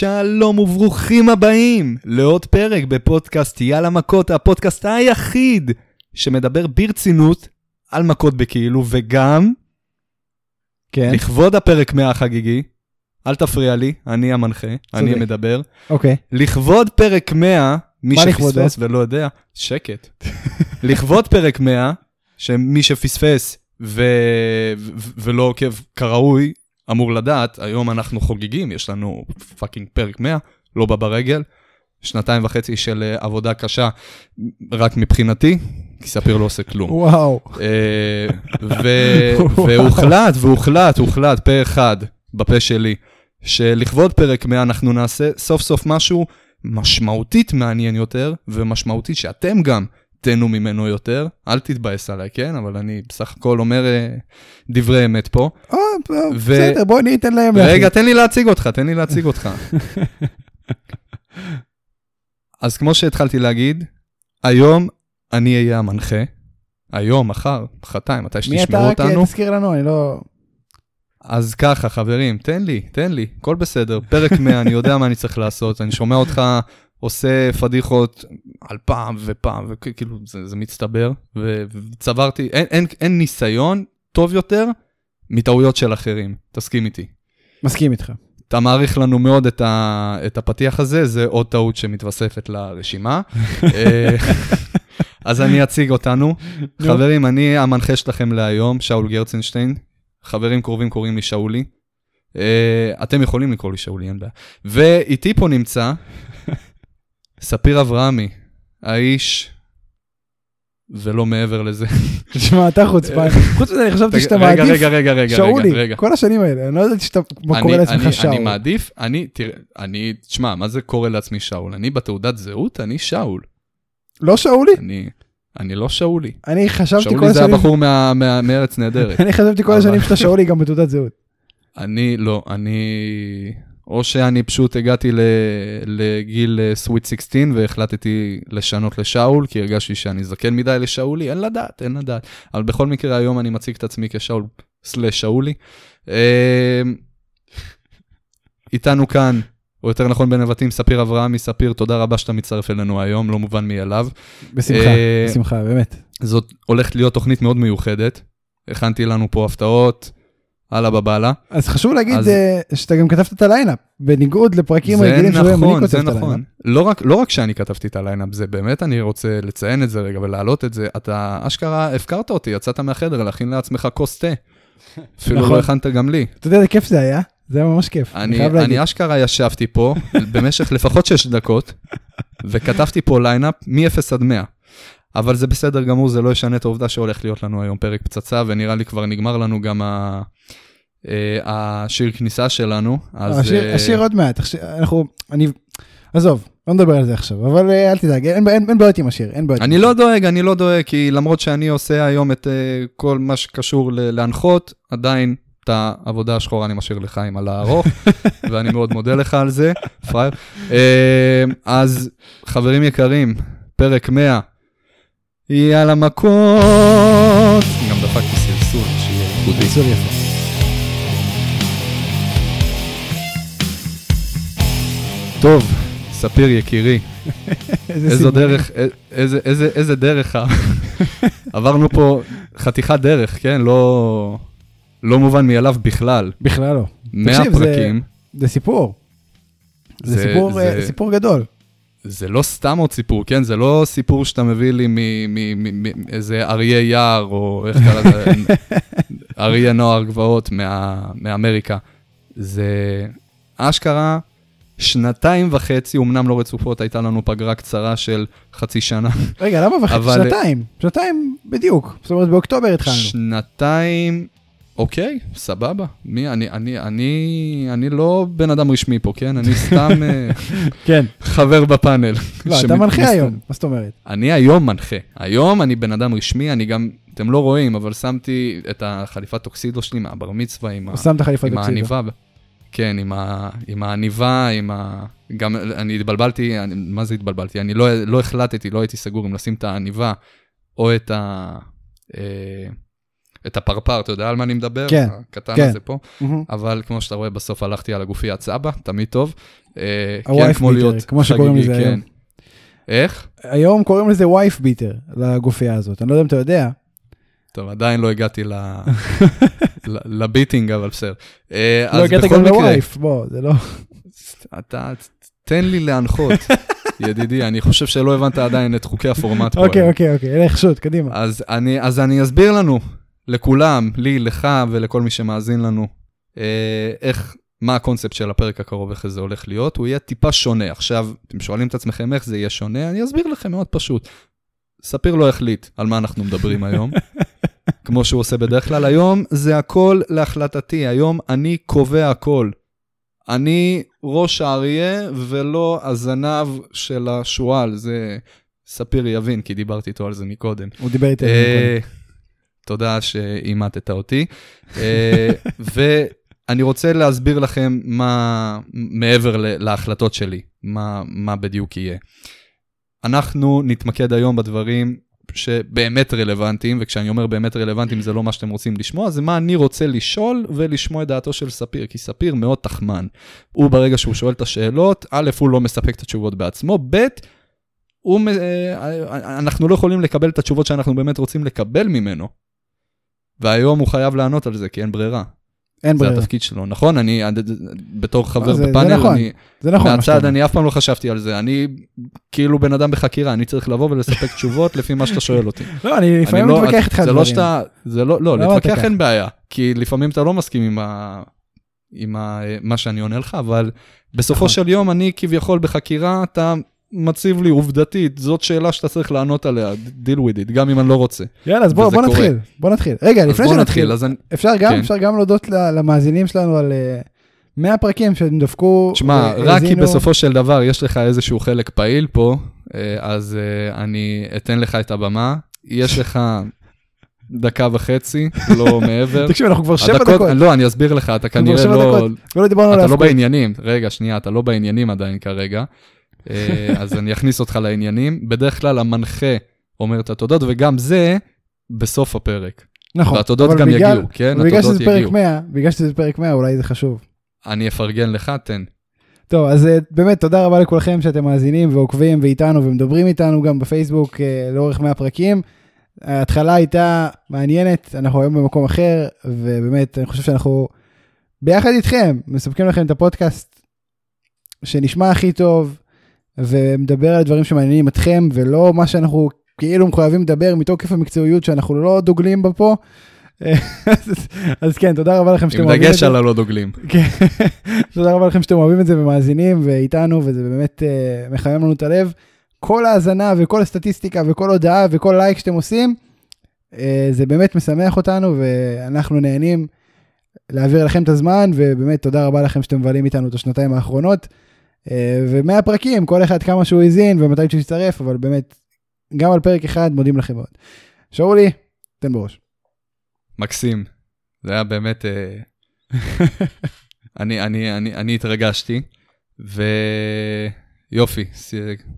שלום וברוכים הבאים לעוד פרק בפודקאסט יאללה מכות, הפודקאסט היחיד שמדבר ברצינות על מכות בכאילו, וגם כן, לכבוד הפרק 100 החגיגי, אל תפריע לי, אני המנחה, אני המדבר. אוקיי. לכבוד פרק 100, מי? שפספס ולא יודע, שקט. לכבוד פרק 100, שמי שפספס ו... ו... ולא עוקב כראוי, אמור לדעת, היום אנחנו חוגגים, יש לנו fucking פרק 100, לא בא ברגל. שנתיים וחצי של אה, עבודה קשה, רק מבחינתי, כי ספיר לא עושה כלום. וואו. אה, והוחלט, והוחלט, הוחלט פה אחד בפה שלי, שלכבוד פרק 100 אנחנו נעשה סוף סוף משהו משמעותית מעניין יותר, ומשמעותית שאתם גם תהנו ממנו יותר. אל תתבאס עליי, כן? אבל אני בסך הכל אומר אה, דברי אמת פה. אה, בסדר, בוא ניתן להם רגע, תן לי להציג אותך, תן לי להציג אותך. אז כמו שהתחלתי להגיד, היום אני אהיה המנחה. היום, מחר, מחרתיים, מתי מי שתשמעו אתה רק אותנו. תזכיר לנו, אני לא... אז ככה, חברים, תן לי, תן לי, הכל בסדר. פרק 100, אני יודע מה אני צריך לעשות, אני שומע אותך עושה פדיחות על פעם ופעם, וכאילו זה, זה מצטבר, וצברתי, אין, אין, אין ניסיון טוב יותר מטעויות של אחרים, תסכים איתי. מסכים איתך. אתה מעריך לנו מאוד את, ה, את הפתיח הזה, זה עוד טעות שמתווספת לרשימה. אה, אז אני אציג אותנו. נו. חברים, אני המנחה שלכם להיום, שאול גרצנשטיין. חברים קרובים קוראים לי שאולי. אה, אתם יכולים לקרוא לי שאולי, אין בעיה. ואיתי פה נמצא ספיר אברהמי, האיש, ולא מעבר לזה. תשמע, אתה חוצפן. חוץ מזה, אני חשבתי שאתה מעדיף רגע, רגע, רגע, שאולי. רגע. כל השנים האלה, אני לא ידעתי שאתה קורא לעצמך שאול. אני מעדיף, אני, תראה, אני, תשמע, מה זה קורא לעצמי שאול? אני בתעודת זהות, אני שאול. לא שאולי? אני, אני לא שאולי. אני חשבתי כל שאולי זה השנים... הבחור מארץ נהדרת. אני חשבתי כל השנים שאתה שאולי גם בתעודת זהות. אני, לא, אני... או שאני פשוט הגעתי לגיל אה, סוויט 16 והחלטתי לשנות לשאול, כי הרגשתי שאני זקן מדי לשאולי, אין לדעת, אין לדעת. אבל בכל מקרה, היום אני מציג את עצמי כשאול slash שאולי. אה, איתנו כאן, או יותר נכון בנבטים, ספיר אברהמי. ספיר, תודה רבה שאתה מצטרף אלינו היום, לא מובן מאליו. בשמחה, אה, בשמחה, באמת. זאת הולכת להיות תוכנית מאוד מיוחדת. הכנתי לנו פה הפתעות, אללה בבאללה. אז חשוב להגיד אז- אה, שאתה גם כתבת את הליינאפ, בניגוד לפרקים רגילים שבהם אני נכון, כותב את הליינאפ. נכון. לא רק, לא רק שאני כתבתי את הליינאפ, זה באמת, אני רוצה לציין את זה רגע ולהעלות את זה. אתה אשכרה הפקרת אותי, יצאת מהחדר להכין לעצמך כוס תה. אפילו נכון. לא הכנת גם לי. אתה יודע איזה כיף זה היה? זה היה ממש כיף. אני אני, חייב להגיד. אני אשכרה ישבתי פה במשך לפחות 6 דקות, וכתבתי פה ליינאפ מ-0 עד 100. אבל זה בסדר גמור, זה לא ישנה את העובדה שהולך להיות לנו היום פרק פצצה, ונראה לי כבר נגמר לנו גם ה... אה, השיר כניסה שלנו. אז, השיר, אה, השיר עוד מעט, אנחנו, אני, עזוב, לא נדבר על זה עכשיו, אבל אה, אל תדאג, אין, אין, אין בעיות עם השיר, אין בעיות. אני לא דואג, אני לא דואג, כי למרות שאני עושה היום את אה, כל מה שקשור ל- להנחות, עדיין את העבודה השחורה אני משאיר לחיים על הארוך, ואני מאוד מודה לך על זה, פראייר. Uh, אז חברים יקרים, פרק 100, יאללה מכות. גם דפקתי סלסול, שיהיה ייחודי. סור יפה. טוב, ספיר יקירי, איזו. דרך, איזה, איזה, איזה דרך, עברנו פה חתיכת דרך, כן? לא, לא מובן מאליו בכלל. בכלל לא. 100 תקשיב, זה- פרקים, זה סיפור. זה זה- סיפור, זה- אה, סיפור גדול. זה לא סתם עוד סיפור, כן? זה לא סיפור שאתה מביא לי מאיזה אריה יער, או איך קרא לזה, אריה נוער גבעות מה, מאמריקה. זה אשכרה שנתיים וחצי, אמנם לא רצופות, הייתה לנו פגרה קצרה של חצי שנה. רגע, למה וחצי? אבל- שנתיים. שנתיים בדיוק. זאת אומרת, באוקטובר התחלנו. שנתיים, אוקיי, סבבה. מי, אני, אני, אני, אני לא בן אדם רשמי פה, כן? אני סתם אה, כן. חבר בפאנל. לא, אתה מנחה היום, מה זאת אומרת? אני היום מנחה. היום אני בן אדם רשמי, אני גם, אתם לא רואים, אבל שמתי את החליפת טוקסידו שלי מהבר מצווה עם, ה, עם. העניבה. כן, עם, ה, עם העניבה, עם ה... גם אני התבלבלתי, אני, מה זה התבלבלתי? אני לא, לא החלטתי, לא הייתי סגור אם לשים את העניבה או את ה... אה, את הפרפר, אתה יודע על מה אני מדבר? כן, הקטן כן. הזה פה. מהמם. אבל כמו שאתה רואה, בסוף הלכתי על הגופיית סבא, תמיד טוב. אה, כן, הווייף כמו ביטר, להיות כמו שקוראים לזה כן. היום. איך? היום קוראים לזה וייף ביטר, לגופייה הזאת. אני לא יודע אם אתה יודע. טוב, עדיין לא הגעתי ל- לביטינג, אבל בסדר. אה, לא הגעת גם לווייף, בוא, זה לא... אתה, תן לי להנחות, ידידי, אני חושב שלא הבנת עדיין את חוקי הפורמט פה. אוקיי. אוקיי, אוקיי, לך שוט, קדימה. אז אני אסביר לנו, לכולם, לי, לך ולכל מי שמאזין לנו, אה, איך, מה הקונספט של הפרק הקרוב, איך זה הולך להיות, הוא יהיה טיפה שונה. עכשיו, אתם שואלים את עצמכם איך זה יהיה שונה, אני אסביר לכם מאוד פשוט. ספיר לא החליט על מה אנחנו מדברים היום, כמו שהוא עושה בדרך כלל. היום זה הכל להחלטתי, היום אני קובע הכל. אני ראש האריה ולא הזנב של השועל, זה ספיר יבין, כי דיברתי איתו על זה מקודם. הוא דיבר איתי על זה אה, קודם. תודה שאימתת אותי. אה, ואני רוצה להסביר לכם מה, מעבר להחלטות שלי, מה, מה בדיוק יהיה. אנחנו נתמקד היום בדברים שבאמת רלוונטיים, וכשאני אומר באמת רלוונטיים זה לא מה שאתם רוצים לשמוע, זה מה אני רוצה לשאול ולשמוע את דעתו של ספיר, כי ספיר מאוד תחמן. הוא ברגע שהוא שואל את השאלות, א', הוא לא מספק את התשובות בעצמו, ב', הוא, מ- אה, אנחנו לא יכולים לקבל את התשובות שאנחנו באמת רוצים לקבל ממנו. והיום הוא חייב לענות על זה, כי אין ברירה. אין זה ברירה. התפקיד שלו, נכון? אני, בתור חבר זה- זה בפאנל, נכון, אני, זה נכון. מהצד. אני אף פעם לא חשבתי על זה. אני כאילו בן אדם בחקירה, אני צריך לבוא ולספק תשובות לפי מה שאתה שואל אותי. לא, אני לפעמים אני לא- מתווכח איתך זה דברים. לא שאתה, זה לא, לא, אתה להתווכח? אין בעיה, כי לפעמים אתה לא מסכים עם, ה, עם ה, מה שאני עונה לך, אבל בסופו נכון. של יום אני כביכול בחקירה, אתה מציב לי עובדתית, זאת שאלה שאתה צריך לענות עליה, deal with it, גם אם אני לא רוצה. יאללה, אז בוא בוא קורה. נתחיל. בוא נתחיל. רגע, לפני שנתחיל, אני, אפשר גם, כן. אפשר גם להודות למאזינים שלנו על אה, 100 פרקים שהם דפקו. תשמע, והאזינו. רק כי בסופו של דבר יש לך איזשהו חלק פעיל פה, אה, אז אה, אני אתן לך את הבמה. יש לך דקה וחצי, לא מעבר. תקשיב, אנחנו כבר שבע דקות. לא, אני אסביר לך, אתה כנראה לא... אתה לא. בעניינים. רגע, שנייה, אתה לא בעניינים עדיין כרגע. אה, אז אני אכניס אותך לעניינים. בדרך כלל המנחה אומר את התודות, וגם זה בסוף הפרק. נכון. והתודות גם בגלל- יגיעו, כן? בגלל התודות שזה פרק יגיעו. 100, בגלל שזה פרק 100, אולי זה חשוב. אני אפרגן לך, תן. טוב, אז אה, באמת תודה רבה לכולכם שאתם מאזינים ועוקבים ואיתנו ומדברים איתנו גם בפייסבוק אה, לאורך 100 פרקים. ההתחלה הייתה מעניינת, אנחנו היום במקום אחר, ובאמת אני חושב שאנחנו ביחד איתכם מספקים לכם את הפודקאסט שנשמע הכי טוב, ומדבר על דברים שמעניינים אתכם, ולא מה שאנחנו כאילו מחויבים לדבר מתוקף המקצועיות שאנחנו לא דוגלים בה פה. אז, אז כן, תודה רבה לכם שאתם עם אוהבים את דגש זה. על הלא דוגלים. כן, תודה רבה לכם שאתם אוהבים את זה ומאזינים ואיתנו, וזה באמת uh, מחמם לנו את הלב. כל האזנה וכל הסטטיסטיקה וכל הודעה וכל לייק שאתם עושים, uh, זה באמת משמח אותנו ואנחנו נהנים להעביר לכם את הזמן, ובאמת תודה רבה לכם שאתם מבלים איתנו את השנתיים האחרונות. Uh, ומאה פרקים, כל אחד כמה שהוא האזין ומתי שהוא יצטרף, אבל באמת, גם על פרק אחד מודים לכם מאוד. שאולי, תן בראש. מקסים. זה היה באמת... אה, אני, אני, אני, אני התרגשתי, ויופי,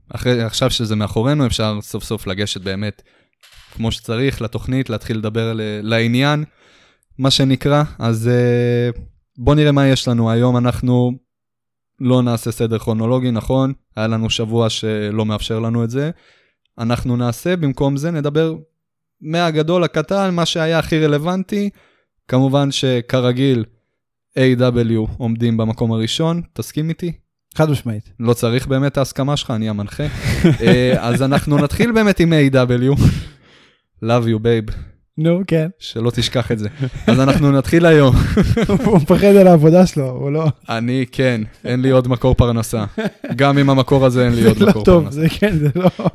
אחרי, עכשיו שזה מאחורינו, אפשר סוף סוף לגשת באמת כמו שצריך לתוכנית, להתחיל לדבר לעניין, מה שנקרא. אז אה, בוא נראה מה יש לנו היום. אנחנו לא נעשה סדר כרונולוגי, נכון? היה לנו שבוע שלא מאפשר לנו את זה. אנחנו נעשה, במקום זה נדבר מהגדול לקטן, מה שהיה הכי רלוונטי. כמובן שכרגיל, A.W. עומדים במקום הראשון, תסכים איתי? חד משמעית. לא צריך באמת את ההסכמה שלך, אני המנחה. אה, אז אנחנו נתחיל באמת עם A.W. Love you babe, נו, כן. שלא תשכח את זה. אז אנחנו נתחיל היום. הוא מפחד על העבודה שלו, הוא לא... אני, כן, אין לי עוד מקור פרנסה. גם עם המקור הזה אין לי עוד לא מקור טוב, פרנסה. זה כן, זה לא...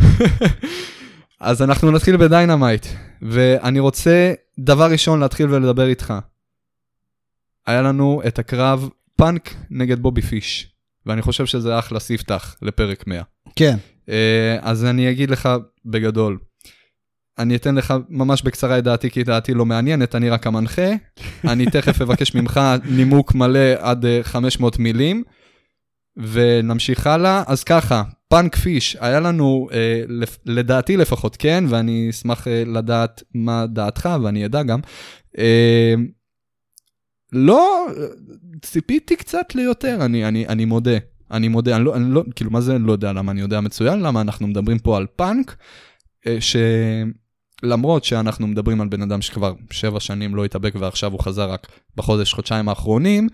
אז אנחנו נתחיל ב Dynamite, ואני רוצה דבר ראשון להתחיל ולדבר איתך. היה לנו את הקרב פאנק נגד בובי פיש, ואני חושב שזה אחלה ספתח לפרק 100. כן. אה, אז אני אגיד לך בגדול, אני אתן לך ממש בקצרה את דעתי, כי דעתי לא מעניינת, אני רק המנחה. אני תכף אבקש ממך נימוק מלא עד אה, 500 מילים, ונמשיך הלאה. אז ככה, פאנק פיש, היה לנו, אה, לפ- לדעתי לפחות, כן, ואני אשמח אה, לדעת מה דעתך, ואני אדע גם. אה, לא, ציפיתי קצת ליותר, אני, אני, אני מודה. אני מודה, אני לא, אני לא, כאילו, מה זה אני לא יודע למה, אני יודע מצוין למה אנחנו מדברים פה על פאנק, אה, שלמרות שאנחנו מדברים על בן אדם שכבר שבע שנים לא התאבק ועכשיו הוא חזר רק בחודש, חודשיים האחרונים,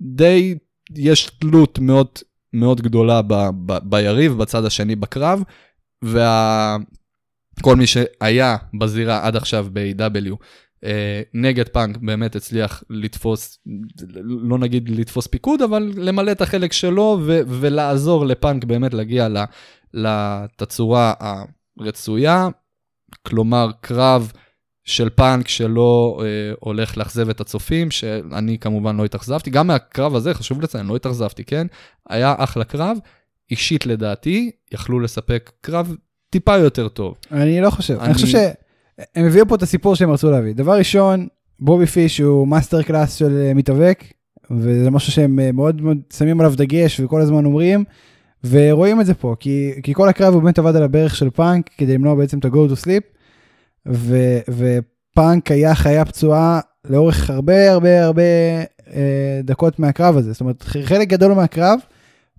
די יש תלות מאוד מאוד גדולה ב, ב, ביריב, בצד השני בקרב, וכל מי שהיה בזירה עד עכשיו ב-AW, אה, נגד פאנק באמת הצליח לתפוס, לא נגיד לתפוס פיקוד, אבל למלא את החלק שלו ו- ולעזור לפאנק באמת להגיע לתצורה הרצויה. כלומר, קרב של פאנק שלא אה, הולך לאכזב את הצופים, שאני כמובן לא התאכזבתי. גם מהקרב הזה, חשוב לציין, לא התאכזבתי, כן? היה אחלה קרב. אישית לדעתי, יכלו לספק קרב טיפה יותר טוב. אני לא חושב, אני, אני חושב שהם הביאו פה את הסיפור שהם רצו להביא. דבר ראשון, בובי פיש הוא master class של אה, מתאבק, וזה משהו שהם אה, מאוד מאוד שמים עליו דגש וכל הזמן אומרים, ורואים את זה פה, כי, כי כל הקרב הוא באמת עבד על הברך של פאנק כדי למנוע בעצם את ה-go to sleep, ו, ופאנק היה חיה פצועה לאורך הרבה הרבה הרבה אה, דקות מהקרב הזה, זאת אומרת חלק גדול מהקרב,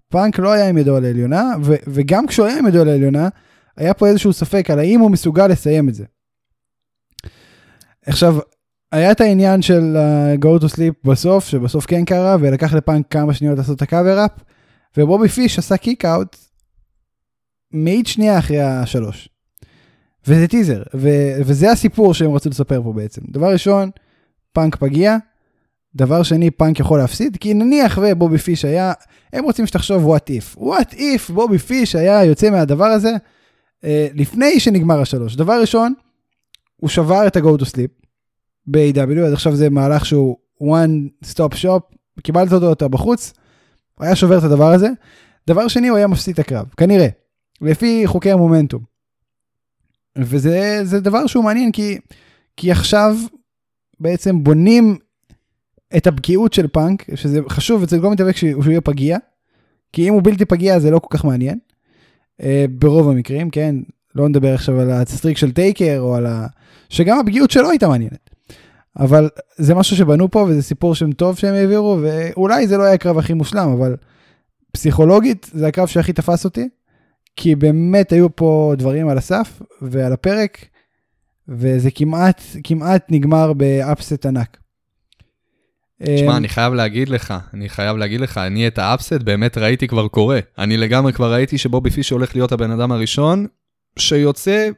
פאנק לא היה עם ידו על העליונה, ו, וגם כשהוא היה עם ידו על העליונה, היה פה איזשהו ספק על האם הוא מסוגל לסיים את זה. עכשיו, היה את העניין של אה, go to sleep בסוף, שבסוף כן קרה, ולקח לפאנק כמה שניות לעשות את ה-cover up, ובובי פיש עשה kick out מאית שנייה אחרי השלוש. וזה teaser, ו- וזה הסיפור שהם רצו לספר פה בעצם. דבר ראשון, פאנק פגיע, דבר שני, פאנק יכול להפסיד, כי נניח ובובי פיש היה, הם רוצים שתחשוב what if. what if בובי פיש היה יוצא מהדבר הזה אה, לפני שנגמר השלוש. דבר ראשון, הוא שבר את ה-go to sleep ב-AW, עד עכשיו זה מהלך שהוא one stop shop, קיבלת אותו אתה בחוץ, הוא היה שובר את הדבר הזה. דבר שני, הוא היה מפסיד את הקרב, כנראה, לפי חוקי המומנטום. וזה דבר שהוא מעניין, כי, כי עכשיו בעצם בונים את הבקיאות של פאנק, שזה חשוב אצל כל מתאבק שהוא יהיה פגיע, כי אם הוא בלתי פגיע זה לא כל כך מעניין, אה, ברוב המקרים, כן? לא נדבר עכשיו על ה-streak של טייקר, או על ה... שגם הפגיעות שלו הייתה מעניינת. אבל זה משהו שבנו פה, וזה סיפור שהם טוב שהם העבירו, ואולי זה לא היה הקרב הכי מושלם, אבל פסיכולוגית זה הקרב שהכי תפס אותי, כי באמת היו פה דברים על הסף ועל הפרק, וזה כמעט, כמעט נגמר ב-upset ענק. תשמע, אה, אני חייב להגיד לך, אני חייב להגיד לך, אני את ה-upset באמת ראיתי כבר קורה. אני לגמרי כבר ראיתי שבובי פיש הולך להיות הבן אדם הראשון שיוצא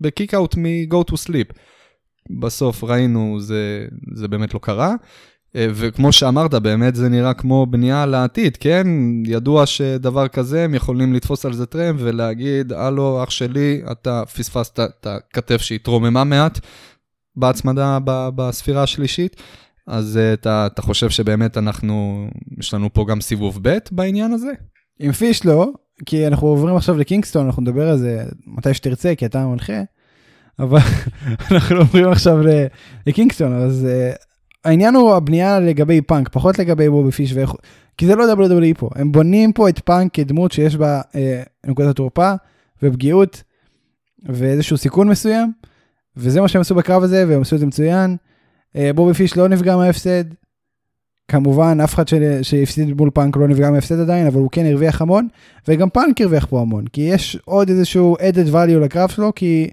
ב-kick out מ-go to sleep. בסוף ראינו, זה, זה באמת לא קרה. אה, וכמו שאמרת, באמת זה נראה כמו בנייה לעתיד, כן? ידוע שדבר כזה, הם יכולים לתפוס על זה טרמפ ולהגיד, הלו, אח שלי, אתה פספסת את הכתף שהתרוממה מעט בהצמדה בספירה השלישית. אז uh, אתה, אתה חושב שבאמת אנחנו, יש לנו פה גם סיבוב ב' בעניין הזה? עם פיש לא, כי אנחנו עוברים עכשיו לקינגסטון, אנחנו נדבר על זה מתי שתרצה, כי אתה המנחה, אבל אנחנו עוברים עכשיו לקינגסטון, אז uh, העניין הוא הבנייה לגבי פאנק, פחות לגבי בובי פיש ואיך, כי זה לא WWE פה, הם בונים פה את פאנק כדמות שיש בה uh, נקודת תורפה ופגיעות ואיזשהו סיכון מסוים, וזה מה שהם עשו בקרב הזה, והם עשו את זה מצוין. אה, בובי פיש לא נפגע מההפסד. כמובן, אף אחד שהפסיד מול פאנק לא נפגע מההפסד עדיין, אבל הוא כן הרוויח המון, וגם פאנק הרוויח פה המון, כי יש עוד איזשהו added value לקרב שלו, כי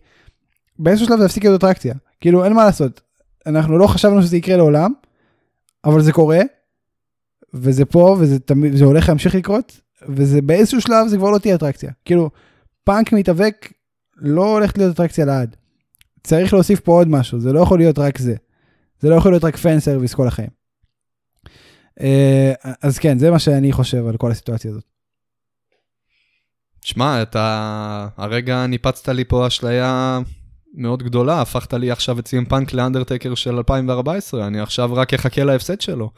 באיזשהו שלב זה הפסיק להיות אטרקציה. כאילו, אין מה לעשות. אנחנו לא חשבנו שזה יקרה לעולם, אבל זה קורה, וזה פה, וזה תמיד, זה הולך להמשיך לקרות, וזה באיזשהו שלב זה כבר לא תהיה אטרקציה. כאילו, פאנק מתאבק לא הולך להיות אטרקציה לעד. צריך להוסיף פה עוד משהו, זה לא יכול להיות רק זה. זה לא יכול להיות רק fan service כל החיים. אה, אז כן, זה מה שאני חושב על כל הסיטואציה הזאת. תשמע, אתה הרגע ניפצת לי פה אשליה מאוד גדולה, הפכת לי עכשיו את סי אם פאנק לאנדרטקר של 2014, אני עכשיו רק אחכה להפסד שלו.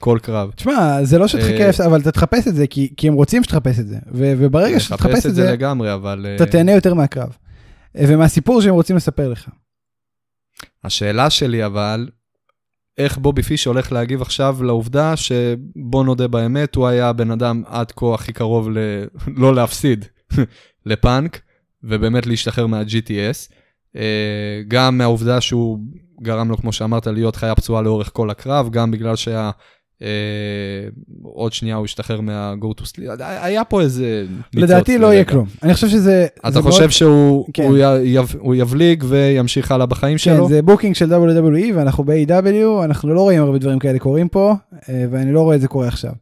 כל קרב. תשמע, זה לא שתחכה אה, אבל אתה תחפש את זה, כי, כי הם רוצים שתחפש את זה. וברגע שתחפש את זה, את זה לגמרי, אבל... אתה תהנה יותר מהקרב. ומהסיפור שהם רוצים לספר לך. השאלה שלי אבל, איך בובי פיש הולך להגיב עכשיו לעובדה שבוא נודה באמת, הוא היה הבן אדם עד כה הכי קרוב ל... לא להפסיד לפאנק, ובאמת להשתחרר מה-GTS. אה, גם מהעובדה שהוא גרם לו, כמו שאמרת, להיות חיה פצועה לאורך כל הקרב, גם בגלל שהיה אה, עוד שנייה הוא ישתחרר go to sleep, היה פה איזה. לדעתי לא יהיה. כלום. אני חושב שזה... אתה חושב שהוא כן. יבליג וימשיך הלאה בחיים שלו? כן, זה booking של WWE ואנחנו ב-AW, אנחנו לא רואים הרבה דברים כאלה קורים פה, אה, ואני לא רואה את זה קורה עכשיו.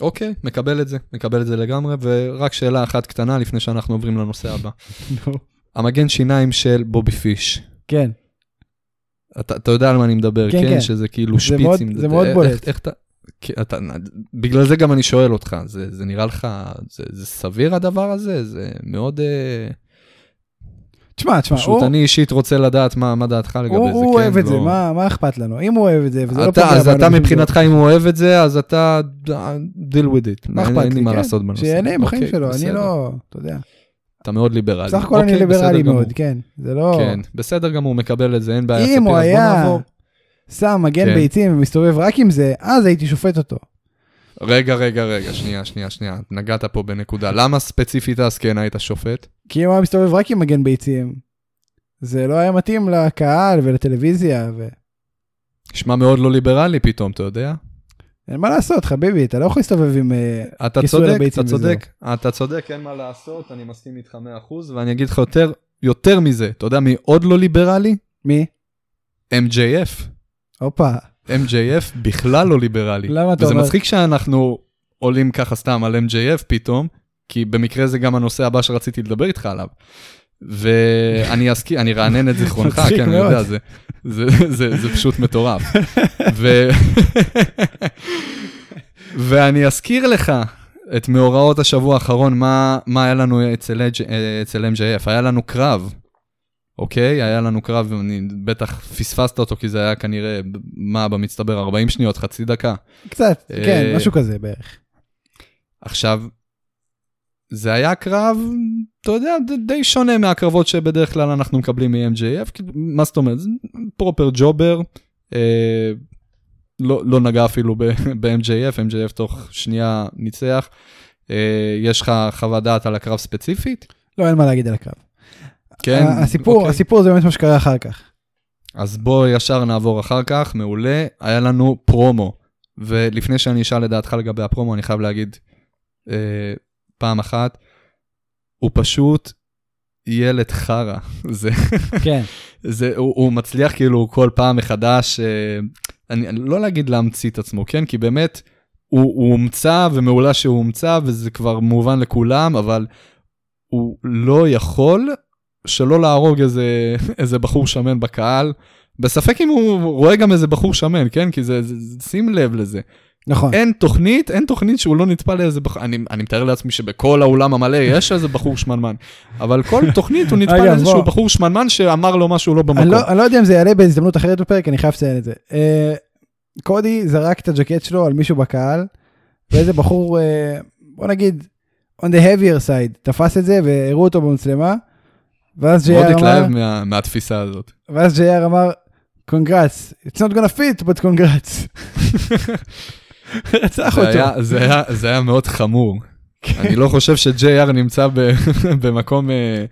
אוקיי, מקבל את זה, מקבל את זה לגמרי, ורק שאלה אחת קטנה לפני שאנחנו עוברים לנושא הבא. המגן שיניים של בובי פיש. כן, אתה, אתה יודע על מה אני מדבר, כן, כן? כן. שזה כאילו זה שפיצים. מאוד- זה מאוד איך- בולט. איך, איך אתה... כי אתה, בגלל זה גם אני שואל אותך, זה, זה נראה לך, זה, זה סביר הדבר הזה? זה מאוד... אה, תשמע, תשמע, פשוט הוא אני אישית רוצה לדעת מה, מה דעתך לגבי הוא- זה, הוא כן? אוהב את זה, לא- מה מה אכפת לנו? אם הוא אוהב את זה, וזה לא אתה, פוגע אז בנו אתה בשום מבחינתך, אם הוא אוהב את זה, אז אתה deal with it. מה אין- אכפת אין לי לי, מה כן? לעשות בנושא. שיהנה בחיים אוקיי, שלו, אני בסדר. לא, אתה יודע. אתה מאוד ליברלי. סך הכל אני אוקיי, ליברלי. מאוד, כן. זה לא... כן, בסדר גמור, מקבל את זה, אין בעיה. אם הוא היה. שם מגן כן. ביצים ומסתובב רק עם זה, אז הייתי שופט אותו. רגע, רגע, רגע, שנייה, שנייה, שנייה. נגעת פה בנקודה. למה ספציפית אז כן היית שופט? כי אם הוא היה מסתובב רק עם מגן ביצים, זה לא היה מתאים לקהל ולטלוויזיה, ואין נשמע מאוד לא ליברלי פתאום, אתה יודע? מה לעשות, חביבי, אתה לא יכול להסתובב עם... אה, כיסוי לביצים אתה צודק, אתה צודק, אין מה לעשות, אני מסכים איתך 100%, ואני אגיד לך יותר, יותר מזה, אתה יודע מי עוד לא ליברלי? מי? MJF. הופה. MJF בכלל לא ליברלי. למה אתה וזה אומר? מצחיק שאנחנו עולים ככה סתם על MJF פתאום, כי במקרה זה גם הנושא הבא שרציתי לדבר איתך עליו. ואני אזכיר, אני ארענן את זיכרונך, כן, אני. יודע, זה, זה, זה, זה פשוט מטורף. ו... ואני אזכיר לך את מאורעות השבוע האחרון, מה, מה היה לנו אצל, אצל MJF, היה לנו קרב, אוקיי? היה לנו קרב, אני בטח פספסת אותו, כי זה היה כנראה, מה, במצטבר, 40 שניות, חצי דקה. קצת, אה, כן, משהו כזה בערך. עכשיו, זה היה קרב, אתה יודע, די שונה מהקרבות שבדרך כלל אנחנו מקבלים מ-MJF, כאילו, מה זאת אומרת, פרופר ג'ובר, אה, לא, לא נגע אפילו ב-MJF, MJF תוך שנייה ניצח. אה, יש לך חוות דעת על הקרב ספציפית? לא, אין מה להגיד על הקרב. כן. הסיפור, אוקיי. הסיפור זה באמת מה שקרה אחר כך. אז בוא ישר נעבור אחר כך, מעולה. היה לנו פרומו, ולפני שאני אשאל את דעתך לגבי הפרומו, אני חייב להגיד אה, פעם אחת, הוא פשוט ילד חרא. זה, כן. זה, הוא, הוא מצליח כאילו כל פעם מחדש, אה, אני, אני לא להגיד להמציא את עצמו, כן? כי באמת, הוא, הוא הומצא ומעולה שהוא הומצא, וזה כבר מובן לכולם, אבל הוא לא יכול שלא להרוג איזה, איזה בחור שמן בקהל. בספק אם הוא רואה גם איזה בחור שמן, כן? כי זה, זה, זה שים לב לזה. נכון. אין תוכנית, אין תוכנית שהוא לא נטפל לאיזה בחור, אני, אני מתאר לעצמי שבכל האולם המלא יש איזה בחור שמנמן, אבל כל תוכנית הוא נטפל לאיזשהו. בחור שמנמן שאמר לו משהו לא במקום. אני לא, אני לא יודע אם זה יעלה בהזדמנות אחרת בפרק, אני חייב לציין את זה. אה, קודי זרק את הג'קט שלו על מישהו בקהל, ואיזה בחור, אה, בוא נגיד, on the heavier side, תפס את זה והראו אותו במצלמה, ואז מאוד JR אמר, התלהב מה, מהתפיסה הזאת. ואז JR אמר, congrats, it's not gonna fit, but congrats. רצח אותו. זה, היה, מאוד חמור. אני לא חושב ש-JR נמצא במקום אה,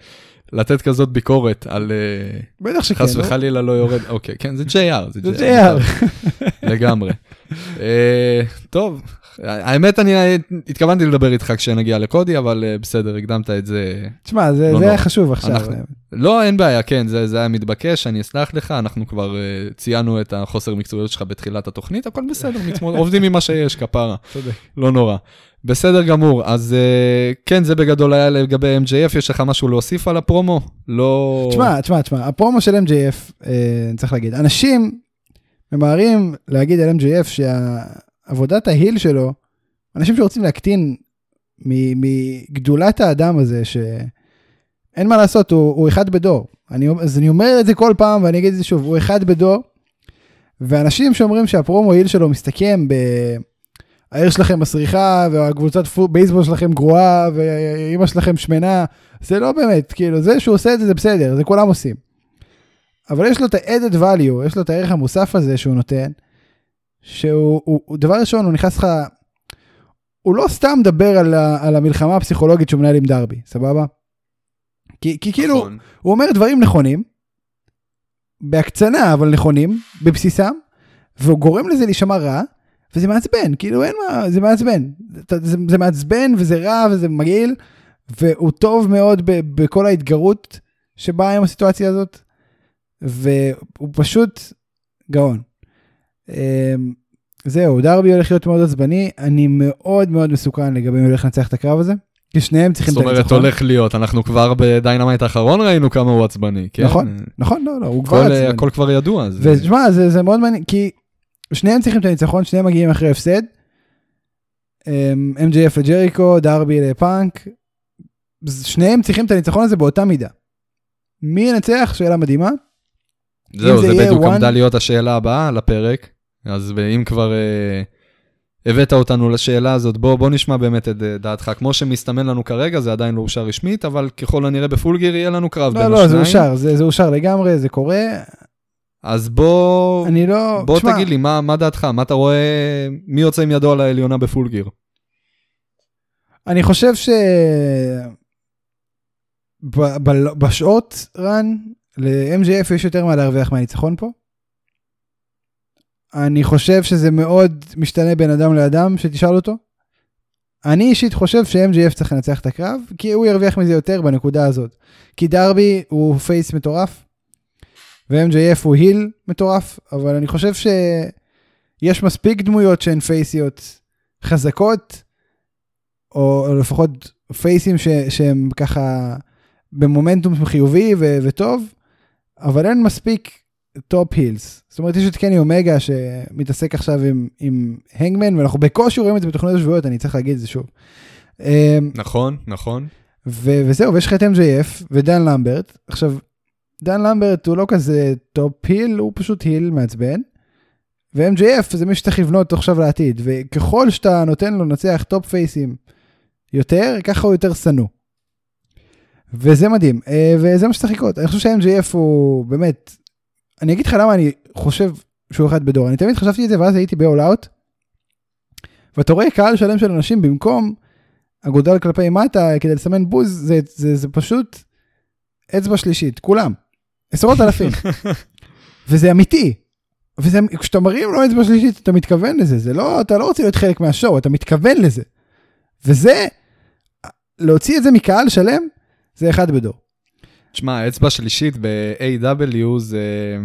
לתת כזאת ביקורת על אה, בטח שכן. חס לא? וחלילה לא יורד, אוקיי, כן, זה JR, זה זה JR. לגמרי. אה, טוב, האמת אני התכוונתי לדבר איתך כשנגיע לקודי, אבל אה, בסדר, הקדמת את זה. תשמע, זה לא זה היה. חשוב עכשיו. אנחנו- לא, אין בעיה, כן, זה, זה היה מתבקש, אני אסלח לך, אנחנו כבר uh, ציינו את החוסר מקצועיות שלך בתחילת התוכנית, הכל בסדר, מצמוד, עובדים עם מה שיש, כפרה, צודק. לא נורא. בסדר גמור, אז uh, כן, זה בגדול היה לגבי MJF, יש לך משהו להוסיף על הפרומו? לא... תשמע, תשמע, תשמע, הפרומו של MJF, אני צריך להגיד, אנשים ממהרים להגיד על MJF שעבודת ההיל שלו, אנשים שרוצים להקטין מגדולת האדם הזה, שאין מה לעשות, הוא, הוא אחד בדור. אני, אז אני אומר את זה כל פעם ואני אגיד את זה שוב, הוא אחד בדור, ואנשים שאומרים שהפרומו היל שלו מסתכם ב... העיר שלכם מסריחה והקבוצת בייסבול שלכם גרועה ואימא שלכם שמנה זה לא באמת כאילו זה שהוא עושה את זה זה בסדר זה כולם עושים. אבל יש לו את ה-added value יש לו את הערך המוסף הזה שהוא נותן. שהוא הוא, הוא, דבר ראשון הוא נכנס לך. הוא לא סתם מדבר על, ה, על המלחמה הפסיכולוגית שהוא מנהל עם דרבי סבבה. כי, כי כאילו נכון. הוא אומר דברים נכונים. בהקצנה אבל נכונים בבסיסם. והוא גורם לזה להישמע רע. וזה מעצבן, כאילו אין מה, זה מעצבן. זה, זה מעצבן וזה רע וזה מגעיל, והוא טוב מאוד ב, בכל ההתגרות שבאה עם הסיטואציה הזאת, והוא פשוט גאון. אמ, זהו, דרבי הולך להיות מאוד עצבני, אני מאוד מאוד מסוכן לגבי מי הולך לנצח את הקרב הזה, כי שניהם צריכים זאת את אומרת, הניצחון. הולך להיות, אנחנו כבר בדיינמייט האחרון ראינו כמה הוא עצבני, כן? נכון, נכון, לא, לא, הוא כבר עצבני. הכל כבר ידוע. ושמע, זה, זה מאוד מעניין, כי שניהם צריכים את הניצחון, שניהם מגיעים אחרי הפסד. אמ, MJF לג'ריקו, דרבי לפאנק, שניהם צריכים את הניצחון הזה באותה מידה. מי ינצח? שאלה מדהימה. זהו, זה זה בדיוק עמדה להיות השאלה הבאה לפרק. אז אם כבר אה, הבאת אותנו לשאלה הזאת, בוא, בוא נשמע באמת את אה, דעתך. כמו שמסתמן לנו כרגע, זה עדיין לא אושר רשמית, אבל ככל הנראה בפולגיר יהיה לנו קרב בין לא, השניים. לא, זה אושר, זה, זה אושר לגמרי, זה קורה. אז בוא, אני לא... בוא תשמע, תגיד לי, מה, מה דעתך? מה אתה רואה, מי יוצא עם ידו על העליונה בפולגיר? אני חושב ש... ב- ב- בשעות רן, ל-MJF יש יותר מה להרוויח מהניצחון פה. אני חושב שזה מאוד משתנה בין אדם לאדם, שתשאל אותו. אני אישית חושב ש-MJF צריך לנצח את הקרב, כי הוא ירוויח מזה יותר בנקודה הזאת. כי דרבי הוא פייס מטורף, ו-MJF הוא היל מטורף, אבל אני חושב שיש מספיק דמויות שהן פייסיות חזקות, או לפחות פייסים ש, שהם ככה במומנטום חיובי ו, וטוב, אבל אין מספיק top heels. זאת אומרת, יש את קני אומגה שמתעסק עכשיו עם, עם האנגמן, ואנחנו בקושי רואים את זה בתוכניות השבועיות, אני צריך להגיד את זה שוב. אמ, נכון, נכון. ו- וזהו, ויש לך את MJF ודן למברט. עכשיו, דן למברט הוא לא כזה top heel, הוא פשוט heel מעצבן. ו-MJF זה מי שצריך לבנות עכשיו לעתיד, וככל שאתה נותן לו לנצח top פייסים יותר, ככה הוא יותר שנוא. וזה מדהים, אה, וזה מה שצריך לקרות. אני חושב שה-MJF הוא באמת, אני אגיד לך למה אני חושב שהוא אחד בדור. אני תמיד חשבתי את זה, ואז הייתי ב-all out, ואתה רואה קהל שלם של אנשים במקום אגודל כלפי מטה כדי לסמן בוז, זה, זה, זה פשוט אצבע שלישית, כולם. עשרות אלפים. וזה אמיתי. וזה, כשאתה מרים לו אצבע שלישית, אתה מתכוון לזה, זה לא, אתה לא רוצה להיות חלק מהשואו, אתה מתכוון לזה. וזה, להוציא את זה מקהל שלם, זה אחד בדור. תשמע, האצבע שלישית ב-AW זה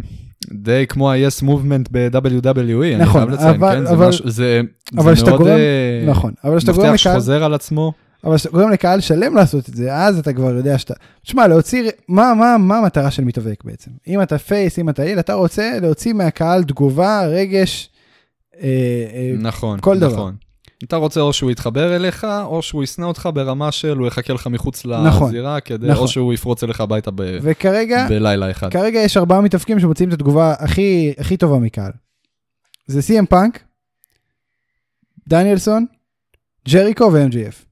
די כמו ה-yes movement ב-WWE, אני נכון, חייב לציין, אבל- כן? זה אבל- משהו- זה אבל זה מאוד גורם- אה, נכון, אבל כשאתה גורם מפתח לקהל, שחוזר על עצמו. אבל כשאתה גורם לקהל שלם לעשות את זה, אז אתה כבר יודע שאתה... תשמע, להוציא... מה, מה, מה המטרה של מתאבק בעצם? אם אתה פייס, אם אתה איל, אתה רוצה להוציא מהקהל תגובה, רגש, אה, אה, נכון, כל דבר. נכון. אתה רוצה או שהוא יתחבר אליך, או שהוא ישנא אותך ברמה של הוא יחכה לך מחוץ נכון, לזירה, כדי, נכון. או שהוא יפרוץ אליך הביתה ב- וכרגע, בלילה אחד. כרגע יש ארבעה מתאבקים שמוציאים את התגובה הכי, הכי טובה מקהל. זה CM פאנק, דניאלסון, ג'ריקו ו-MGF.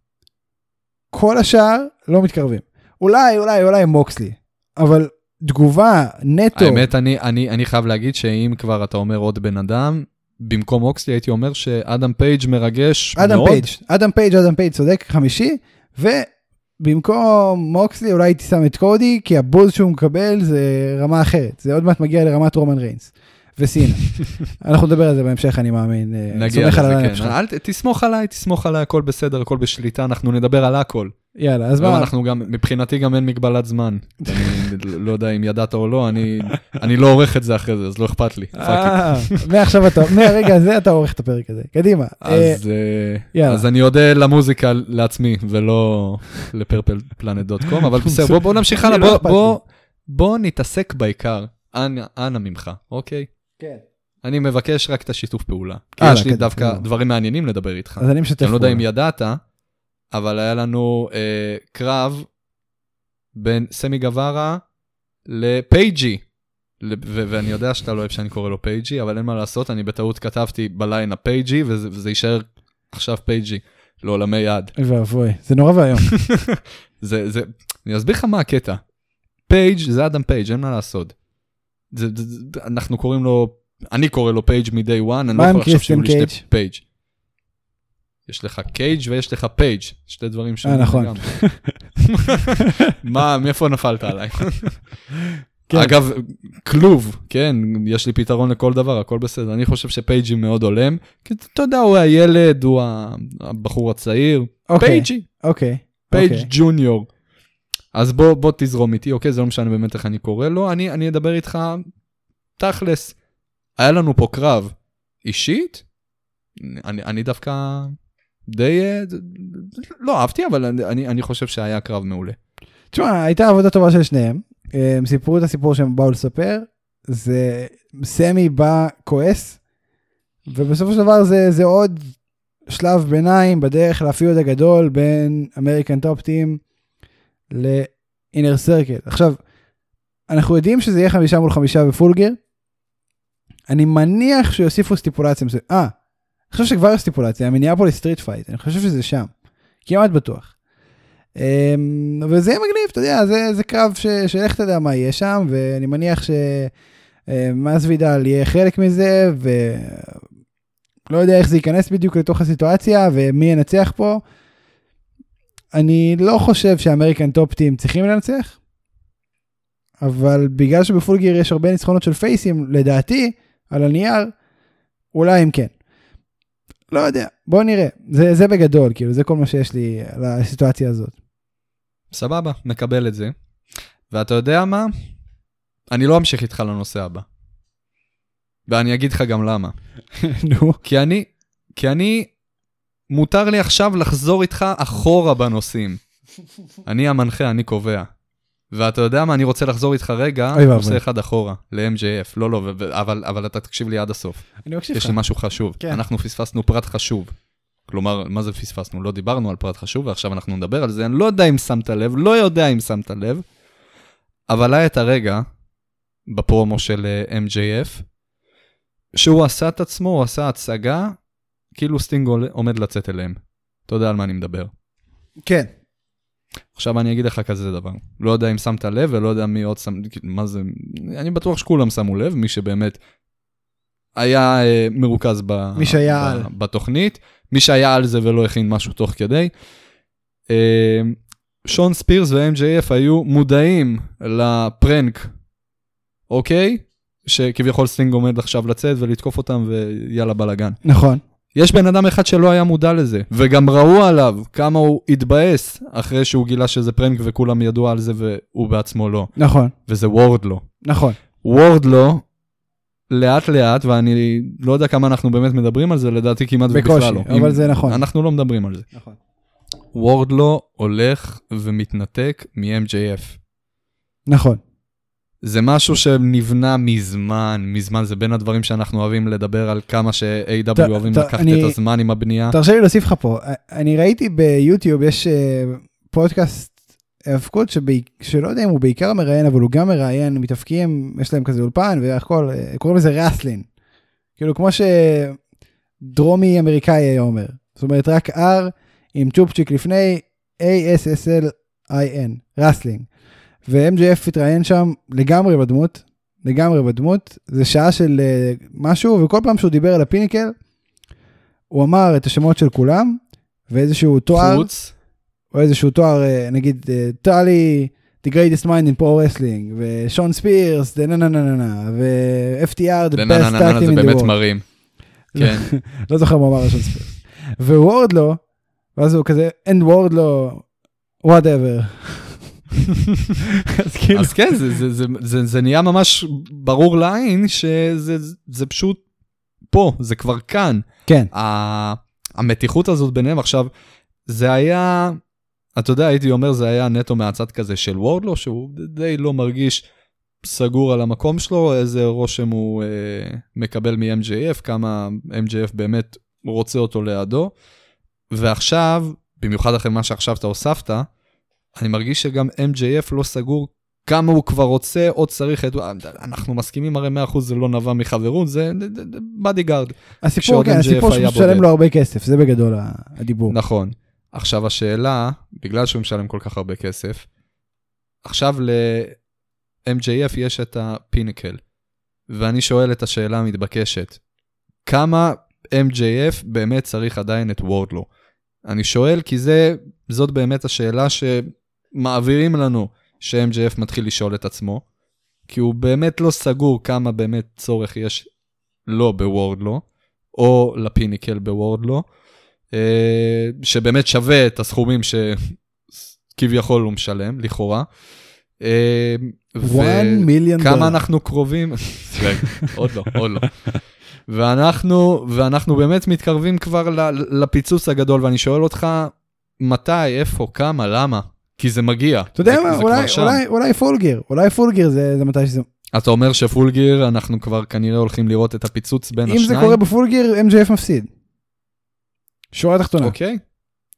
כל השאר לא מתקרבים. אולי, אולי, אולי מוקסלי, אבל תגובה נטו, האמת, אני, אני, אני חייב להגיד שאם כבר אתה אומר עוד בן אדם, במקום מוקסלי הייתי אומר שאדם פייג' מרגש אדם מאוד. פייג', אדם פייג', אדם פייג' צודק, חמישי, ובמקום מוקסלי אולי הייתי שם את קודי, כי הבוז שהוא מקבל זה רמה אחרת, זה עוד מעט מגיע לרמת רומן ריינס. וסינה. אנחנו נדבר על זה בהמשך, אני מאמין. אה, נגיע לזה, כן. אל, תסמוך עליי, תסמוך עליי, הכל בסדר, הכל בשליטה, אנחנו נדבר על הכל. יאללה, אז מה? אנחנו גם, מבחינתי גם אין מגבלת זמן. אני לא יודע אם ידעת או לא, אני, אני לא עורך את זה אחרי זה, אז לא אכפת לי. אה, מעכשיו אתה, מהרגע הזה אתה עורך את הפרק הזה. קדימה. אה, אז, אה. אז אני אודה למוזיקה לעצמי ולא לפרפל פלנט דוט קום, אבל בסדר, בוא, בוא נמשיך הלאה, לא בוא, אכפת בוא, בוא נתעסק בעיקר. אנא, ממך, אוקיי? כן. אני מבקש רק את השיתוף פעולה. כי יש לי קדימה, דווקא קדימה. דברים מעניינים לדבר איתך. אז אני משתף אני לא יודע אם פעולה. ידעת, אבל היה לנו אה, קרב בין סמי גווארה לפייג'י. ו- ואני יודע שאתה לא אוהב שאני קורא לו פייג'י, אבל אין מה לעשות, אני בטעות כתבתי בליינאפ פייג'י, וזה, וזה יישאר עכשיו פייג'י, לעולמי עד. אוי ואבוי, זה נורא ואיום. זה, זה, אני אסביר לך מה הקטע. פייג' זה אדם פייג', אין מה לעשות. זה, זה, זה, אנחנו קוראים לו, אני קורא לו פייג' מ-day one, אני לא יכול לחשוב שיהיו לי שתי פייג'. יש לך קייג' ויש לך פייג', שתי דברים שונים. נכון. לגמרי. מה, מאיפה נפלת עליי? כן. אגב, כלוב, כן, יש לי פתרון לכל דבר, הכל בסדר. אני חושב שפייג'י מאוד הולם, כי אתה יודע, הוא הילד, הוא הבחור הצעיר. אוקיי. פייג'י, אוקיי. פייג' אוקיי. ג'וניור. אז בוא, בוא תזרום איתי, אוקיי? זה לא משנה באמת איך אני קורא לו, אני, אני אדבר איתך תכלס. היה לנו פה קרב אישית, אני, אני דווקא די, אה, לא אהבתי, אבל אני, אני, חושב שהיה קרב מעולה. תשמע, הייתה עבודה טובה של שניהם. הם סיפרו את הסיפור שהם באו לספר. זה סמי בא כועס, ובסופו של דבר זה, זה עוד שלב ביניים בדרך לפיוד הגדול בין אמריקן טופ טים לאינר סרקל. עכשיו, אנחנו יודעים שזה יהיה חמישה מול חמישה ב Full Gear. אני מניח שיוסיפו סטיפולציה מסוימת. אה, אני חושב שכבר יש סטיפולציה, ה Minneapolis Street Fight, אני חושב שזה שם. כמעט בטוח. אמ, וזה יהיה מגניב, אתה יודע, זה, זה קרב ש, שאיך אתה יודע מה יהיה שם, ואני מניח שמאסווידל יהיה חלק מזה, ולא יודע איך זה ייכנס בדיוק לתוך הסיטואציה, ומי ינצח פה. אני לא חושב שה American Top Team צריכים לנצח, אבל בגלל שב Full Gear יש הרבה ניצחונות של פייסים, לדעתי, על הנייר, אולי אם כן. לא יודע, בוא נראה. זה, זה בגדול, כאילו, זה כל מה שיש לי על הסיטואציה הזאת. סבבה, מקבל את זה. ואתה יודע מה? אני לא אמשיך איתך לנושא הבא. ואני אגיד לך גם למה. נו. כי אני, כי אני, מותר לי עכשיו לחזור איתך אחורה בנושאים. אני המנחה, אני קובע. ואתה יודע מה, אני רוצה לחזור איתך רגע. נושא אחד אחורה, ל-MJF. לא, לא, אבל, אבל אתה תקשיב לי עד הסוף. אני מקשיב יש לך. לי משהו חשוב. כן. אנחנו פספסנו פרט חשוב. כלומר, מה זה פספסנו? לא דיברנו על פרט חשוב, ועכשיו אנחנו נדבר על זה. אני לא יודע אם שמת לב, לא יודע אם שמת לב, אבל היה את הרגע בפרומו של אה, MJF, שהוא עשה את עצמו, הוא עשה הצגה, כאילו סטינג עומד לצאת אליהם. אתה יודע על מה אני מדבר. כן. עכשיו אני אגיד לך כזה דבר, לא יודע אם שמת לב ולא יודע מי עוד שם, מה זה, אני בטוח שכולם שמו לב, מי שבאמת היה אה, מרוכז ב, מי שהיה ב, על. בתוכנית, מי שהיה על זה ולא הכין משהו תוך כדי. אה, שון ספירס ו-MJF היו מודעים ל prank, אוקיי? שכביכול סטינג עומד עכשיו לצאת ולתקוף אותם ויאללה בלאגן. נכון. יש בן אדם אחד שלא היה מודע לזה, וגם ראו עליו כמה הוא התבאס אחרי שהוא גילה שזה prank וכולם ידעו על זה והוא בעצמו לא, נכון. וזה וורדלו. נכון. וורדלו, לאט לאט, ואני לא יודע כמה אנחנו באמת מדברים על זה, לדעתי כמעט בקושי, ובכלל לא. אבל אם- זה נכון. אנחנו לא מדברים על זה. נכון. וורדלו הולך ומתנתק מ-MJF. נכון. זה משהו שנבנה מזמן, מזמן, זה בין הדברים שאנחנו אוהבים לדבר על כמה ש-AW אוהבים לקחת אני- את הזמן עם הבנייה. תרשה לי להוסיף לך פה, אני ראיתי ביוטיוב, יש אה, פודקאסט האבקות שלא יודע אם הוא בעיקר מראיין, אבל הוא גם מראיין מתאפקים, יש להם כזה אולפן והכל, אה, קוראים לזה רסלין. כאילו כמו שדרומי אמריקאי היה אומר. זאת אומרת רק R עם צ'ופצ'יק לפני A-S-S-L-I-N, wrestling. ו-MJF התראיין שם לגמרי בדמות, לגמרי בדמות, זה שעה של אה, משהו, וכל פעם שהוא דיבר על ה Pinnacle, הוא אמר את השמות של כולם, ואיזשהו תואר, חוץ, או איזשהו תואר, אה, נגיד, אה, טולי, The greatest mind in pro wrestling, ושון ספירס, דה נה נה נה נה נה, ו-FTR, the best נה, tag נה, team זה in the באמת world. מרים. כן. לא זוכר מה אמר שון ספירס. ווורדלו, ואז הוא כזה, and וורדלו, whatever. אז כאילו, אז כן, זה- זה- זה- זה- זה נהיה ממש ברור לעין שזה זה פשוט פה, זה כבר כאן. כן, ה- המתיחות הזאת ביניהם עכשיו, זה היה, אתה יודע, הייתי אומר, זה היה נטו מהצד כזה של וורדלו, שהוא די לא מרגיש סגור על המקום שלו, איזה רושם הוא אה, מקבל מ-MJF, כמה MJF באמת רוצה אותו לידו. ועכשיו, במיוחד אחרי מה שעכשיו אתה הוספת, אני מרגיש שגם MJF לא סגור כמה הוא כבר רוצה או צריך את... אנחנו מסכימים הרי 100% זה לא נבע מחברות, זה bodyguard. הסיפור, כן, הסיפור שהוא משלם. לו הרבה כסף, זה בגדול הדיבור. נכון. עכשיו השאלה, בגלל שהוא משלם כל כך הרבה כסף, עכשיו ל-MJF יש את ה Pinnacle, ואני שואל את השאלה המתבקשת, כמה MJF באמת צריך עדיין את וורדלו? אני שואל כי זה, זאת באמת השאלה שמעבירים לנו ש-MJF מתחיל לשאול את עצמו. כי הוא באמת לא סגור כמה באמת צורך יש לו בוורדלו, או לפיניקל בוורדלו, אה, שבאמת שווה את הסכומים שכביכול הוא משלם, לכאורה. אה, 1 מיליון כמה דולר. אנחנו קרובים, עוד לא, עוד לא. ואנחנו, ואנחנו באמת מתקרבים כבר לפיצוץ הגדול, ואני שואל אותך, מתי, איפה, כמה, למה? כי זה מגיע. אתה יודע מה, אולי. אולי, אולי פולגר, אולי פולגר זה, זה מתי שזה... אתה אומר שפול גיר, אנחנו כבר כנראה הולכים לראות את הפיצוץ בין אם השניים? זה קורה בפולגר, MJF מפסיד. שורה תחתונה. אוקיי.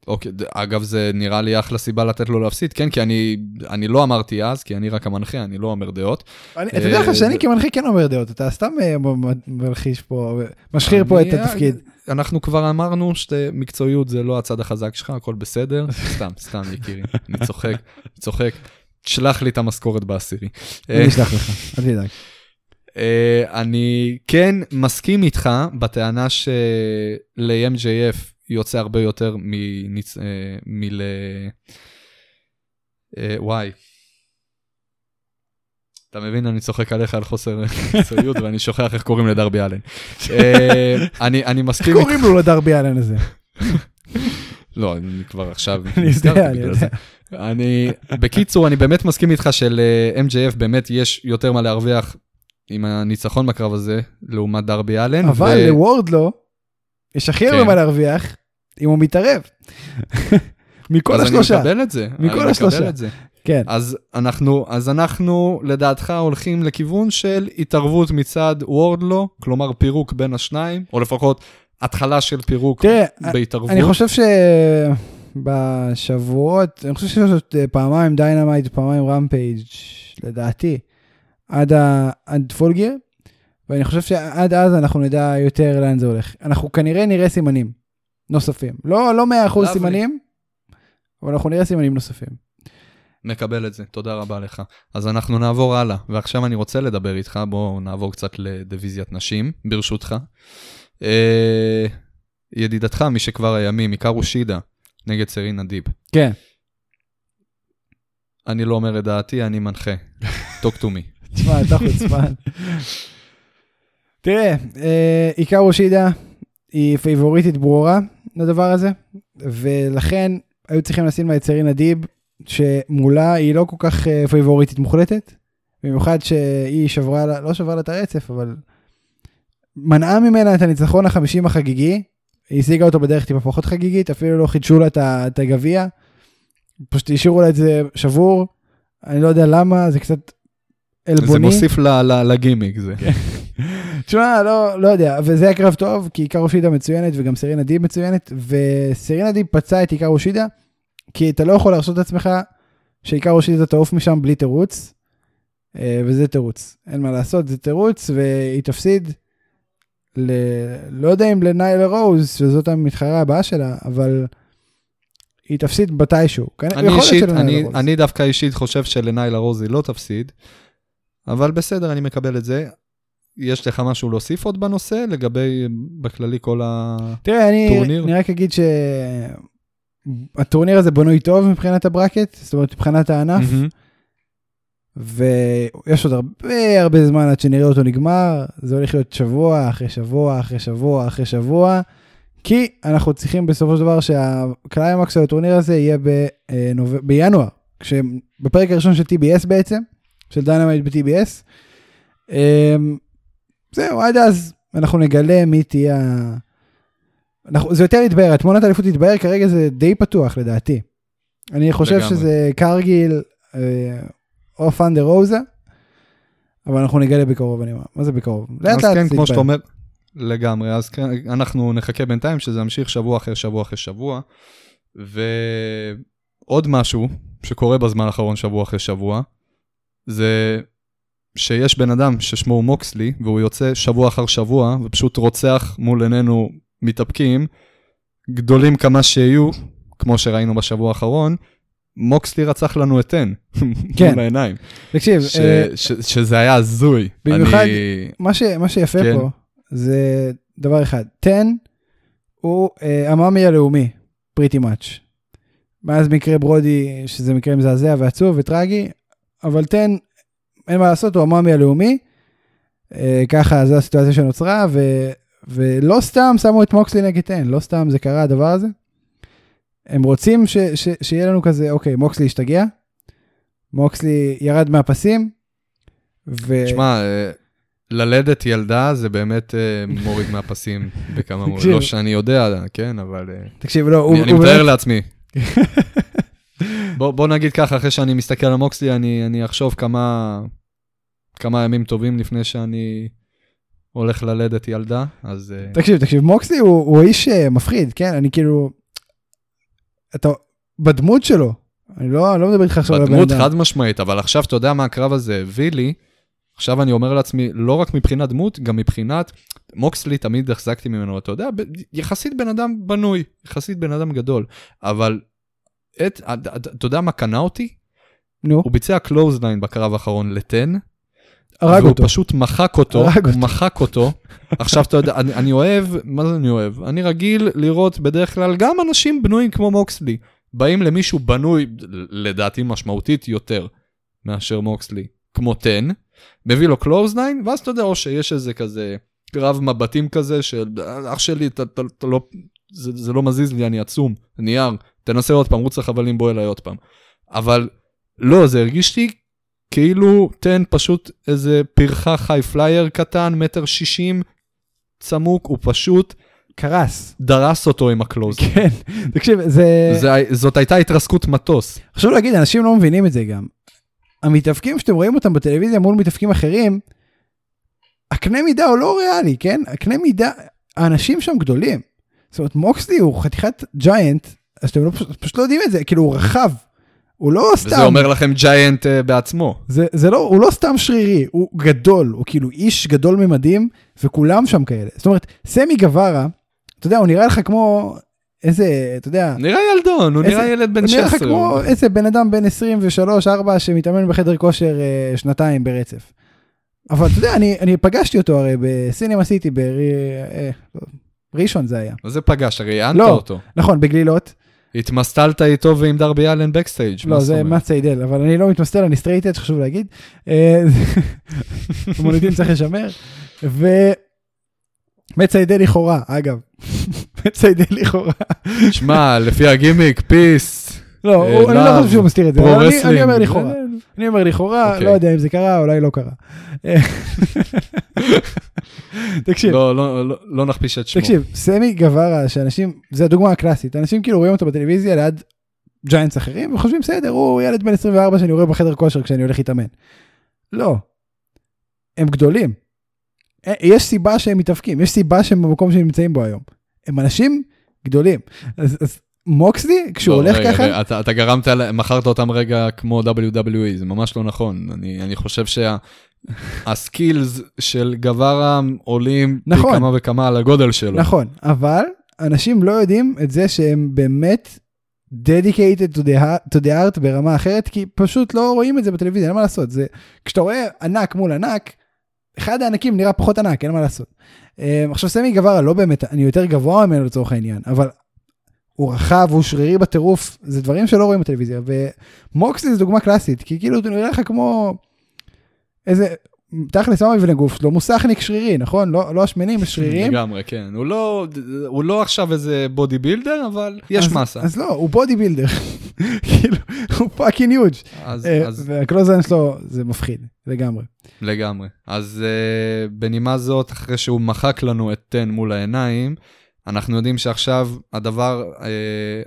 אוקיי, אגב, זה נראה לי אחלה סיבה לתת לו להפסיד, כן, כי אני, אני לא אמרתי אז, כי אני רק המנחה, אני לא אומר דעות. אני- אתה יודע לך אה, שאני זה- כמנחה כן אומר דעות, אתה סתם אה, מלחיש פה, משחיר פה את התפקיד. אנחנו כבר אמרנו שמקצועיות זה לא הצד החזק שלך, הכל בסדר. סתם, סתם, יקירי, אני צוחק, צוחק. תשלח לי את המשכורת בעשירי. אני אשלח לך, אל תדאג. אה, אני כן מסכים איתך בטענה של-MJF יוצא הרבה יותר מניצ... אה, מל... אה, וואי. אתה מבין, אני צוחק עליך על חוסר מקצועיות ואני שוכח איך קוראים לדרבי אלן. אה, אני אני איך מסכים איתך. קוראים לו לדרבי אלן הזה? לא, אני כבר עכשיו אני יודע, אני יודע. אני, בקיצור, אני באמת מסכים איתך של-MJF באמת יש יותר מה להרוויח עם הניצחון בקרב הזה, לעומת דרבי אלן. אבל לוורדלו, יש הכי הרבה כן. מה להרוויח, אם הוא מתערב. מכל אז השלושה. אני מקבל את זה. מכל השלושה. את זה. כן. אז אנחנו, אז אנחנו, לדעתך, הולכים לכיוון של התערבות מצד וורדלו, כלומר פירוק בין השניים, או לפחות התחלה של פירוק תראה, בהתערבות. אני חושב שבשבועות, אני חושב שיש עוד אה, פעמיים Dynamite, פעמיים Rampage, לדעתי, עד, ה... עד פולגר, ואני חושב שעד אז אנחנו נדע יותר לאן זה הולך. אנחנו כנראה נראה סימנים נוספים. לא, לא 100% Lovely. סימנים, אבל אנחנו נראה סימנים נוספים. מקבל את זה, תודה רבה לך. אז אנחנו נעבור הלאה, ועכשיו אני רוצה לדבר איתך, בואו נעבור קצת לדיוויזיית נשים, ברשותך. אה, ידידתך משכבר הימים, עיקרו שידה, נגד סרינה דיב. כן. אני לא אומר את דעתי, אני מנחה. talk to me. תשמע, אתה חוצפן. תראה, אה, עיקר שידה היא פייבוריטית ברורה לדבר הזה, ולכן היו צריכים לשים לה את סרינה דיב, שמולה היא לא כל כך אה, פייבוריטית מוחלטת, במיוחד שהיא שברה לה, לא שברה לה את הרצף, אבל מנעה ממנה את הניצחון החמישים החגיגי, היא השיגה אותו בדרך טיפה פחות חגיגית, אפילו לא חידשו לה את הגביע, פשוט השאירו לה את זה שבור, אני לא יודע למה, זה קצת עלבוני. זה מוסיף ל- ל- לגימיק זה. תשמע, לא, לא יודע, וזה היה קרב טוב, כי עיקר אושידה מצוינת וגם סרינה דיב מצוינת, וסרינה דיב פצע את עיקר אושידה, כי אתה לא יכול להרשות את עצמך שעיקר אושידה תעוף משם בלי תירוץ, אה, וזה תירוץ, אין מה לעשות, זה תירוץ, והיא תפסיד, ל... לא יודע אם לניילה רוז, שזאת המתחרה הבאה שלה, אבל היא תפסיד מתישהו. אני אישית, אני. אני דווקא אישית חושב שלניילה רוז היא לא תפסיד, אבל בסדר, אני מקבל את זה. יש לך משהו להוסיף עוד בנושא לגבי, בכללי, כל ה... תראה, אני? אני רק אגיד שהטורניר הזה בנוי טוב מבחינת הברקט, זאת אומרת מבחינת הענף, מהמם. ויש עוד הרבה הרבה זמן עד שנראה אותו נגמר, זה הולך להיות שבוע אחרי שבוע אחרי שבוע אחרי שבוע, כי אנחנו צריכים בסופו של דבר שהקליימקס של הטורניר הזה יהיה בנוב... בינואר, בפרק הראשון של TBS בעצם, של Dynamite ב-TBS. זהו, עד אז אנחנו נגלה מי תהיה... ה- אנחנו, זה יותר יתבהר, התמונת האליפות יתבהר, כרגע זה די פתוח לדעתי. אני חושב לגמרי. שזה קרגיל או ת'אנדר רוזה, אבל אנחנו נגלה בקרוב, אני אומר. מה זה בקרוב? לאט אז לאט כן, זה כמו שאתה. אומר, לגמרי. אז כן, אנחנו נחכה בינתיים שזה ימשיך שבוע אחרי שבוע אחרי שבוע. ועוד משהו שקורה בזמן האחרון שבוע אחרי שבוע, זה שיש בן אדם ששמו הוא מוקסלי, והוא יוצא שבוע אחר שבוע, ופשוט רוצח מול עינינו מתאפקים, גדולים כמה שיהיו, כמו שראינו בשבוע האחרון, מוקסלי רצח לנו את טן, כן. מול העיניים. תקשיב, ש- אה, ש- שזה היה הזוי. במיוחד- אני- מה, ש, מה שיפה כן. פה זה דבר אחד, 10 הוא אה, המאמי הלאומי, פריטי מאץ'. מאז מקרה ברודי, שזה מקרה מזעזע ועצוב וטרגי, אבל 10 אין מה לעשות, הוא המאמי הלאומי. אה, ככה, זו הסיטואציה שנוצרה, ו, ולא סתם שמו את מוקסלי נגד 10, לא סתם זה קרה הדבר הזה. הם רוצים ש, ש, שיהיה לנו כזה, אוקיי, מוקסלי השתגע, מוקסלי ירד מהפסים, ו... שמע, אה, ללדת ילדה זה באמת אה, מוריד מהפסים בכמה מורים. לא שאני יודע, כן, אבל אה, תקשיב, לא, הוא... אני מתאר לעצמי. בוא בוא נגיד ככה, אחרי שאני מסתכל על מוקסלי, אני אני אחשוב כמה כמה ימים טובים לפני שאני הולך ללדת ילדה, אז... אה, תקשיב, תקשיב, מוקסלי הוא, הוא איש אה, מפחיד, כן? אני כאילו... אתה... בדמות שלו, אני לא, לא מדבר איתך עכשיו על הבן בדמות אדם. חד משמעית, אבל עכשיו אתה יודע מה הקרב הזה הביא לי, עכשיו אני אומר לעצמי, לא רק מבחינת דמות, גם מבחינת, מוקסלי תמיד החזקתי ממנו, אתה יודע, ב- יחסית בן אדם בנוי, יחסית בן אדם גדול, אבל אתה יודע מה קנה אותי? נו, הוא ביצע clothesline בקרב האחרון ל Ten, הרג והוא אותו. פשוט מחק אותו, הרג הוא אותו. מחק אותו. עכשיו אתה יודע, אני, אני אוהב, מה זה אני אוהב? אני רגיל לראות בדרך כלל גם אנשים בנויים כמו מוקסלי. באים למישהו בנוי, לדעתי משמעותית יותר מאשר מוקסלי, כמו 10, מביא לו clothesline, ואז אתה יודע, או שיש איזה כזה קרב מבטים כזה של אח שלי, אתה לא, זה, זה לא מזיז לי, אני עצום, נייר, תנסה עוד פעם, רוץ לחבלים, בוא אליי עוד פעם. אבל לא, זה הרגיש לי כאילו תן פשוט איזה פרחח high flyer קטן, מטר שישים, צמוק, הוא פשוט קרס. דרס אותו עם הקלוז. כן, תקשיב, זה... זה, זאת הייתה התרסקות מטוס. חשוב להגיד, אנשים לא מבינים את זה גם. המתאבקים שאתם רואים אותם בטלוויזיה מול מתאבקים אחרים, הקנה מידה הוא לא ריאלי, כן? הקנה מידה, האנשים שם גדולים. זאת אומרת, מוקסלי הוא חתיכת ג'יינט, אז אתם לא, פשוט, לא יודעים את זה, כאילו הוא רחב. הוא לא סתם, וזה אומר לכם ג'יינט uh, בעצמו. זה, זה לא, הוא לא סתם שרירי, הוא גדול, הוא כאילו איש גדול ממדים, וכולם שם כאלה. זאת אומרת, סמי גווארה, אתה יודע, הוא נראה לך כמו איזה, אתה יודע, נראה ילדון, הוא איזה- נראה ילד בן הוא נראה לך 16. כמו איזה בן אדם בן 23-4 שמתאמן בחדר כושר אה, שנתיים ברצף. אבל אתה יודע, אני, אני פגשתי אותו הרי בסינמה סיטי, בראשון זה היה. זה פגש? הרי ראיינת לא. אותו. נכון, בגלילות. התמסטלת איתו ועם דרבי אלן ב backstage. לא, זה? מאט סיידל, אבל אני לא מתמסטל, אני straight edge חשוב להגיד. אה, המוניטין צריך לשמר. סיידל לכאורה, אגב. מאט סיידל לכאורה. שמע, לפי הגימיק, peace. לא, אה, אני לא חושב שהוא מסתיר את זה, אני-. אומר לכאורה. אני אומר לכאורה, אוקיי. לא יודע אם זה קרה, אולי לא קרה. תקשיב, לא, לא, לא- לא נכפיש את שמו. תקשיב, סמי גווארה, שאנשים, זה הדוגמה הקלאסית, אנשים כאילו רואים אותו בטלוויזיה ליד ג'יינטס אחרים, וחושבים, בסדר, הוא ילד בן 24 שאני רואה בחדר כושר כשאני הולך להתאמן. לא, הם גדולים. אה, יש סיבה שהם מתאבקים, יש סיבה שהם במקום שהם נמצאים בו היום. הם אנשים גדולים. אז, אז מוקסלי, כשהוא לא, הולך רגע, ככה, רגע, אתה, אתה גרמת, מכרת אותם רגע כמו WWE, זה ממש לא נכון. אני, אני חושב שהסקילס של גווארה עולים נכון. פי כמה וכמה על הגודל שלו. נכון, אבל אנשים לא יודעים את זה שהם באמת dedicated to the, to the art ברמה אחרת, כי פשוט לא רואים את זה בטלוויזיה, אין מה לעשות. זה, כשאתה רואה ענק מול ענק, אחד הענקים נראה פחות ענק, אין מה לעשות. אה, עכשיו סמי גווארה לא באמת, אני יותר גבוה ממנו לצורך העניין, אבל הוא רחב, הוא שרירי בטירוף, זה דברים שלא רואים בטלוויזיה, ומוקסלי זה דוגמה קלאסית, כי כאילו הוא נראה לך כמו איזה, תכלס מה מבנה גוף שלו, מוסכניק שרירי, נכון? לא, לא השמנים, השריריים. לגמרי, כן. הוא לא, הוא לא עכשיו איזה body builder, אבל יש אז, מסה. אז לא, הוא body builder. כאילו, הוא fucking huge. וה clothesline שלו זה מפחיד, לגמרי. לגמרי. אז uh, בנימה זאת, אחרי שהוא מחק לנו את 10 מול העיניים, אנחנו יודעים שעכשיו הדבר uh,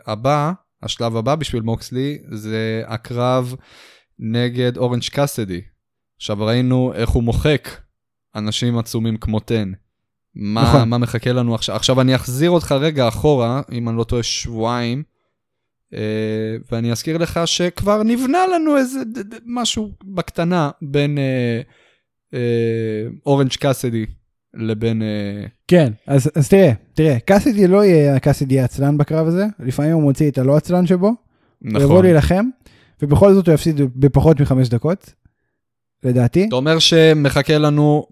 הבא, השלב הבא בשביל מוקסלי, זה הקרב נגד אורנג' קאסדי. עכשיו ראינו איך הוא מוחק אנשים עצומים כמו 10. מה, נכון. מה מחכה לנו עכשיו? עכשיו אני אחזיר אותך רגע אחורה, אם אני לא טועה שבועיים, uh, ואני אזכיר לך שכבר נבנה לנו איזה משהו בקטנה בין uh, אורנג' קאסדי לבין... uh, כן, אז, אז תראה, תראה, קאסידי לא יהיה הקאסידי העצלן בקרב הזה, לפעמים הוא מוציא את הלא עצלן שבו, הוא יבוא נכון. להילחם, ובכל זאת הוא יפסיד בפחות מחמש דקות, לדעתי. אתה אומר שמחכה לנו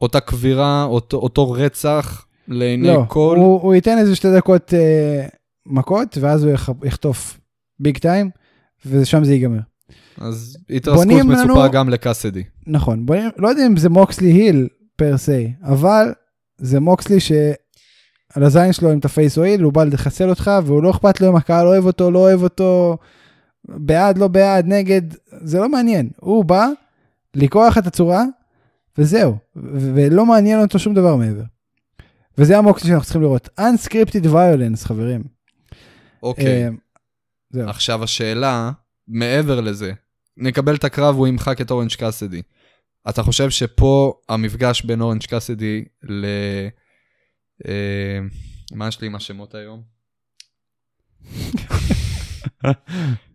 אותה קבורה, אותו, אותו רצח לעיני לא, כל... הוא, הוא ייתן איזה שתי דקות אה, מכות, ואז הוא יח, יחטוף big time, ושם זה ייגמר. אז התרסקות בונים מצופה לנו- גם לקאסדי. נכון, נ- לא יודע אם זה מוקסלי heel per se, אבל זה מוקסלי שעל הזין שלו אם אתה face או heel, הוא בא לחסל אותך, והוא לא אכפת לו אם הקהל אוהב אותו, לא אוהב אותו, בעד, לא בעד, נגד, זה לא מעניין. הוא בא לקרוע לך את הצורה, וזהו, ולא מעניין אותו שום דבר מעבר. וזה המוקסלי שאנחנו צריכים לראות. Unscripted violence, חברים. אוקיי, אה, זהו. עכשיו השאלה, מעבר לזה, נקבל את הקרב, הוא ימחק את אורנג' קאסדי. אתה חושב שפה המפגש בין אורנג' קאסדי ל... אה, מה יש לי עם השמות היום?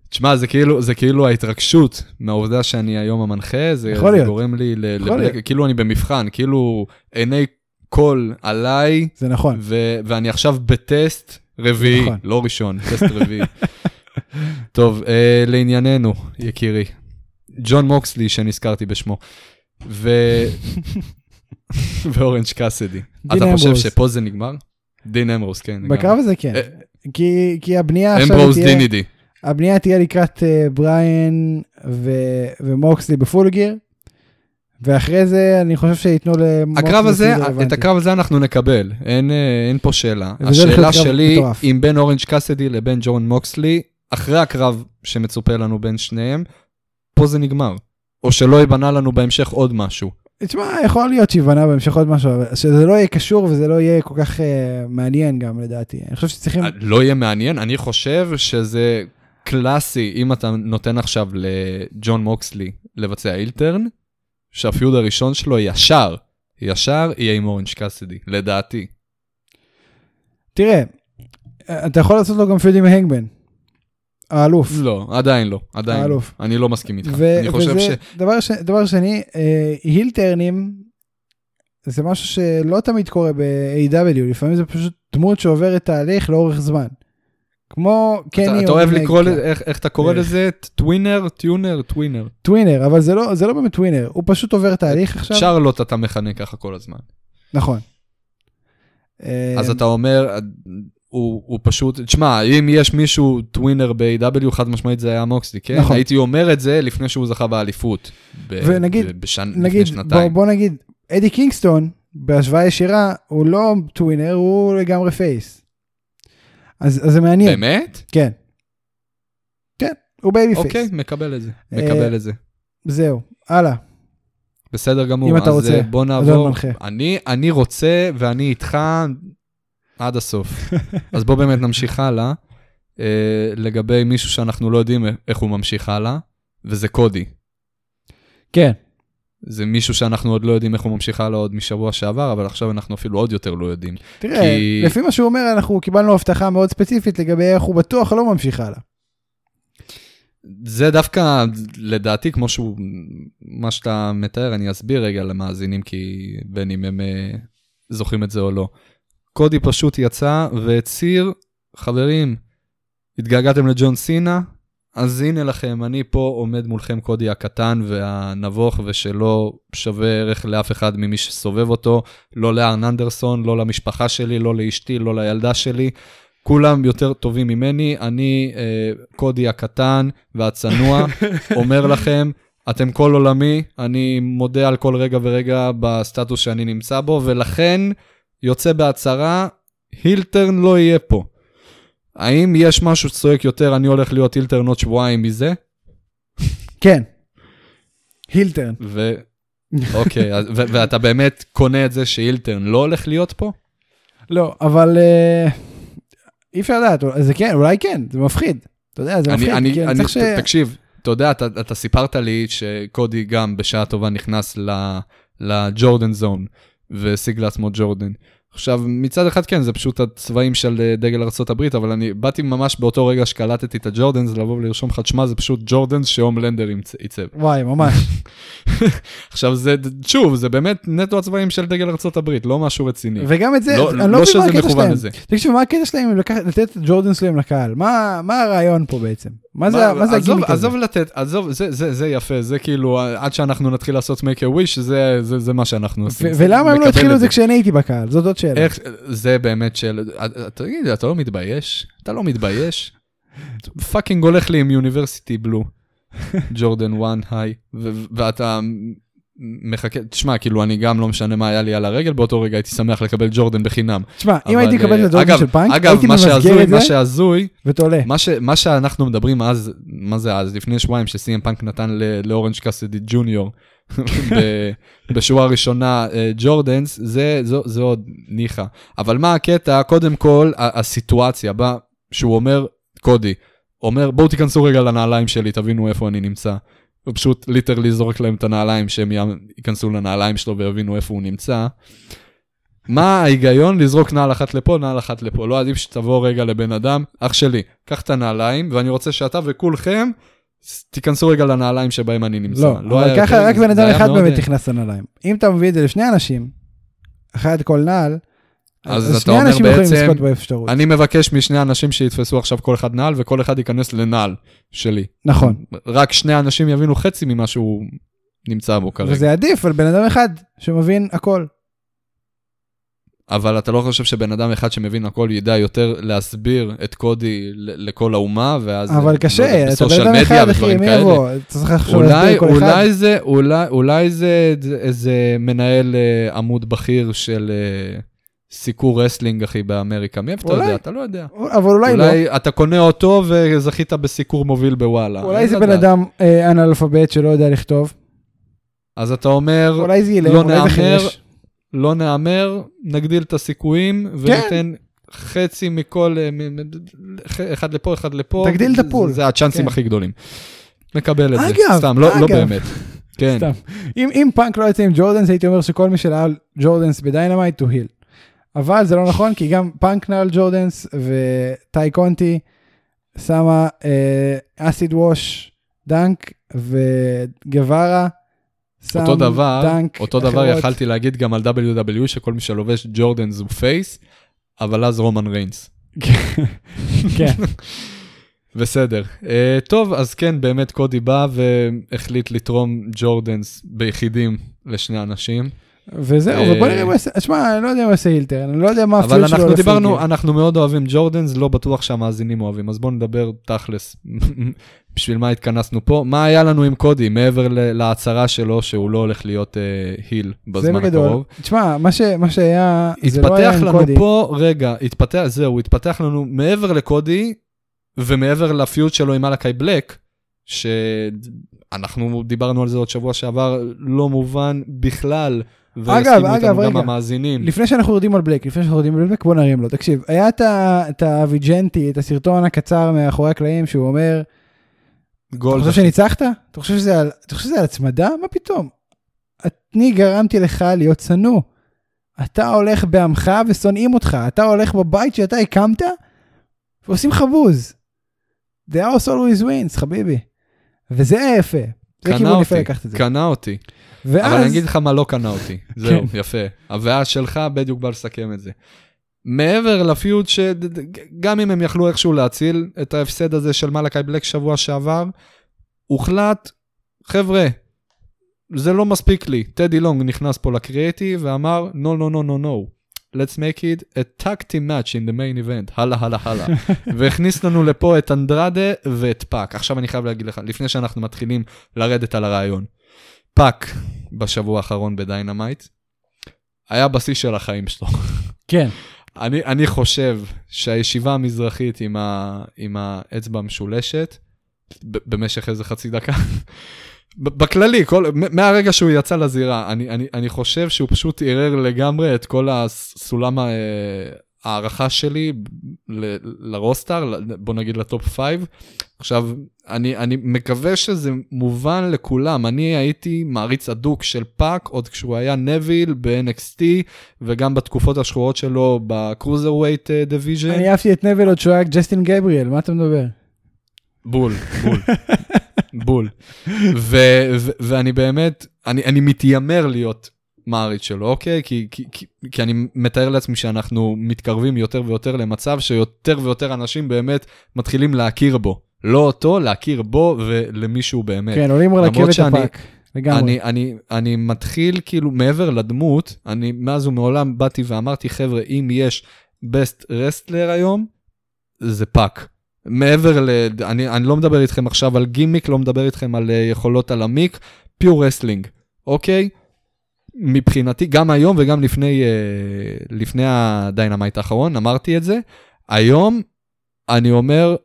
תשמע, זה כאילו, זה כאילו ההתרגשות מהעובדה שאני היום המנחה, זה, זה להיות. גורם לי ל... לבלק. כאילו אני במבחן, כאילו עיני קול עליי, זה נכון. ו- ואני עכשיו בטסט רביעי, נכון. לא ראשון, טסט רביעי. טוב, אה, לענייננו, יקירי. ג'ון מוקסלי, שנזכרתי בשמו, ו... ואורנג' קאסדי. אתה חושב. שפה זה נגמר? דין אמרוס, כן. בקרב הזה כן. אה, כי, כי הבנייה עכשיו תהיה... דינידי. הבנייה תהיה לקראת uh, בריין ו- ומוקסלי בפול גיר, ואחרי זה אני חושב שייתנו למוקסלי. הקרב הזה. את הקרב הזה אנחנו נקבל, אין, אה, אין פה שאלה. השאלה שלי, מטורף. אם בין אורנג' קאסדי לבין ג'ון מוקסלי, אחרי הקרב שמצופה לנו בין שניהם, פה זה נגמר. או שלא ייבנה לנו בהמשך עוד משהו. תשמע, יכול להיות שיבנה בהמשך עוד משהו, אבל שזה לא יהיה קשור וזה לא יהיה כל כך uh, מעניין גם לדעתי. אני חושב שצריכים... לא יהיה מעניין, אני חושב שזה קלאסי, אם אתה נותן עכשיו לג'ון מוקסלי לבצע אילטרן, שהפיוד הראשון שלו ישר, ישר יהיה עם אורנג' קאסדי, לדעתי. תראה, אתה יכול לעשות לו גם פיוד עם הנגמן. האלוף. לא, עדיין לא, עדיין לא. האלוף. אני לא מסכים איתך. ו- אני חושב ש... וזה דבר, ש... דבר שני, אה, הילטרנים זה משהו שלא תמיד קורה ב-AW, לפעמים זה פשוט דמות שעוברת תהליך לאורך זמן. כמו קני אתה, אתה אוהב. לקרוא לזה, איך, איך אתה קורא בערך. לזה? טווינר? טיונר? טווינר. טווינר, אבל זה לא, זה לא באמת טווינר, הוא פשוט עובר תהליך עכשיו. שרלוט אתה מכנה ככה כל הזמן. נכון. אה, אז אתה אומר, הוא, הוא פשוט, תשמע, אם יש מישהו tweener ב-AW, חד משמעית זה היה מוקסלי, כן? נכון. הייתי אומר את זה לפני שהוא זכה באליפות. ב- ונגיד- ב- בשנ... נגיד, לפני בוא, שנתיים. בוא נגיד, אדי קינגסטון, בהשוואה ישירה, הוא לא tweener, הוא לגמרי face. אז, אז זה מעניין. באמת? כן. כן, הוא babyface. אוקיי, מקבל את זה. אה, מקבל את זה. זהו, הלאה. בסדר גמור. אם אתה רוצה, אה, בוא נעבור. אני, אני רוצה ואני איתך עד הסוף. אז בוא באמת נמשיך הלאה. אה, לגבי מישהו שאנחנו לא יודעים איך הוא ממשיך הלאה, וזה קודי. כן. זה מישהו שאנחנו עוד לא יודעים איך הוא ממשיך הלאה עוד משבוע שעבר, אבל עכשיו אנחנו אפילו עוד יותר לא יודעים. תראה, כי- לפי מה שהוא אומר, אנחנו קיבלנו הבטחה מאוד ספציפית לגבי איך הוא בטוח לא ממשיך הלאה. זה דווקא, לדעתי, כמו שהוא, מה שאתה מתאר, אני אסביר רגע למאזינים, כי בין אם הם אה, זוכרים את זה או לא. קודי פשוט יצא והצהיר, חברים, התגעגעתם לג'ון סינה? אז הנה לכם, אני פה עומד מולכם קודי הקטן והנבוך ושלא שווה ערך לאף אחד ממי שסובב אותו, לא לארן אנדרסון, לא למשפחה שלי, לא לאשתי, לא לילדה שלי. כולם יותר טובים ממני, אני אה, קודי הקטן והצנוע, אומר לכם, אתם כל עולמי, אני מודה על כל רגע ורגע בסטטוס שאני נמצא בו, ולכן יוצא בהצהרה, הילטרן לא יהיה פה. האם יש משהו שצועק יותר, אני הולך להיות הילטרן עוד שבועיים מזה? כן. הילטרן. ו... אוקיי, ו- ואתה באמת קונה את זה שהילטרן לא הולך להיות פה? לא, אבל אה, אי אפשר לדעת, זה כן, אולי כן, זה מפחיד. אתה יודע, זה מפחיד, אני, אני, כי אני אני, ש... תקשיב, אתה יודע, אתה, אתה סיפרת לי שקודי גם בשעה טובה נכנס ל- לג'ורדן זון והשיג לעצמו ג'ורדן. עכשיו, מצד אחד כן, זה פשוט הצבעים של אה, דגל ארה"ב, אבל אני באתי ממש באותו רגע שקלטתי את הג'ורדנס, לבוא ולרשום לך, תשמע, זה פשוט ג'ורדנס שהומלנדר ימצ- עיצב. וואי, ממש. עכשיו, זה, שוב, זה באמת נטו הצבעים של דגל ארה"ב, לא משהו רציני. וגם את זה, לא, אני לא לא מבין מה הקטע שלהם. תקשיב, מה הקטע שלהם לתת את ג'ורדן שלהם לקהל? מה מה הרעיון פה בעצם? מה זה מה זה הגימיק הזה? עזוב לתת, עזוב, זה, זה, זה יפה, זה כאילו, עד שאנחנו נתחיל לעשות make a wish, זה, זה, זה מה שאנחנו עושים. ולמה הם לא התחילו את זה כשאני הייתי בקהל? זאת עוד שאלה. איך, זה באמת של, תגיד, אתה לא מתבייש? אתה לא מתבייש? fucking הולך לי עם university blue. ג'ורדן 1 high, ואתה מחכה, תשמע, כאילו אני גם לא משנה מה היה לי על הרגל, באותו רגע הייתי שמח לקבל ג'ורדן בחינם. תשמע, אם אבל, הייתי מקבל אה, את הג'ורדן אגב- של פאנק, אגב, הייתי ממסגר את זה מה שהזוי, ותולה. מה, ש, מה שאנחנו מדברים אז, מה זה אז, לפני שבועיים שסי אם פאנק נתן לאורנג' קאסדי ג'וניור בשורה הראשונה אה, ג'ורדנס, זה, זו, זה עוד ניחא. אבל מה הקטע? קודם כל, הסיטואציה בה שהוא אומר, קודי, אומר בואו תיכנסו רגע לנעליים שלי, תבינו איפה אני נמצא. הוא פשוט literally זורק להם את הנעליים, שהם ייכנסו לנעליים שלו ויבינו איפה הוא נמצא. מה ההיגיון לזרוק נעל אחת לפה, נעל אחת לפה? לא עדיף שתבוא רגע לבן אדם, אח שלי, קח את הנעליים, ואני רוצה שאתה וכולכם תיכנסו רגע לנעליים שבהם אני נמצא. לא, אבל היה ככה יותר רק בן אדם אחד באמת נכנס לנעליים. אם אתה מביא את זה לשני אנשים, אחד כל נעל, אז אתה אומר בעצם, רוצה. אני מבקש משני אנשים שיתפסו עכשיו כל אחד נעל, וכל אחד ייכנס לנעל שלי. נכון. רק שני אנשים יבינו חצי ממה שהוא נמצא בו כרגע. וזה עדיף על בן אדם אחד שמבין הכל. אבל אתה לא חושב שבן אדם אחד שמבין הכל ידע יותר להסביר את קודי לכל האומה, ואז... אבל לא קשה, יודע, אתה בן אדם אחד, אחי, מי. יבוא? אתה צריך אולי, להסביר כל אחד. אולי זה, אולי, אולי זה איזה מנהל אה, עמוד בכיר של אה, סיקור wrestling, אחי, באמריקה. מאיפה אתה אולי. יודע? אתה לא יודע. אבל אולי לא. אולי אתה קונה אותו וזכית בסיקור מוביל בוואלה. אולי זה בן. אדם אה, אנאלפבית שלא יודע לכתוב. אז אתה אומר, אולי זה אילם, לא אולי זה נהמר, חירש. לא נהמר, נגדיל את הסיכויים, כן. וניתן חצי מכל, אה, אחד לפה, אחד לפה. תגדיל את זה- הפול. זה הצ'אנסים כן. הכי גדולים. מקבל את זה. אגב, סתם, לא לא אגב. באמת. כן. סתם. אם אם פאנק לא יוצא עם ג'ורדנס, הייתי אומר שכל מי שנעל ג'ורדנס ב Dynamite הוא heel. אבל זה לא נכון, כי גם פאנק נעל ג'ורדנס וטאי קונטי שמה אסיד ווש דנק וגווארה. אותו דבר, דנק אותו דבר אחרות. יכלתי להגיד גם על WWE, שכל מי שלובש ג'ורדן הוא פייס, אבל אז רומן ריינס. כן, בסדר. Uh, טוב, אז כן, באמת קודי בא והחליט לתרום ג'ורדנס ביחידים לשני אנשים. וזהו, אה, ובוא נראה מה יעשה, תשמע, אני לא יודע מה יעשה הילטר, אני לא יודע מה אבל הפיוט שלו. אנחנו על דיברנו. אנחנו מאוד אוהבים ג'ורדנס, לא בטוח שהמאזינים אוהבים, אז בואו נדבר תכלס, בשביל מה התכנסנו פה. מה היה לנו עם קודי, מעבר להצהרה שלו שהוא לא הולך להיות היל זה בזמן. הקרוב. תשמע, מה שהיה, זה לא היה התפתח עם לנו קודי. פה, רגע, התפתח, זהו, התפתח לנו מעבר לקודי, ומעבר לפיוט שלו עם אלקאי בלק, שאנחנו דיברנו על זה עוד שבוע שעבר, לא מובן בכלל, ויסכימו אגב, איתנו גם. המאזינים. לפני שאנחנו יורדים על בלק, לפני שאנחנו יורדים על בלק, בוא נרים לו. תקשיב, היה את הוויג'נטי, את הסרטון הקצר מאחורי הקלעים, שהוא אומר, אתה גולד. חושב שניצחת? אתה חושב שזה על- אתה חושב שזה על הצמדה? מה פתאום? אני גרמתי לך להיות שנוא. אתה הולך בעמך ושונאים אותך. אתה הולך בבית שאתה הקמת ועושים לך בוז. The house always wins, חביבי. וזה יפה. זה קנה כיוון יפה אותי, לקחת את זה. קנה אותי. ואז... אבל אני אגיד לך מה לא קנה אותי. זהו, כן. יפה. הוויה שלך בדיוק בא לסכם את זה. מעבר לפיוט שגם אם הם יכלו איכשהו להציל את ההפסד הזה של מלאקי בלק שבוע שעבר, הוחלט, חבר'ה, זה לא מספיק לי. טדי לונג נכנס פה לקריאיטיב ואמר, no, no, no, no, no. let's make it a tag team match in the main event, הלאה, הלאה, הלאה. והכניס לנו לפה את אנדרדה ואת פאק. עכשיו אני חייב להגיד לך, לפני שאנחנו מתחילים לרדת על הרעיון. פאק בשבוע האחרון ב Dynamite, היה בשיא של החיים שלו. כן. אני, אני חושב שהישיבה המזרחית עם, ה, עם האצבע המשולשת, במשך איזה חצי דקה, בכללי, כל, מהרגע שהוא יצא לזירה, אני, אני, אני חושב שהוא פשוט ערער לגמרי את כל הסולם ה- הערכה שלי ל roster, בוא נגיד ל top 5. עכשיו, אני, אני מקווה שזה מובן לכולם. אני הייתי מעריץ אדוק של פאק עוד כשהוא היה נוויל ב-NXT, וגם בתקופות השחורות שלו ב cruiserweight division. אני אהבתי את נוויל עוד שהוא היה ג'סטין גבריאל, מה אתה מדבר? בול, בול, בול. ו- ו- ואני באמת, אני, אני מתיימר להיות מעריץ שלו, אוקיי? כי, כי, כי, כי אני מתאר לעצמי שאנחנו מתקרבים יותר ויותר למצב שיותר ויותר אנשים באמת מתחילים להכיר בו. לא אותו, להכיר בו ולמישהו באמת. כן, עולים למרות רכבת הפאק. לגמרי. אני, אני, אני מתחיל כאילו מעבר לדמות, אני מאז ומעולם באתי ואמרתי, חבר'ה, אם יש best wrestler היום, זה פאק. מעבר ל... אני, אני לא מדבר איתכם עכשיו על גימיק, לא מדבר איתכם על uh, יכולות על ה mic, pure wrestling, אוקיי? מבחינתי, גם היום וגם לפני, uh, לפני ה Dynamite האחרון, אמרתי את זה. היום, אני אומר,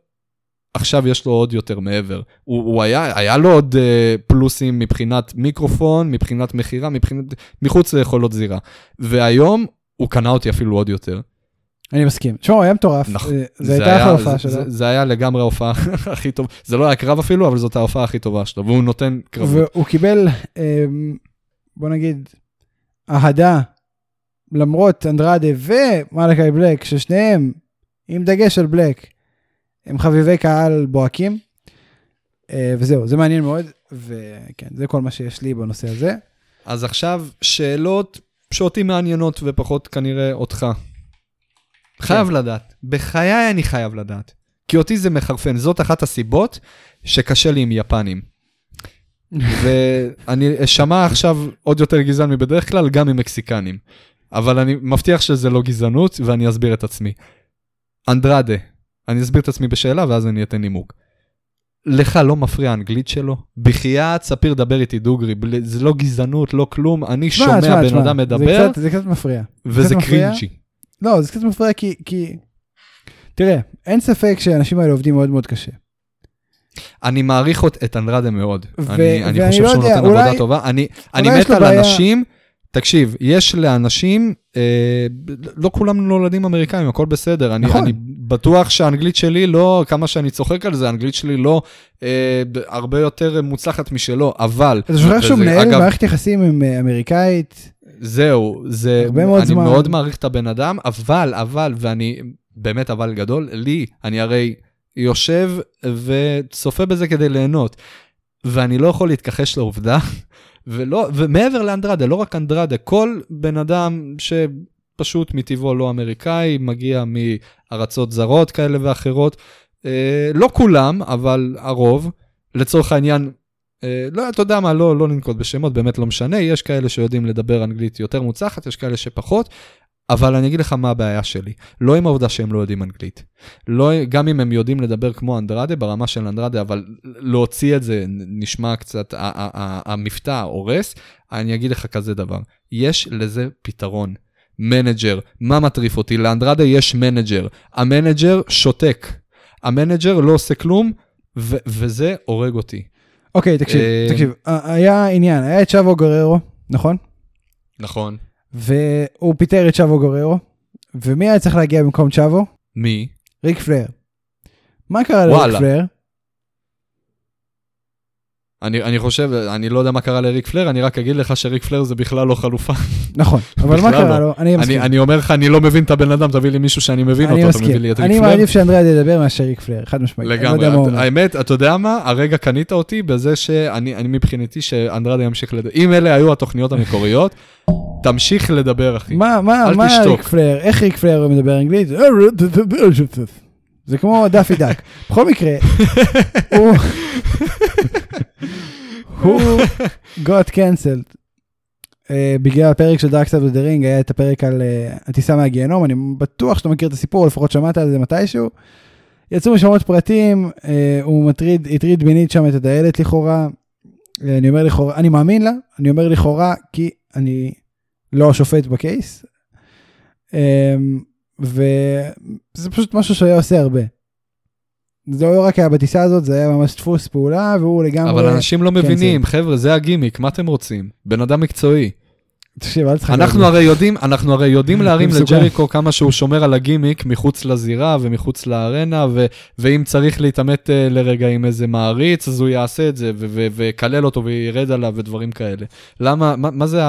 עכשיו יש לו עוד יותר מעבר. הוא, הוא היה, היה לו עוד uh, פלוסים מבחינת מיקרופון, מבחינת מכירה, מבחינת, מחוץ ליכולות זירה. והיום הוא קנה אותי אפילו עוד יותר. אני מסכים. תשמע, הוא היה מטורף. נכון. אה, זה הייתה אחלה הופעה שלו. זה, היה לגמרי ההופעה הכי טובה. זה לא היה קרב אפילו, אבל זאת ההופעה הכי טובה שלו, והוא נותן קרבות. והוא קיבל, אה, בוא נגיד, אהדה, למרות אנדרדה ומלאקי בלק, ששניהם, עם דגש על בלק, הם חביבי קהל בוהקים. אה, וזהו, זה מעניין מאוד, וכן, זה כל מה שיש לי בנושא הזה. אז עכשיו, שאלות שאותי מעניינות ופחות כנראה אותך. חייב לדעת, בחיי אני חייב לדעת. כי אותי זה מחרפן, זאת אחת הסיבות שקשה לי עם יפנים. ואני אשמע עכשיו עוד יותר גזען מבדרך כלל, גם עם מקסיקנים. אבל אני מבטיח שזה לא גזענות, ואני אסביר את עצמי. אנדרדה, אני אסביר את עצמי בשאלה, ואז אני אתן נימוק. לך לא מפריע האנגלית שלו? בחייאת, ספיר, דבר איתי דוגרי, בלי- זה לא גזענות, לא כלום, אני שומע תשמע, בן תשמע, אדם זה מדבר, קצת- זה קצת מפריע. וזה קצת. קרינג'י. לא, זה קצת מפריע כי, כי... תראה, אין ספק שהאנשים האלה עובדים מאוד מאוד קשה. אני מעריך את אנדרדה מאוד. ו- אני, אני ואני חושב לא שהוא יודע, נותן אולי- עבודה טובה. אני, אני מת על בעיה- אנשים, תקשיב, יש לאנשים, אה, לא כולם נולדים אמריקאים, הכל בסדר. אני, נכון. אני בטוח שהאנגלית שלי לא, כמה שאני צוחק על זה, האנגלית שלי לא אה, הרבה יותר מוצלחת משלו, אבל... אתה שוכח שהוא מנהל מערכת יחסים עם אה, אמריקאית, זהו, זה, הרבה מאוד אני זמן. מאוד מעריך את הבן אדם, אבל, אבל, ואני, באמת אבל גדול, לי, אני הרי יושב וצופה בזה כדי ליהנות, ואני לא יכול להתכחש לעובדה, ולא, ומעבר לאנדרדה, לא רק אנדרדה, כל בן אדם שפשוט מטבעו לא אמריקאי, מגיע מארצות זרות כאלה ואחרות, אה, לא כולם, אבל הרוב, לצורך העניין, אה, לא, אתה יודע מה, לא, לא ננקוט בשמות, באמת לא משנה, יש כאלה שיודעים לדבר אנגלית יותר מוצלחת, יש כאלה שפחות, אבל אני אגיד לך מה הבעיה שלי. לא עם העובדה שהם לא יודעים אנגלית. לא, גם אם הם יודעים לדבר כמו אנדרדה, ברמה של אנדרדה, אבל להוציא את זה נשמע קצת, המבטא הורס, אני אגיד לך כזה דבר, יש לזה פתרון. manager, מה מטריף אותי? לאנדרדה יש manager, ה manager שותק. ה manager לא עושה כלום, ו- וזה הורג אותי. אוקיי, תקשיב, אה, תקשיב, היה עניין, היה את צ'אבו גררו, נכון? נכון. והוא פיטר את צ'אבו גררו, ומי היה צריך להגיע במקום צ'אבו? מי? ריק פלייר. מה קרה לריק. פלייר? אני, אני חושב, אני לא יודע מה קרה לריק פלייר, אני רק אגיד לך שריק פלייר זה בכלל לא חלופה. נכון, אבל מה קרה לא. לו? אני מסכים. אני, אני אומר לך, אני לא מבין את הבן אדם, תביא לי מישהו שאני מבין אני אותו, אתה מסכים. מביא לי את ריק אני פלייר? מעדיף שאנדרדה ידבר מאשר ריק פלייר, חד משמעית. אני לא לגמרי. הוא את-. האמת, אתה יודע מה? הרגע קנית אותי בזה שאני אני מבחינתי שאנדרדה ימשיך לדבר. אם אלה היו התוכניות המקוריות, תמשיך לדבר, אחי. מה, מה, מה. ריק פלייר, איך ריק פלייר מדבר אנגלית? זה כמו דאפי דאק. בכל מקרה, הוא... הוא got cancelled. Uh, בגלל הפרק של Dark Side of the Ring היה את הפרק על uh, הטיסה מהגיהנום, אני בטוח שאתה מכיר את הסיפור, לפחות שמעת על זה מתישהו. יצאו משם עוד פרטים, uh, הוא מטריד, הטריד מינית שם את הדיילת לכאורה. Uh, אני אומר לכאורה, אני מאמין לה, אני אומר לכאורה כי אני לא השופט בקייס. Um, וזה פשוט משהו שהיה עושה הרבה. זה לא רק היה בטיסה הזאת, זה היה ממש דפוס פעולה, והוא לגמרי... אבל אנשים לא כן, מבינים, חבר'ה, זה הגימיק, מה אתם רוצים? בן אדם מקצועי. תקשיב, אל תצחק. אנחנו הרי יודעים, אנחנו הרי יודעים להרים. לג'ריקו כמה שהוא שומר על הגימיק מחוץ לזירה ומחוץ לארנה, ו- ואם צריך להתעמת אה, לרגע עם איזה מעריץ, אז הוא יעשה את זה, ויקלל אותו וירד עליו ודברים כאלה. למה, מה, מה זה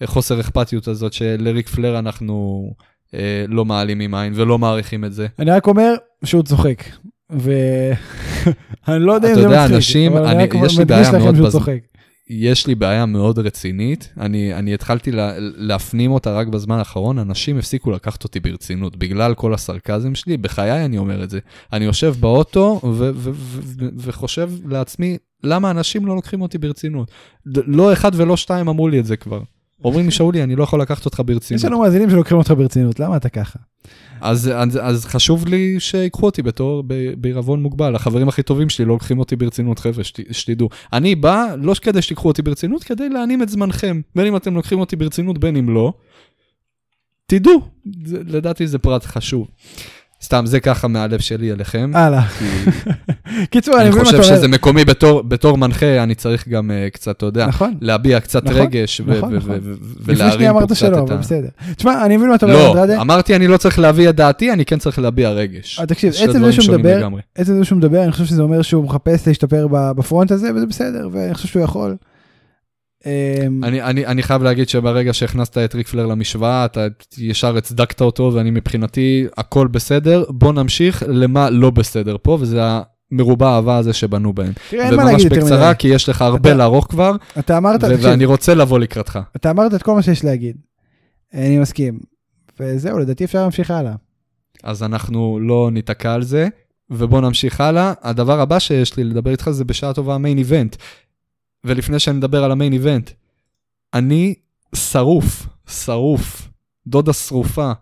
החוסר אכפתיות הזאת שלריק פלר אנחנו אה, לא מעלימים עין ולא מעריכים את זה? אני רק אומר שהוא צוחק. ואני לא יודע אם זה יודע, מצחיק, אנשים- אבל אני- אני יש לי בעיה מאוד בז- צוחק. יש לי בעיה מאוד רצינית, אני, אני התחלתי לה, להפנים אותה רק בזמן האחרון, אנשים הפסיקו לקחת אותי ברצינות, בגלל כל הסרקזם שלי, בחיי אני אומר את זה. אני יושב באוטו ו- ו- ו- ו- וחושב לעצמי, למה אנשים לא לוקחים אותי ברצינות? לא אחד ולא שתיים אמרו לי את זה כבר. אומרים לי, שאולי, אני לא יכול לקחת אותך יש ברצינות. לנו מאזינים שלוקחים אותך ברצינות, למה אתה ככה? אז, אז, אז חשוב לי שיקחו אותי בתור, בעירבון מוגבל. החברים הכי טובים שלי לא לוקחים אותי ברצינות, חבר'ה, שת, שתדעו. אני בא, לא כדי שתיקחו אותי ברצינות, כדי להנים את זמנכם. בין אם אתם לוקחים אותי ברצינות, בין אם לא. תדעו, זה, לדעתי זה פרט חשוב. סתם, זה ככה מהלב שלי אליכם. הלאה. קיצור, אני אני מבין מה חושב אתה אומר. שזה מקומי בתור, בתור מנחה, אני צריך גם uh, קצת, אתה יודע, נכון. להביע קצת נכון, רגש נכון, נכון. ולהרים שנייה פה אמרת קצת שלא, את אבל ה... בסדר. תשמע, אני מבין מה אתה אומר, לא, אנדרדה. אמרתי אני לא צריך להביע את דעתי, אני כן צריך להביע רגש. אה, תקשיב, עצם זה שהוא מדבר. עצם זה שהוא מדבר, אני חושב שזה אומר שהוא מחפש להשתפר בפרונט הזה, וזה בסדר, ואני חושב שהוא יכול. אמ, אני, אני, אני חייב להגיד שברגע שהכנסת את ריק פלר למשוואה, אתה ישר הצדקת אותו, ואני מבחינתי, הכל בסדר, בוא נמשיך למה לא בסדר פה, וזה המרובע האהבה הזה שבנו בהם. תראה, אין מה וממש להגיד יותר בקצרה, מדי. כי יש לך הרבה אתה- לערוך כבר, אתה אמרת, ו- תקשיב, ואני רוצה לבוא לקראתך. אתה אמרת את כל מה שיש להגיד. אני מסכים. וזהו, לדעתי אפשר להמשיך הלאה. אז אנחנו לא ניתקע על זה, ובוא נמשיך הלאה. הדבר הבא שיש לי לדבר איתך זה בשעה טובה המיין איבנט. ולפני שאני מדבר על המיין איבנט, אני שרוף, שרוף, דודה שרופה.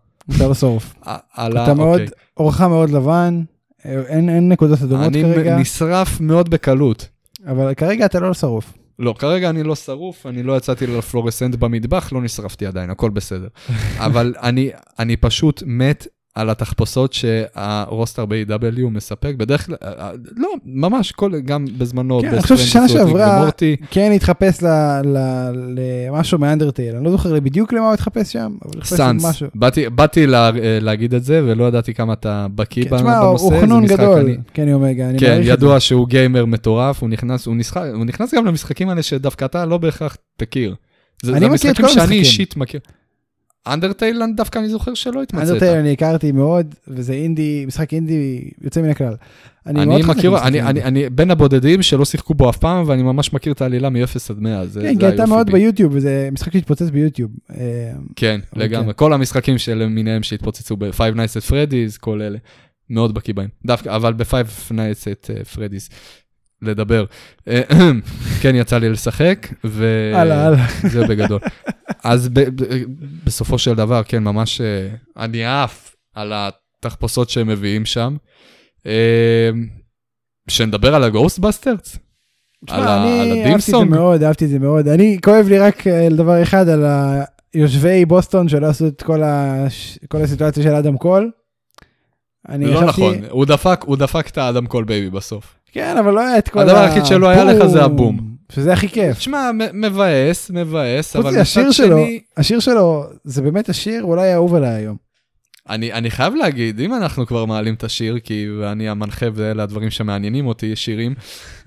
על ה- אתה מאוד, אוקיי. אורך מאוד לבן, אין אין נקודות אדומות אני כרגע, נשרף מאוד בקלות. אבל כרגע אתה לא שרוף. לא, כרגע אני לא שרוף, אני לא יצאתי לפלורסנט במטבח, לא נשרפתי עדיין, הכל בסדר. אבל אני, אני פשוט מת על התחפושות שהרוסטר ב-AW מספק, בדרך כלל, אה, אה, לא, ממש, כל, גם בזמנו, כן, אני חושב ששנה שעברה-. כן התחפש ל- ל- למשהו מאנדרטייל, אני לא זוכר בדיוק למה הוא התחפש שם, אבל התחפש סאנס. באתי, באתי לה, אה, להגיד את זה, ולא ידעתי כמה אתה בקיא כן, בנושא, הוא זה חנון גדול, אני- קני אומגה, אני כן, מעריך את זה. ידוע שהוא גיימר מטורף, הוא נכנס, הוא, נשחק, הוא נכנס גם למשחקים האלה שדווקא אתה לא בהכרח תכיר. זה, אני זה מכיר את המשחקים כל שאני המשחקים. אישית מכיר. אנדרטייל דווקא אני זוכר שלא התמצאת. אנדרטייל אני הכרתי מאוד, וזה אינדי, משחק אינדי יוצא מן הכלל. אני אני מכיר, אני. אני, אני בין הבודדים שלא שיחקו בו אף פעם, ואני ממש מכיר את העלילה מ-0 עד 100, זה, כן, כי היופי מאוד בי. ביוטיוב, וזה משחק שהתפוצץ ביוטיוב. אה, כן, לגמרי. כל המשחקים שלמיניהם שהתפוצצו ב-Five Nights at Freddy's, כל אלה. מאוד בקיא בהם. דווקא, אבל ב-Five Nights at uh, Freddy's, לדבר. אה, כן, יצא לי לשחק, ו... הלאה, הלאה. זה בגדול. אז ב- ב- בסופו של דבר, כן, ממש אה, אני עף על התחפושות שהם מביאים שם. אה, שנדבר על הגוסטבאסטרס? על תשמע, ה- על אני אהבתי את זה הדימסונג? מאוד, אהבתי את זה מאוד. אני, כואב לי רק לדבר אחד על היושבי בוסטון שלא עשו את כל ה- כל הסיטואציה של אדם קול. אני לא ישבתי- נכון, הוא דפק, הוא דפק את האדם קול בייבי בסוף. כן, אבל לא היה את כל הדבר היחיד שלא היה לך זה הבום. שזה הכי כיף. תשמע, מבאס, מבאס, אבל השיר מצד שלו, שני, השיר שלו, זה באמת השיר אולי האהוב עליי היום. אני, אני חייב להגיד, אם אנחנו כבר מעלים את השיר, כי אני המנחה ואלה הדברים שמעניינים אותי, שירים,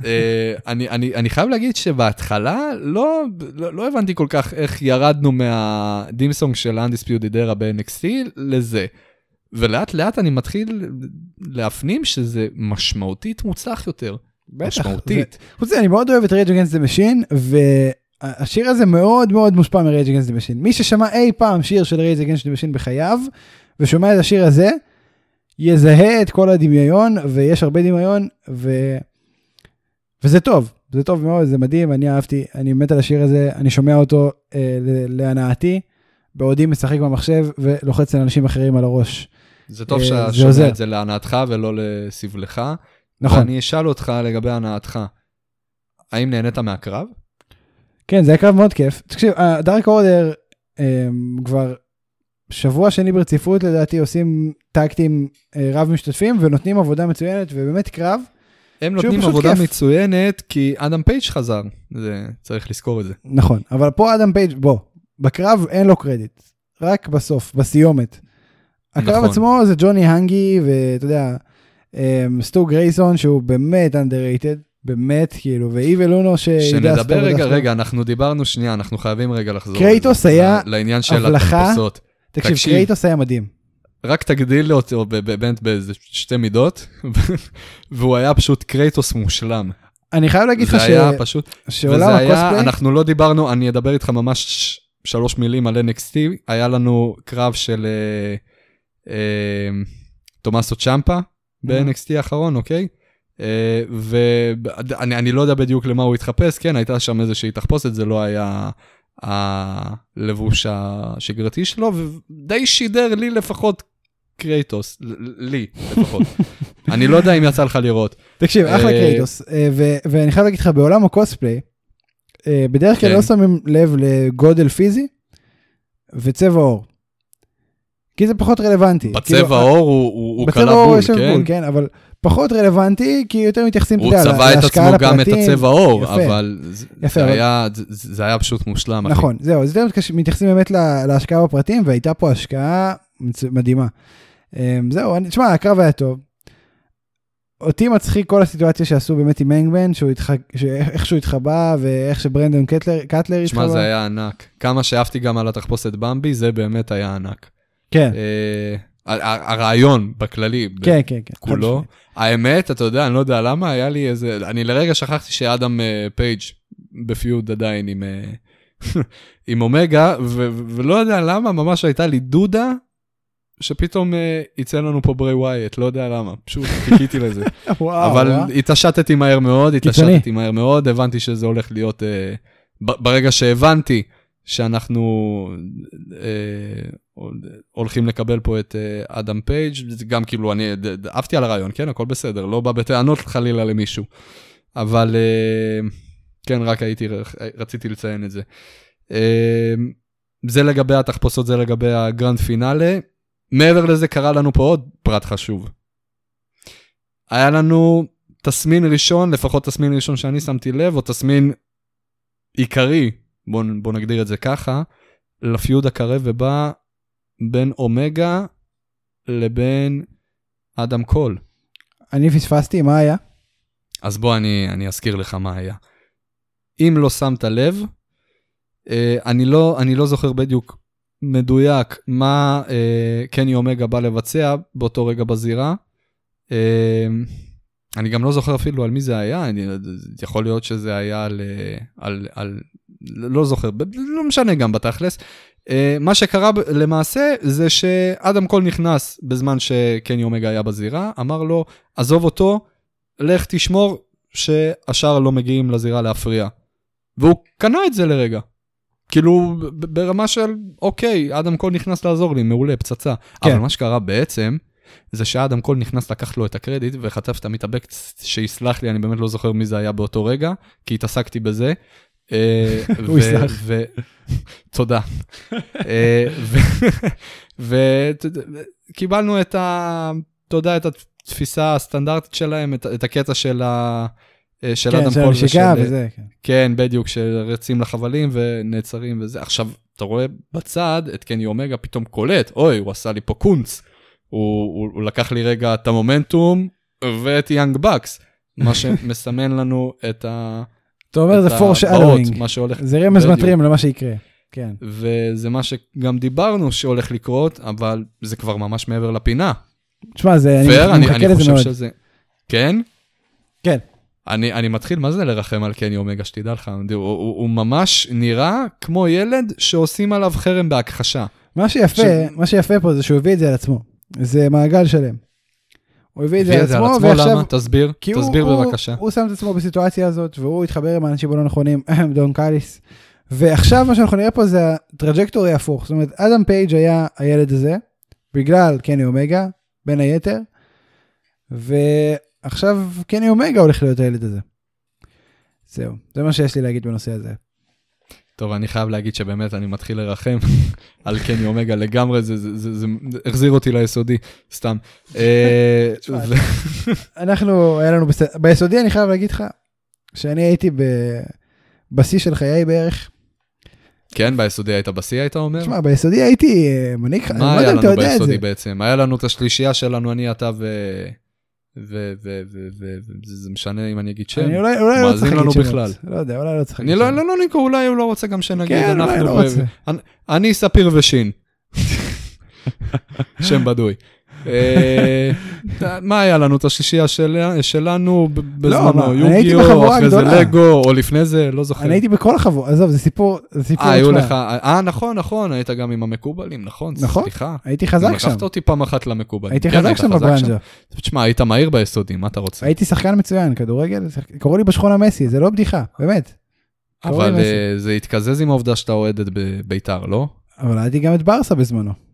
אה, אני, אני, אני חייב להגיד שבהתחלה לא, לא, לא הבנתי כל כך איך ירדנו מה theme song של undisputed era ב-NXT לזה. ולאט לאט אני מתחיל להפנים שזה משמעותית מוצלח יותר. בטח. משמעותית. חוץ מזה, אני מאוד אוהב את Rage Against the Machine, והשיר הזה מאוד מאוד מושפע מ Rage Against the Machine. מי ששמע אי פעם שיר של Rage Against the Machine בחייו, ושומע את השיר הזה, יזהה את כל הדמיון, ויש הרבה דמיון, ו... וזה טוב, זה טוב מאוד, זה מדהים, אני אהבתי, אני מת על השיר הזה, אני שומע אותו אה, להנאתי, בעודי משחק במחשב ולוחץ לאנשים אחרים על הראש. זה טוב אה, שאתה שומע. את זה להנאתך ולא לסבלך. נכון, ואני אשאל אותך לגבי הנאתך. האם נהנית מהקרב? כן, זה היה קרב מאוד כיף. תקשיב, הדארק אורדר כבר שבוע שני ברציפות לדעתי עושים tag team אה, רב משתתפים ונותנים עבודה מצוינת ובאמת קרב. הם נותנים עבודה כיף. מצוינת כי אדם פייג' חזר. זה, צריך לזכור את זה. נכון, אבל פה אדם פייג', בוא, בקרב אין לו קרדיט, רק בסוף, בסיומת. הקרב נכון. עצמו זה ג'וני האנגי ואתה יודע, אה, סטו גרייסון שהוא באמת underrated, באמת כאילו, ואיבל שיודע לעשות את שנדבר רגע. רגע, אנחנו דיברנו שנייה, אנחנו חייבים רגע לחזור. קרייטוס היה לעניין של. התחפושות. תקשיב, תקשיב. קרייטוס היה מדהים. רק תגדיל אותו באמת באיזה שתי מידות, והוא היה פשוט קרייטוס מושלם. אני חייב להגיד לך זה ש... היה פשוט, שעולם ה cosplay, אנחנו לא דיברנו, אני אדבר איתך ממש ש- שלוש מילים על NXT, היה לנו קרב של אה, תומאסו צ'מפה ב-NXT האחרון, אוקיי? אה, ואני אני לא יודע בדיוק למה הוא התחפש, כן, הייתה שם איזושהי תחפושת, זה לא היה הלבוש השגרתי שלו, ודי שידר לי לפחות קרייטוס, לי לפחות. אני לא יודע אם יצא לך לראות. תקשיב, אחלה קרייטוס, ואני חייב להגיד לך, בעולם ה cosplay, בדרך כלל כן. לא שמים לב לגודל פיזי וצבע עור. כי זה פחות רלוונטי. בצבע כאילו, העור הוא, הוא, הוא קלע בול, כן? בול, כן, אבל פחות רלוונטי, כי יותר מתייחסים, אתה יודע, להשקעה לפרטים. הוא צבע את עצמו גם את הצבע העור, אבל יפה, זה, אבל... היה, זה, זה היה פשוט מושלם. נכון, אחי. זהו, אז יותר מתייחסים באמת להשקעה בפרטים, והייתה פה השקעה מדהימה. אמ, זהו, תשמע, הקרב היה טוב. אותי מצחיק כל הסיטואציה שעשו באמת עם הנגמן, איך שהוא התחבא ואיך שברנדון קטלר, קטלר התחבא. שמע, זה היה ענק. כמה שאהבתי גם על התחפושת במבי, זה באמת היה ענק. כן. Uh, הרעיון בכללי, כן, כן, כן. כולו. האמת, אתה יודע, אני לא יודע למה, היה לי איזה, אני לרגע שכחתי שאדם uh, פייג' ב feud עדיין עם, uh, עם אומגה, ו- ולא יודע למה, ממש הייתה לי דודה שפתאום uh, יצא לנו פה בריי וואייט, לא יודע למה, פשוט חיכיתי לזה. וואו, אבל וואו. התעשתתי מהר מאוד, התעשתתי מהר מאוד, הבנתי שזה הולך להיות, uh, ברגע שהבנתי שאנחנו uh, הולכים לקבל פה את uh, אדם פייג', גם כאילו, אני עפתי על הרעיון, כן, הכל בסדר, לא בא בטענות חלילה למישהו. אבל uh, כן, רק הייתי, רציתי לציין את זה. Uh, זה לגבי התחפושות, זה לגבי ה grand finale. מעבר לזה קרה לנו פה עוד פרט חשוב. היה לנו תסמין ראשון, לפחות תסמין ראשון שאני שמתי לב, או תסמין עיקרי, בוא, בוא נגדיר את זה ככה, לפיוד הקרב ובא בין אומגה לבין אדם קול. אני פספסתי, מה היה? אז בוא אני, אני אזכיר לך מה היה. אם לא שמת לב, אה, אני לא, אני לא זוכר בדיוק מדויק מה אה, קני אומגה בא לבצע באותו רגע בזירה. אה, אני גם לא זוכר אפילו על מי זה היה, אני, יכול להיות שזה היה על, על, על לא זוכר, לא משנה גם בתכלס. אה, מה שקרה למעשה זה שאדם קול נכנס בזמן שקני אומגה היה בזירה, אמר לו, עזוב אותו, לך תשמור שהשאר לא מגיעים לזירה להפריע. והוא קנה את זה לרגע. כאילו, ברמה של, אוקיי, אדם קול נכנס לעזור לי, מעולה, פצצה. כן. אבל מה שקרה בעצם, זה שאדם קול נכנס לקח לו את הקרדיט וחטף את המתאבק שיסלח לי, אני באמת לא זוכר מי זה היה באותו רגע, כי התעסקתי בזה. אה, הוא יסלח. תודה. אה, וקיבלנו את ה... אתה יודע, את התפיסה הסטנדרטית שלהם, את הקטע של ה... אה, של כן, אדם קול ושל... וזה, כן. כן, בדיוק, שרצים לחבלים ונעצרים וזה. עכשיו, אתה רואה בצד את קני אומגה פתאום קולט, אוי, הוא עשה לי פה קונץ. הוא, הוא, הוא לקח לי רגע את המומנטום ואת Young Bucks, מה שמסמן לנו את ה... אתה אומר זה shadowing, זה רמז מטרים למה שיקרה. כן. וזה מה שגם דיברנו שהולך לקרות, אבל זה כבר ממש מעבר לפינה. תשמע, זה, אני, אני מחכה לזה מאוד. שזה... כן? כן. אני, אני מתחיל, מה זה לרחם על קני אומגה, שתדע לך, הוא, הוא, הוא ממש נראה כמו ילד שעושים עליו חרם בהכחשה. מה שיפה, ש... מה שיפה פה זה שהוא הביא את זה על עצמו. זה מעגל שלם. הוא הביא את זה על עצמו, על עצמו ועכשיו... למה? תסביר, תסביר הוא, בבקשה. הוא, הוא שם את עצמו בסיטואציה הזאת, והוא התחבר עם האנשים הלא נכונים, דון קאליס. ועכשיו מה שאנחנו נראה פה זה ה trajectory הפוך. זאת אומרת, אדם פייג' היה הילד הזה, בגלל קני אומגה, בין היתר, ועכשיו קני אומגה הולך להיות הילד הזה. זהו, זה מה שיש לי להגיד בנושא הזה. טוב, אני חייב להגיד שבאמת אני מתחיל לרחם על קני אומגה לגמרי, זה, זה, זה, זה החזיר אותי ליסודי, סתם. אה, אנחנו, היה לנו, ביסודי אני חייב להגיד לך, שאני הייתי בשיא של חיי בערך. כן, ביסודי היית בשיא, היית אומר? תשמע, ביסודי הייתי אה, מנהיג, אני לא. מה היה לנו ביסודי בעצם? היה לנו את השלישייה שלנו, אני, אתה ו... וזה משנה אם אני אגיד שם, אני אולי, אולי לא צריך להגיד בכלל. לא יודע, אולי לא צריך להגיד שם. אני לא, לא, לא ניקו, אולי הוא לא רוצה גם שנגיד, כן, אולי לא רוצה. אני ספיר ושין. שם בדוי. אה, מה היה לנו? את השישייה שלנו בזמנו, לא, יוגיו, אחרי זה לגו, או לפני זה, לא זוכר. אני הייתי בכל החבורה, עזוב, זה סיפור, זה סיפור. אה, היו לך, אה, נכון, נכון, היית גם עם המקובלים, נכון, נכון, סליחה. הייתי חזק שם. לקחת אותי פעם אחת למקובלים. הייתי כן, חזק שם בברנז'ה. תשמע, היית מהיר ביסודי, מה אתה רוצה? הייתי שחקן מצוין, כדורגל, קראו לי בשכונה מסי, זה לא בדיחה, באמת. אבל. אה, זה התקזז עם העובדה שאתה אוהד את בית"ר, לא? אבל הייתי גם את ברסה בזמנו.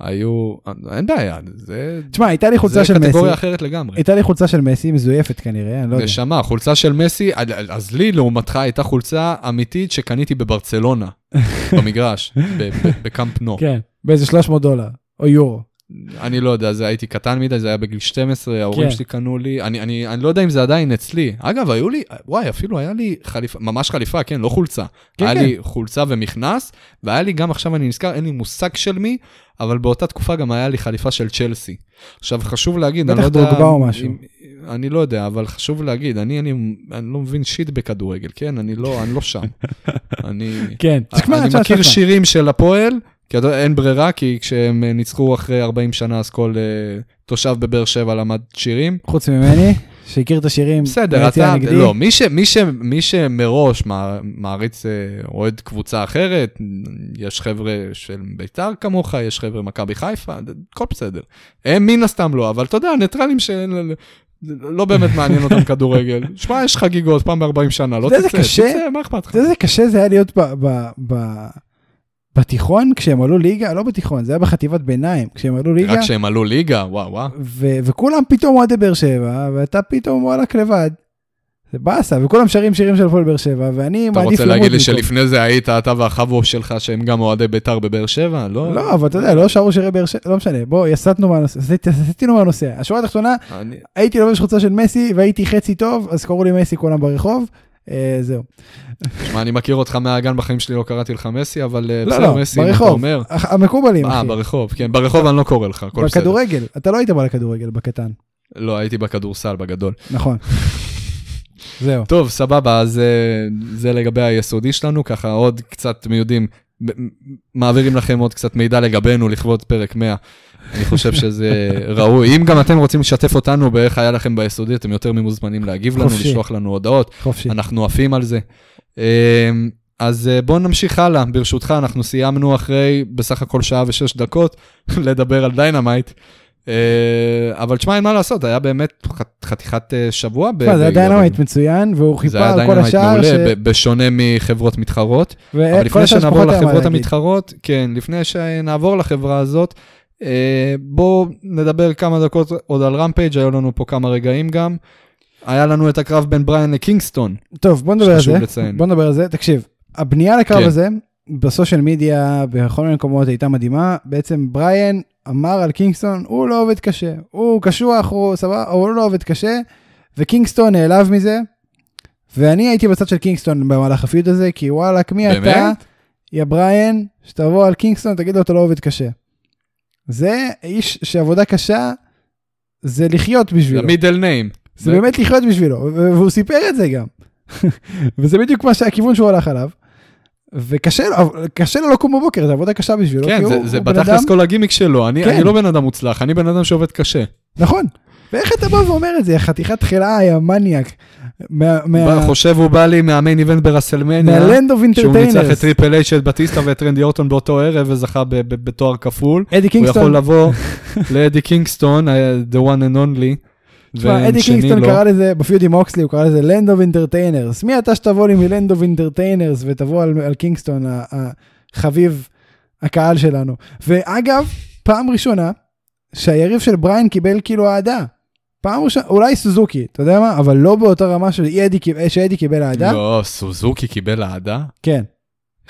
היו, אין בעיה, זה, תשמע, הייתה לי זה חולצה של מסי, קטגוריה אחרת לגמרי. הייתה לי חולצה של מסי מזויפת כנראה, אני לא יודע. נשמה, חולצה של מסי, אז לי לעומתך הייתה חולצה אמיתית שקניתי בברצלונה, במגרש, בקאמפ נו. כן, באיזה 300 דולר, או יורו. אני לא יודע, זה הייתי קטן מדי, זה היה בגיל 12, ההורים כן. שלי קנו לי, אני, אני, אני לא יודע אם זה עדיין אצלי. אגב, היו לי, וואי, אפילו היה לי חליפה, ממש חליפה, כן, לא חולצה. כן, היה כן. לי חולצה ומכנס, והיה לי גם, עכשיו אני נזכר, אין לי מושג של מי, אבל באותה תקופה גם היה לי חליפה של צ'לסי. עכשיו, חשוב להגיד, אני בטח לא יודע... דרוגבה או משהו. אם- אני לא יודע, אבל חשוב להגיד, אני, אני, אני לא מבין שיט בכדורגל, כן? אני לא, אני לא שם. אני... כן, אני תשמע, מכיר. שירים של הפועל, כי אין ברירה, כי כשהם אה, ניצחו אחרי 40 שנה, אז כל אה, תושב בבאר שבע למד שירים. חוץ ממני, שהכיר את השירים בסדר, אתה, הנגדי. לא, מי, ש, מי, ש, מי שמראש מע- מעריץ, אה, אוהד קבוצה אחרת, יש חבר'ה של בית"ר כמוך, יש חבר'ה מכבי חיפה, הכל בסדר. הם מן הסתם לא, אבל אתה יודע, ניטרלים שלא באמת מעניין אותם כדורגל. שמע, יש חגיגות פעם ב-40 שנה, לא תצא. תצא, מה אכפת לך? אתה יודע איזה קשה זה היה להיות ב, בתיכון כשהם עלו ליגה, לא בתיכון, זה היה בחטיבת ביניים, כשהם עלו ליגה, רק כשהם עלו ליגה, וואו וואו. ו, וכולם פתאום אוהדי באר שבע, ואתה פתאום וואלכ לבד. זה באסה, וכולם שרים שירים של הפועל באר שבע, ואני אתה מעדיף רוצה למות להגיד לי. שלפני זה היית אתה והחבו שלך שהם גם אוהדי בית"ר בבאר שבע? לא. לא, אבל אתה יודע, לא שרו שירי באר שבע, לא משנה, בוא, יסטנו מהנושא, עשינו מהנושא. השורה התחתונה, אני- הייתי לובש חולצה של מסי, והייתי חצי טוב, אז קראו לי מסי כולם ברחוב, זהו. תשמע, אני מכיר אותך מהגן, בחיים שלי לא קראתי לך מסי, אבל אה, לא, בסדר, לא, מסי, אם אתה אומר. המקובלים, אה, אחי. ברחוב, כן, ברחוב אני לא קורא לך, הכל בסדר. בכדורגל, אתה לא היית בא לכדורגל בקטן, לא, הייתי בכדורסל, בגדול. נכון. זהו. טוב, סבבה, אז אה, זה לגבי היסודי שלנו, ככה עוד קצת, אתם יודעים, מעבירים לכם עוד קצת מידע לגבינו לכבוד פרק 100. אני חושב שזה ראוי. אם גם אתם רוצים לשתף אותנו באיך היה לכם ביסודי, אתם יותר ממוזמנים להגיב לנו, חופשי. לשלוח לנו הודעות. חופשי. אנחנו עפים על זה. אמ, אז אה, בואו נמשיך הלאה, ברשותך, אנחנו סיימנו אחרי בסך הכל שעה ושש דקות לדבר על Dynamite. אה, אבל תשמע, אין מה לעשות, היה באמת חתיכת אה, שבוע. זה היה Dynamite מצוין, והוא זה חיפה היה על כל Dynamite השאר, מעולה, ש- ב- בשונה מחברות מתחרות. אבל לפני שנעבור היה לחברות. המתחרות, כן, לפני שנעבור לחברה הזאת, אה, בואו נדבר כמה דקות עוד על Rampage, היו לנו פה כמה רגעים גם. היה לנו את הקרב בין בריאן לקינגסטון, טוב, בוא נדבר על זה. בוא נדבר על זה. תקשיב, הבנייה לקרב כן. הזה, ב social media, בכל מיני מקומות הייתה מדהימה. בעצם בריאן אמר על קינגסטון, הוא לא עובד קשה. הוא קשוח, הוא סבבה, הוא לא עובד קשה. וקינגסטון נעלב מזה. ואני הייתי בצד של קינגסטון במהלך ה feud הזה, כי וואלק, מי באמת? אתה, יא בריאן, שתבוא על קינגסטון, תגיד לו, אתה לא עובד קשה. זה איש שעבודה קשה, זה לחיות בשבילו. זה middle name. זה באמת לחיות בשבילו, והוא סיפר את זה גם. וזה בדיוק מה שהכיוון שהוא הלך עליו. וקשה לו, לקום בבוקר, זה עבודה קשה בשבילו. כן, זה- זה בתכלס כל הגימיק שלו, אני כן. אני לא בן אדם מוצלח, אני בן אדם שעובד קשה. נכון. ואיך אתה בא ואומר את זה, חתיכת חלאה, יא מניאק. מה- מה- חושב הוא בא לי מה main event ב WrestleMania, מה land of שהוא ניצח את entertainers. טריפל אייץ' את בטיסטה ואת רנדי אורטון באותו ערב וזכה בתואר כפול. אדי הוא יכול קינגסטון, לבוא לאדי קינגסטון, the one and only. תשמע, אדי ושני קינגסטון לא. קרא לזה, ב feud עם מוקסלי, הוא קרא לזה land of entertainers. מי אתה שתבוא לי מ land of entertainers ותבוא על על קינגסטון, החביב הקהל שלנו. ואגב, פעם ראשונה שהיריב של בריין קיבל כאילו אהדה. פעם ראשונה, אולי סוזוקי, אתה יודע מה? אבל לא באותה רמה קיב- שאדי קיבל אהדה. לא, סוזוקי קיבל אהדה? כן.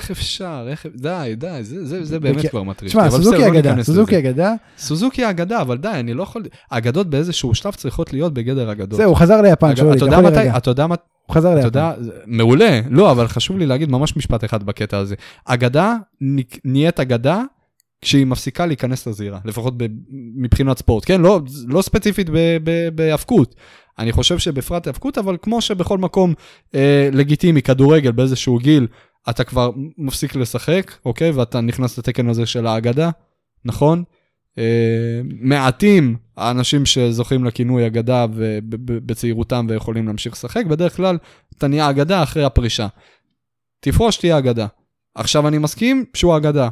איך אפשר? איך... די, די, זה- זה זה באמת וכי- כבר מטריד. תשמע, סוזוקי אגדה, סוזוקי. אגדה. סוזוקי אגדה, אבל די, אני לא יכול... אגדות באיזשהו שלב צריכות להיות בגדר אגדות. זהו, הוא חזר ליפן, אגב, שאולי, אתה אתה יודע יכול מתי? להירגע. אתה יודע מה? הוא חזר אתה ליפן. יודע, זה- מעולה. לא, אבל חשוב לי להגיד ממש משפט אחד בקטע הזה. אגדה נהיית אגדה כשהיא מפסיקה להיכנס לזירה, לפחות ב- מבחינת ספורט. כן, לא, לא ספציפית בהאבקות. אני חושב שבפרט האבקות, אבל כמו שבכל מקום אה, לגיטימי, כדורגל באיזשהו גיל, אתה כבר מפסיק לשחק, אוקיי? ואתה נכנס לתקן הזה של האגדה, נכון? אה, מעטים האנשים שזוכים לכינוי אגדה בצעירותם ויכולים להמשיך לשחק, בדרך כלל אתה נהיה אגדה אחרי הפרישה. תפרוש, תהיה אגדה. עכשיו אני מסכים שהוא אגדה.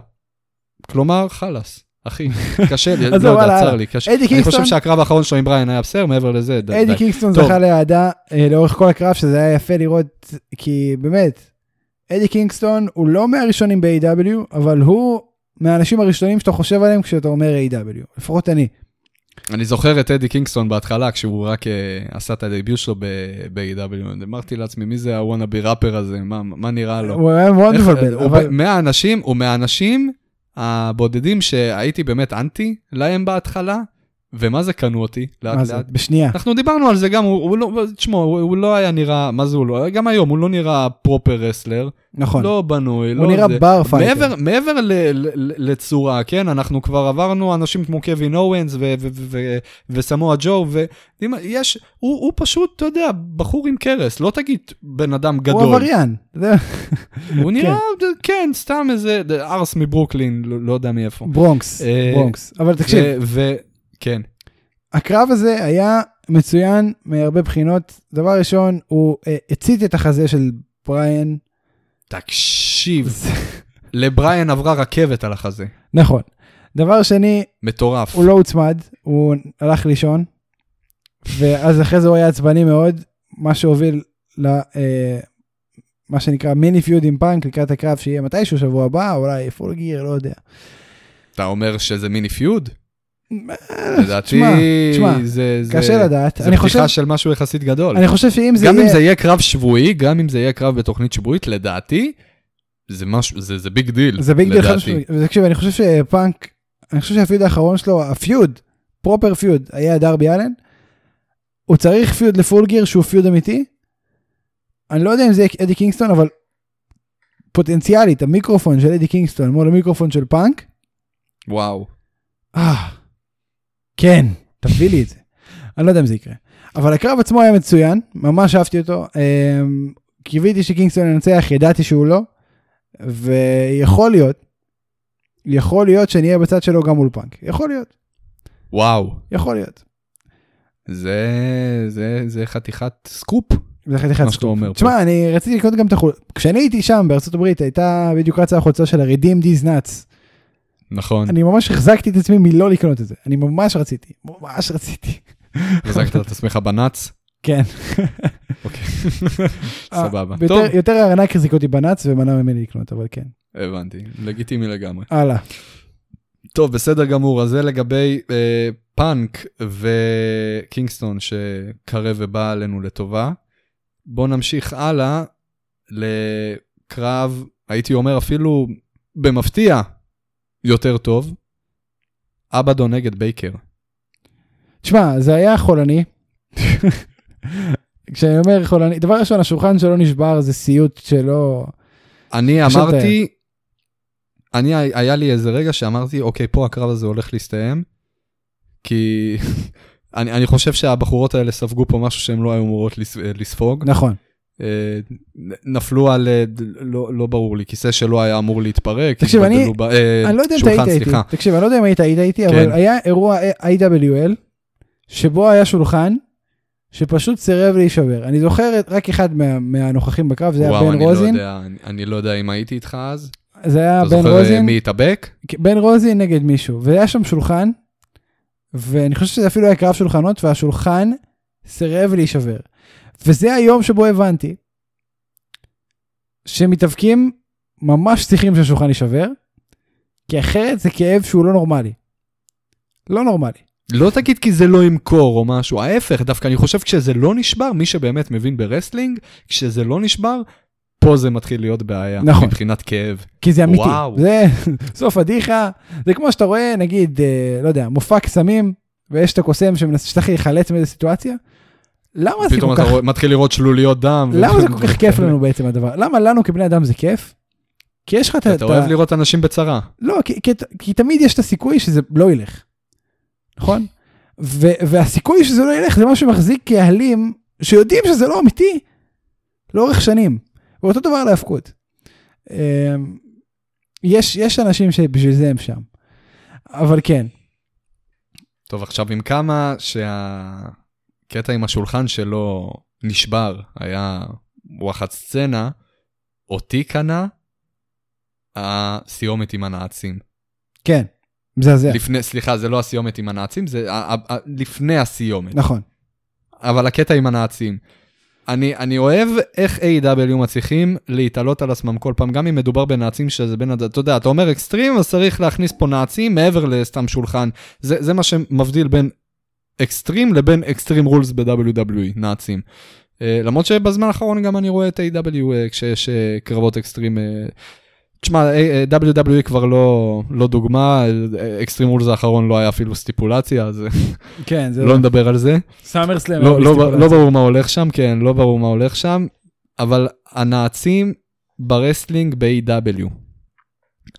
כלומר, חלאס, אחי, קשה לי, לא יודע, צר. לי, קשה. אדי אני חושב שהקרב האחרון שלו עם בריין היה בסדר, מעבר לזה, די. אדי די. קינגסטון. זכה לאהדה אה, לאורך כל הקרב, שזה היה יפה לראות, כי באמת, אדי קינגסטון הוא לא מהראשונים ב-AEW, אבל הוא מהאנשים הראשונים שאתה חושב עליהם כשאתה אומר AEW לפחות אני. אני זוכר את אדי קינגסטון בהתחלה, כשהוא רק אה, עשה את ה debut שלו ב-AEW. אמרתי לעצמי, מי זה ה wannabe rapper הזה? מה, מה נראה לו? הוא היה מבלבל. אבל... מהאנשים, הוא מהאנשים הבודדים שהייתי באמת אנטי להם בהתחלה, ומה זה קנו אותי לאט מה זה? לאט? בשנייה. אנחנו דיברנו על זה גם, הוא, הוא לא, תשמעו, הוא, הוא לא היה נראה, מה זה הוא לא, גם היום הוא לא נראה proper wrestler, נכון. לא בנוי, הוא לא נראה זה. bar fighter. מעבר, מעבר ל, ל, ל, לצורה, כן, אנחנו כבר עברנו אנשים כמו קווין אוונס וסמואה ג'ו, ויש, הוא, הוא פשוט, אתה יודע, בחור עם קרס, לא תגיד בן אדם גדול. הוא עבריין. הוא נראה, כן, סתם איזה ארס מברוקלין, לא, לא יודע מאיפה. ברונקס, אה, ברונקס. אבל תקשיב, ו- ו- כן. הקרב הזה היה מצוין מהרבה בחינות. דבר ראשון, הוא אה, הצית את החזה של בריאן. תקשיב, לבריאן עברה רכבת על החזה. נכון. דבר שני, מטורף. הוא לא הוצמד, הוא הלך לישון, ואז אחרי זה הוא היה עצבני מאוד, מה שהוביל ל... אה, מה שנקרא mini feud עם פאנק לקראת הקרב שיהיה מתישהו שבוע הבא, אולי Full Gear, לא יודע. אתה אומר שזה mini feud? לדעתי זה, זה, קשה לדעת. זה פתיחה חושב, של משהו יחסית גדול. אני חושב שאם זה גם יהיה... אם זה יהיה קרב שבועי, גם אם זה יהיה קרב בתוכנית שבועית, לדעתי, זה משהו, זה, זה big deal. זה big deal חד. משמעית. אני חושב שפאנק, אני חושב שה feud האחרון שלו, ה feud, proper feud, היה דרבי אלן. הוא צריך feud ל Full Gear שהוא feud אמיתי. אני לא יודע אם זה יהיה אדי קינגסטון, אבל פוטנציאלית, המיקרופון של אדי קינגסטון מול המיקרופון של פאנק, וואו. אה, כן, תביא לי את זה. אני לא יודע אם זה יקרה. אבל הקרב עצמו היה מצוין, ממש אהבתי אותו. אמ, קיוויתי שקינגסטון ינצח, ידעתי שהוא לא, ויכול להיות, יכול להיות שנהיה בצד שלו גם מול פאנק. יכול להיות, וואו. יכול להיות. זה, זה, זה חתיכת סקופ, זה חתיכת פה. תשמע, אני רציתי לקנות גם את החולצה. כשאני הייתי שם בארצות הברית, הייתה בדיוק רצה החולצה של ה- Redeem Deez Nuts. נכון. אני ממש החזקתי את עצמי מלא לקנות את זה. אני ממש רציתי, ממש רציתי. החזקת את עצמך בנאץ? כן. אוקיי. אה, סבבה. יותר- טוב, יותר הארנק החזיק אותי בנאץ ומנע ממני לקנות, אבל כן. הבנתי. לגיטימי לגמרי. הלאה. טוב, בסדר גמור, אז זה לגבי אה, פאנק וקינגסטון שקרב ובא עלינו לטובה. בואו נמשיך הלאה לקרב, הייתי אומר אפילו במפתיע, יותר טוב. אבדו נגד בייקר. תשמע, זה היה חולני. כשאני אומר חולני, דבר ראשון, השולחן שלו נשבר, זה סיוט שלא... אני אמרתי, אני, היה לי איזה רגע שאמרתי, אוקיי, פה הקרב הזה הולך להסתיים, כי אני, אני חושב שהבחורות האלה ספגו פה משהו שהן לא היו אמורות לס, לספוג. נכון. אה, נפלו על, אה, לא, לא ברור לי, כיסא שלא היה אמור להתפרק. תקשיב, אני- ב- אה, אני לא יודע אם אתה היית איתי. תקשיב, אני לא יודע אם היית היית איתי, כן. אבל היה אירוע IWL, שבו היה שולחן, שפשוט סירב להישבר. אני זוכר רק אחד מה- מהנוכחים בקרב, זה היה וואו, בן אני רוזין. לא יודע, אני, אני לא יודע אם הייתי איתך אז. זה היה אתה בן זוכר אה, רוזין. מי התאבק? בן רוזין נגד מישהו, והיה שם שולחן, ואני חושב שזה אפילו היה קרב שולחנות, והשולחן סירב להישבר. וזה היום שבו הבנתי שמתאבקים ממש צריכים שהשולחן יישבר, כי אחרת זה כאב שהוא לא נורמלי. לא נורמלי. לא תגיד כי זה לא ימכור או משהו, ההפך, דווקא אני חושב כשזה לא נשבר, מי שבאמת מבין ברסלינג, כשזה לא נשבר, פה זה מתחיל להיות בעיה. נכון. מבחינת כאב. כי זה אמיתי. וואו. זה סוג פדיחה. זה כמו שאתה רואה, נגיד, אה, לא יודע, מופע קסמים, ויש את הקוסם שצריך להיחלץ מאיזה סיטואציה. למה זה פתאום כל אתה כך... רואה- מתחיל לראות שלוליות דם. למה זה כל כך כיף לנו בעצם הדבר? למה לנו כבני אדם זה כיף? כי יש לך את ה... אתה אוהב לראות אנשים בצרה. לא, כי, כי, כי תמיד יש את הסיכוי שזה לא ילך. נכון? ו, והסיכוי שזה לא ילך זה מה שמחזיק קהלים שיודעים שזה לא אמיתי לאורך שנים. ואותו דבר על ההאבקות. אמ, יש, יש אנשים שבשביל זה הם שם. אבל כן, טוב, עכשיו עם כמה שהקטע עם השולחן שלו נשבר, היה וואחד סצנה, אותי קנה הסיומת עם הנאצים. כן, מזעזע. לפני, סליחה, זה לא הסיומת עם הנאצים, זה ה- ה- ה- לפני הסיומת. נכון. אבל הקטע עם הנאצים. אני, אני אוהב איך A.W. מצליחים להתעלות על עצמם כל פעם, גם אם מדובר בנאצים שזה בין, אתה יודע, אתה אומר אקסטרים, אז צריך להכניס פה נאצים מעבר לסתם שולחן. זה, זה מה שמבדיל בין אקסטרים לבין Extreme Rules ב-WWE, נעצים. Uh, למרות שבזמן האחרון גם אני רואה את AEW uh, כשיש uh, קרבות extreme. Uh, תשמע, WWE כבר לא, לא דוגמה, Extreme Rules האחרון לא היה אפילו סטיפולציה, אז כן, זה לא נדבר על זה. SummerSlam. לא, לא, לא ברור מה הולך שם, כן, לא ברור מה הולך שם, אבל הנעצים ברסלינג ב-AEW.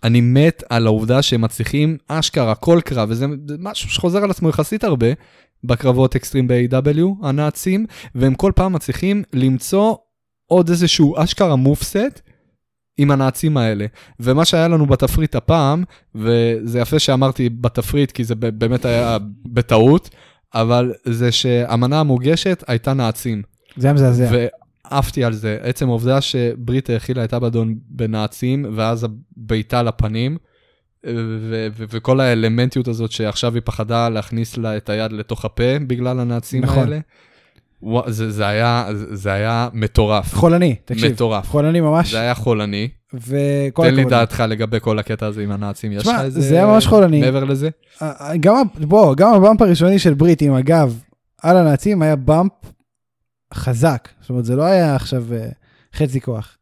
אני מת על העובדה שהם מצליחים אשכרה כל קרב, וזה משהו שחוזר על עצמו יחסית הרבה בקרבות אקסטרים ב-AW, הנאצים, והם כל פעם מצליחים למצוא עוד איזשהו אשכרה מופסט עם הנאצים האלה. ומה שהיה לנו בתפריט הפעם, וזה יפה שאמרתי בתפריט, כי זה באמת היה בטעות, אבל זה שהמנה המוגשת הייתה נאצים. זה היה מזעזע. ועפתי על זה. עצם העובדה שברית האכילה את אבדון בנאצים, ואז הבעיטה לפנים, וכל האלמנטיות הזאת שעכשיו היא פחדה להכניס לה את היד לתוך הפה בגלל הנאצים נכון. האלה. זה, זה, היה, זה היה מטורף. חולני, תקשיב. מטורף. חולני ממש. זה היה חולני. וכל תן לי דעתך לגבי כל הקטע הזה עם הנאצים, יש לך איזה... זה היה ממש חולני. מעבר לזה? גם, בוא, גם הבאמפ הראשוני של ברית עם הגב על הנאצים היה באמפ חזק. זאת אומרת, זה לא היה עכשיו חצי כוח.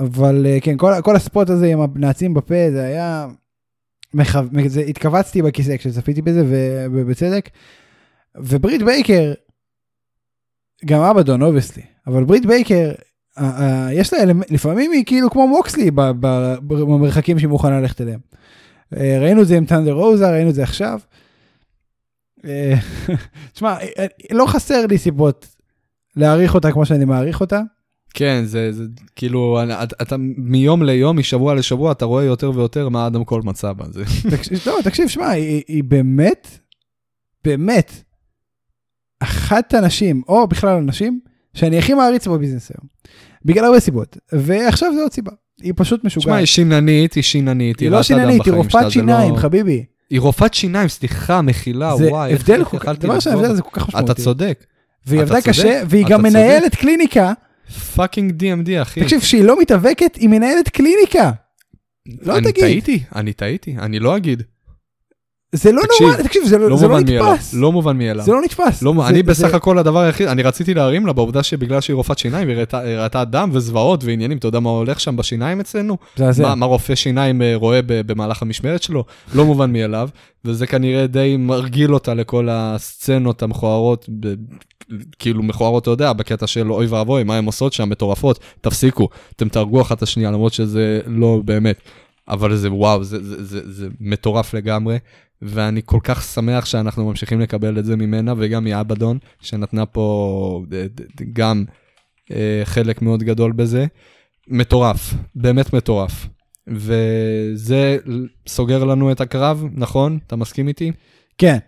אבל כן, כל, כל ה spot הזה עם הנעצים בפה, זה היה... מחו... התכווצתי בכיסא כשצפיתי בזה, ובצדק. וברית בייקר, גם אבדון, obviously, אבל ברית בייקר, יש לה, לפעמים היא כאילו כמו מוקסלי במרחקים שהיא מוכנה ללכת אליהם. ראינו את זה עם ת'אנדר רוזה, ראינו את זה עכשיו. תשמע, לא חסר לי סיבות להעריך אותה כמו שאני מעריך אותה. כן, זה, זה כאילו, אתה, אתה מיום ליום, משבוע לשבוע, אתה רואה יותר ויותר מה אדם קול מצא בזה. תקשיב, לא, תקשיב, שמע, היא, היא באמת, באמת, אחת הנשים, או בכלל הנשים, שאני הכי מעריץ בביזנס היום. בגלל הרבה סיבות, ועכשיו זה עוד סיבה. היא פשוט משוגעת. תשמע, היא שיננית, היא שיננית. היא לא שיננית, היא רופאת שיניים, לא... חביבי. היא רופאת שיניים, סליחה, מחילה, זה וואי. הבדל, כל כך, דבר שההבדל זה כל כך משמעותי. אתה צודק. והיא עבדה קשה, והיא גם מנהלת קליניקה. fucking DMD, אחי. תקשיב, שהיא לא מתאבקת, היא מנהלת קליניקה. לא אני תגיד. אני טעיתי, אני טעיתי, אני לא אגיד. זה לא תקשיב, נורא, תקשיב, זה לא, לא זה לא מובן מאליו, נתפס. לא מובן מאליו. זה לא נתפס. לא, זה, אני זה, בסך הכל הדבר היחיד, אני רציתי להרים לה בעובדה שבגלל שהיא רופאת שיניים, והיא ראתה- היא ראתה דם וזוועות ועניינים, אתה יודע מה הולך שם בשיניים אצלנו? זה, זה. מה, מה רופא שיניים אה, רואה במהלך המשמרת שלו? לא מובן מאליו, וזה כנראה די מרגיל אותה לכל הסצנות המכוערות, ב- כאילו מכוערות, אתה יודע, בקטע של אוי ואבוי, מה הן עושות שם, מטורפות, תפסיקו, אתם תהרגו אחת את השנייה, למרות שזה לא באמת. אבל זה וואו, זה, זה, זה, זה מטורף לגמרי, ואני כל כך שמח שאנחנו ממשיכים לקבל את זה ממנה, וגם מאבדון, שנתנה פה ד- גם אה, חלק מאוד גדול בזה. מטורף, באמת מטורף. וזה סוגר לנו את הקרב, נכון? אתה מסכים איתי? כן.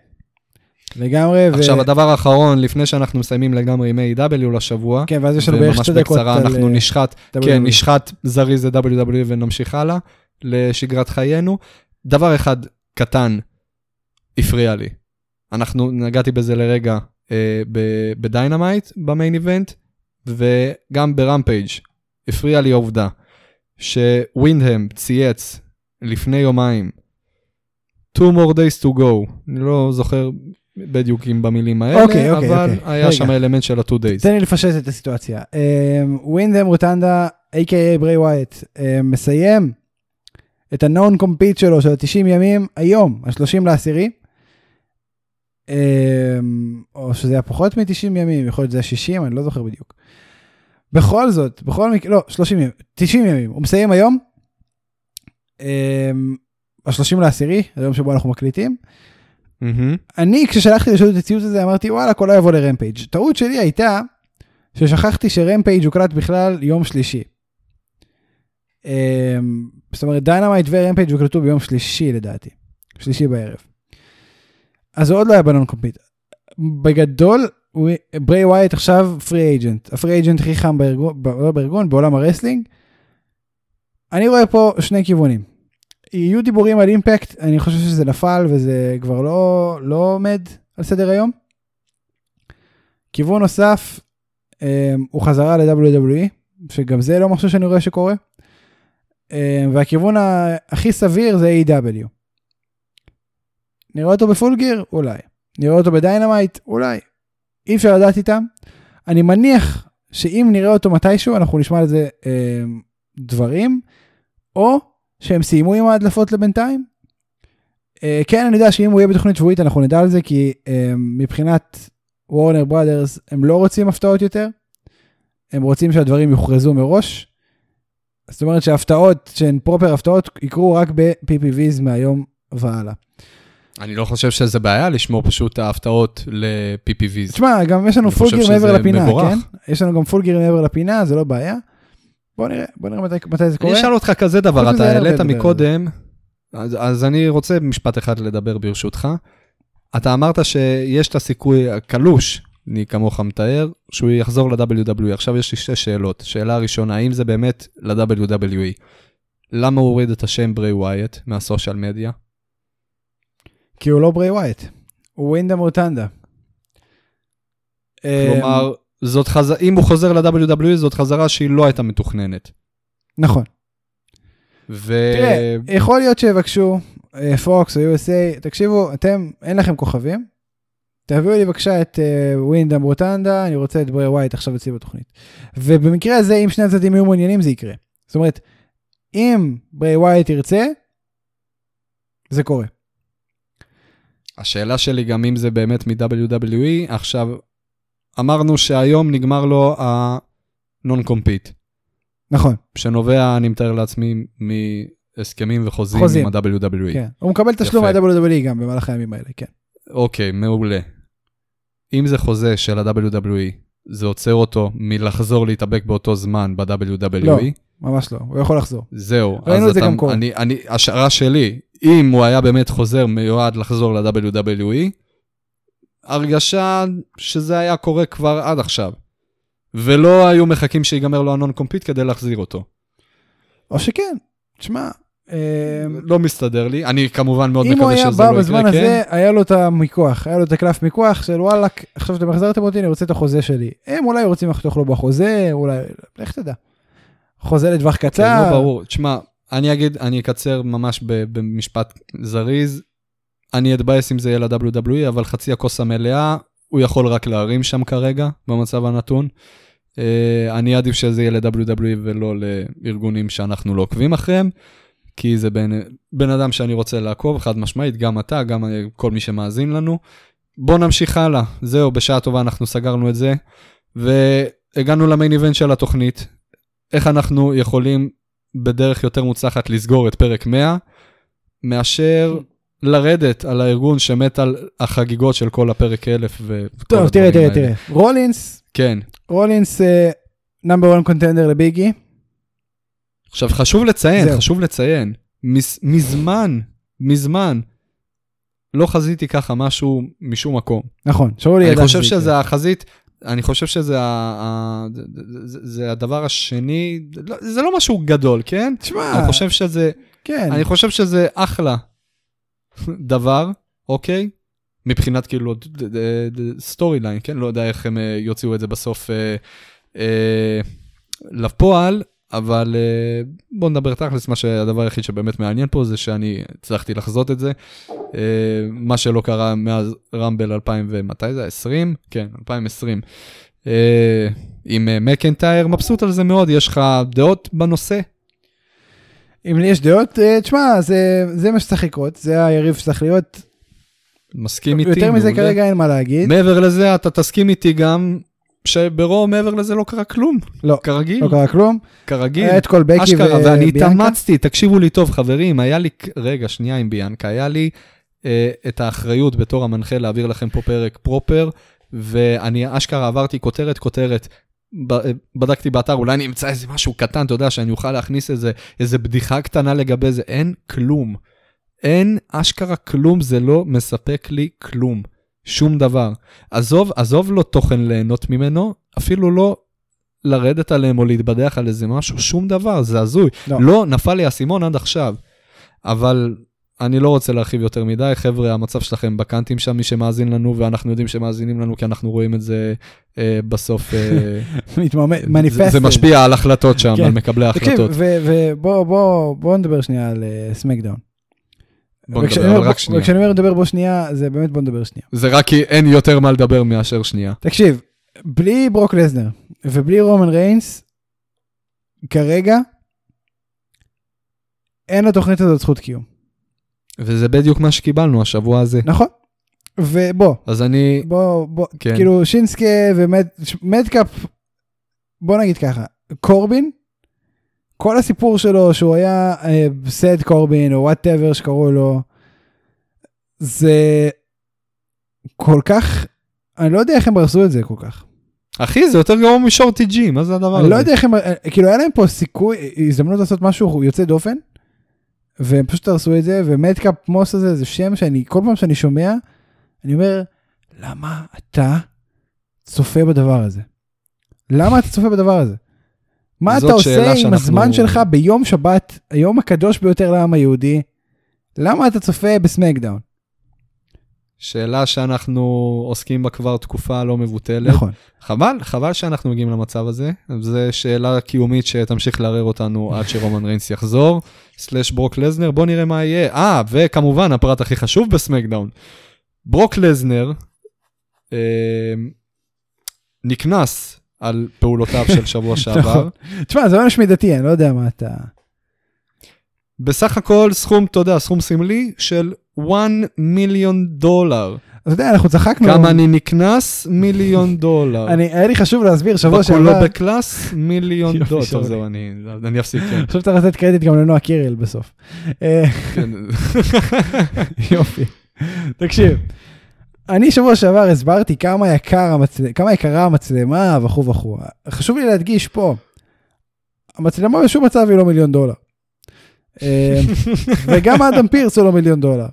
לגמרי. ו- עכשיו, הדבר האחרון, לפני שאנחנו מסיימים לגמרי עם AEW לשבוע, כן, ואז יש לנו בערך וממש שתי דקות בקצרה על... אנחנו אה, נשחט, WWE. כן, נשחט זריז זה WWE ונמשיך הלאה לשגרת חיינו. דבר אחד קטן הפריע לי. אנחנו, נגעתי בזה לרגע אה, בדיינמייט ב main event, וגם ברמפייג' הפריע לי העובדה שווינדהם צייץ לפני יומיים, two more days to go, אני לא זוכר בדיוק אם במילים האלה, אוקיי, אוקיי, אבל אוקיי. היה רגע. שם אלמנט של ה-two days. תן לי לפשט את הסיטואציה. אמ, ווינדם רוטנדה, a.k.a ברי ווייט, אמ, מסיים את ה-known compete שלו של ה-90 ימים היום, ה-30 לעשירי. אמ, או שזה היה פחות מ-90 ימים, יכול להיות שזה היה 60, אני לא זוכר בדיוק. בכל זאת, בכל מקרה, לא, 30 ימים, 90 ימים, הוא מסיים היום. אמ, ה-30 לעשירי, היום שבו אנחנו מקליטים. אני, כששלחתי לשאול את הציוץ הזה, אמרתי, וואלה, הכל יבוא לרמפייג'. טעות שלי הייתה ששכחתי שרמפייג' הוקלט בכלל יום שלישי. אמ, זאת אומרת, דיינמייט ורמפייג' הוקלטו ביום שלישי לדעתי. שלישי בערב. אז הוא עוד לא היה ב non-compete. בגדול, ברי ווייט עכשיו free agent. ה free agent הכי חם בארגון, לא בארגון, בעולם הרסלינג. אני רואה פה שני כיוונים. יהיו דיבורים על אימפקט, אני חושב שזה נפל וזה כבר לא, לא עומד על סדר היום. כיוון נוסף, אה, הוא חזרה ל-WWE, שגם זה לא משהו שאני רואה שקורה. אה, והכיוון הכי סביר זה AEW נראה אותו ב Full Gear? אולי. נראה אותו בדיינמייט? אולי. אי אפשר לדעת איתם. אני מניח שאם נראה אותו מתישהו, אנחנו נשמע על זה אה, דברים, או שהם סיימו עם ההדלפות לבינתיים. אה, כן, אני יודע שאם הוא יהיה בתוכנית שבועית אנחנו נדע על זה, כי אה, מבחינת Warner Brothers הם לא רוצים הפתעות יותר, הם רוצים שהדברים יוכרזו מראש. זאת אומרת שהפתעות שהן proper הפתעות יקרו רק ב-PPVs מהיום והלאה. אני לא חושב שזה בעיה לשמור פשוט ההפתעות ל-PPVs. תשמע, גם יש לנו Full Gear מעבר לפינה, מבורך. כן? יש לנו גם Full Gear מעבר לפינה, זה לא בעיה. בוא נראה, בוא נראה מתי, מתי זה קורה. אני אשאל אותך כזה דבר, אתה העלית על מקודם, אז, אז אני רוצה משפט אחד לדבר ברשותך. אתה אמרת שיש את הסיכוי הקלוש, אני כמוך מתאר, שהוא יחזור ל-WWE. עכשיו יש לי שתי שאלות. שאלה ראשונה, האם זה באמת ל-WWE? למה הוא הוריד את השם ברי ווייט מה social media? כי הוא לא ברי ווייט, הוא ווינדהם רוטונדה. כלומר, זאת חז... אם הוא חוזר ל-WWE, זאת חזרה שהיא לא הייתה מתוכננת. נכון. ו... תראה, יכול להיות שיבקשו, פוקס או USA, תקשיבו, אתם, אין לכם כוכבים, תביאו לי בבקשה את uh, ווינדה מוטנדה, אני רוצה את ברי ווייט עכשיו אצלי בתוכנית. ובמקרה הזה, אם שני הצדדים יהיו מעוניינים, זה יקרה. זאת אומרת, אם ברי ווייט ירצה, זה קורה. השאלה שלי גם אם זה באמת מ-WWE, עכשיו, אמרנו שהיום נגמר לו ה-non-compete, נכון, שנובע, אני מתאר לעצמי, מהסכמים וחוזים חוזים. עם ה-WWE. כן. הוא מקבל תשלום. מה-WWE גם במהלך הימים האלה, כן. אוקיי, מעולה. אם זה חוזה של ה-WWE, זה עוצר אותו מלחזור להתאבק באותו זמן ב-WWE? לא. ממש לא, הוא יכול לחזור. זהו. ראינו את זה אתה- גם אני, השערה שלי, אם הוא היה באמת חוזר מיועד לחזור ל-WWE, הרגשה שזה היה קורה כבר עד עכשיו. ולא היו מחכים שיגמר לו הנון קומפיט כדי להחזיר אותו. או שכן, תשמע, אה, לא מסתדר לי, אני כמובן מאוד אם הוא מקווה היה שזה בא לא בזמן יקרה, כן? הזה, היה לו את המיקוח, היה לו את הקלף מיקוח של וואלה, עכשיו שאתם החזרתם אותי, אני רוצה את החוזה שלי. הם אולי רוצים לחתוך לו בחוזה, אולי, לך תדע. חוזה לטווח כן, קצר. לא ברור. תשמע, אני אגיד, אני אקצר ממש במשפט זריז. אני אתבאס אם זה יהיה ל-WWE, אבל חצי הכוס המלאה, הוא יכול רק להרים שם כרגע, במצב הנתון. אה, אני אעדיף שזה יהיה ל-WWE ולא לארגונים שאנחנו לא עוקבים אחריהם, כי זה בן, בן אדם שאני רוצה לעקוב, חד משמעית, גם אתה, גם כל מי שמאזין לנו. בואו נמשיך הלאה. זהו, בשעה טובה אנחנו סגרנו את זה, והגענו למיין איבנט של התוכנית. איך אנחנו יכולים בדרך יותר מוצלחת לסגור את פרק 100, מאשר לרדת על הארגון שמת על החגיגות של כל הפרק 1000 וכל טוב, תראה, תראה. תראה. רולינס, כן. רולינס נאמבר 1 קונטנדר לביגי. עכשיו, חשוב לציין, זהו. חשוב לציין, מז, מזמן, מזמן, לא חזיתי ככה משהו משום מקום. נכון, שאולי אני ידע חושב שזה יקרה. שזה החזית, אני חושב שזה ה, זה, זה הדבר השני, לא- זה לא משהו גדול, כן? תשמע, אני חושב שזה, כן, אני חושב שזה אחלה דבר, אוקיי? מבחינת כאילו storyline, כן? לא יודע איך הם אה, יוציאו את זה בסוף אה, אה, לפועל, אבל אה, בואו נדבר תכלס, מה שהדבר היחיד שבאמת מעניין פה זה שאני הצלחתי לחזות את זה. אה, מה שלא קרה מאז Rumble 2000 ומתי זה? 20? כן, 2020. אה, עם מקנטייר, מבסוט על זה מאוד, יש לך דעות בנושא? אם לי יש דעות, תשמע, זה זה מה שצריך לקרות, זה היריב שצריך להיות. מסכים איתי? יותר מזה. כרגע אין מה להגיד. מעבר לזה, אתה תסכים איתי גם שברור מעבר לזה לא קרה כלום. לא, כרגיל, לא קרה כלום. כרגיל. היה את כל בקי אשכרה, ואני וביאנקה. התאמצתי, תקשיבו לי טוב, חברים, היה לי, רגע, שנייה עם ביאנקה, היה לי אה, את האחריות בתור המנחה להעביר לכם פה פרק פרופר, ואני אשכרה עברתי כותרת, כותרת. אה, בדקתי באתר, אולי אני אמצא איזה משהו קטן, אתה יודע, שאני אוכל להכניס איזה, איזה בדיחה קטנה לגבי זה, אין כלום. אין אשכרה כלום, זה לא מספק לי כלום. שום דבר. עזוב, עזוב לא תוכן ליהנות ממנו, אפילו לא לרדת עליהם או להתבדח על איזה משהו, שום דבר, זה הזוי. לא. לא, נפל לי האסימון עד עכשיו. אבל אני לא רוצה להרחיב יותר מדי, חבר'ה, המצב שלכם בקאנטים שם, מי שמאזין לנו, ואנחנו יודעים שמאזינים לנו, כי אנחנו רואים את זה אה, בסוף, אה, מניפסט. זה משפיע על החלטות שם, כן. על מקבלי תקשיב, ההחלטות. ובוא בוא, בוא נדבר שנייה על אה, סמקדאון. בוא נדבר, אבל רק שנייה. וכשאני אומר לדבר בו שנייה, זה באמת בוא נדבר שנייה. זה רק כי אין יותר מה לדבר מאשר שנייה. תקשיב, בלי ברוק לזנר ובלי רומן ריינס, כרגע, אין לתוכנית הזאת זכות קיום. וזה בדיוק מה שקיבלנו השבוע הזה. נכון? ובוא, אז אני, בוא, בוא, כן. כאילו שינסקה ומדקאפ, בוא נגיד ככה, קורבין, כל הסיפור שלו שהוא היה אה, Sad Corbin או whatever שקראו לו, זה כל כך, אני לא יודע איך הם הרסו את זה כל כך. אחי, זה יותר גרוע משורטי ג'י, מה זה הדבר הזה? אני לא יודע איך הם, אה, כאילו היה להם פה סיכוי, הזדמנות לעשות משהו יוצא דופן, והם פשוט הרסו את זה, ומדקאפ מוס הזה זה שם שאני, כל פעם שאני שומע, אני אומר, למה אתה צופה בדבר הזה? למה אתה צופה בדבר הזה? מה אתה עושה עם שאנחנו- הזמן שלך ביום שבת, היום הקדוש ביותר לעם היהודי? למה אתה צופה בסמקדאון? שאלה שאנחנו עוסקים בה כבר תקופה לא מבוטלת. נכון. חבל, חבל שאנחנו מגיעים למצב הזה. זו שאלה קיומית שתמשיך לערער אותנו עד שרומן ריינס יחזור. סלאש ברוק לזנר, בוא נראה מה יהיה. אה, וכמובן, הפרט הכי חשוב בסמקדאון. ברוק לסנר אה, נקנס על פעולותיו של שבוע שעבר. נכון. תשמע, זה עונש מידתי, אני לא יודע מה אתה... בסך הכל סכום, אתה יודע, סכום סמלי של 1 מיליון דולר. אתה יודע, אנחנו צחקנו. כמה אני נקנס? מיליון דולר. אני, היה לי חשוב להסביר שבוע בקולו שעבר, בקלאס, מיליון דולר. טוב. זהו, אני אני אפסיק, כן. עכשיו צריך לתת קרדיט גם לנועה קירל בסוף. כן. יופי. תקשיב, אני שבוע שעבר הסברתי כמה, יקר המצל... כמה יקרה המצלמה וכו' וכו'. חשוב לי להדגיש פה, המצלמה בשום מצב היא לא מיליון דולר. אה, וגם אדם פירס הוא לא מיליון דולר.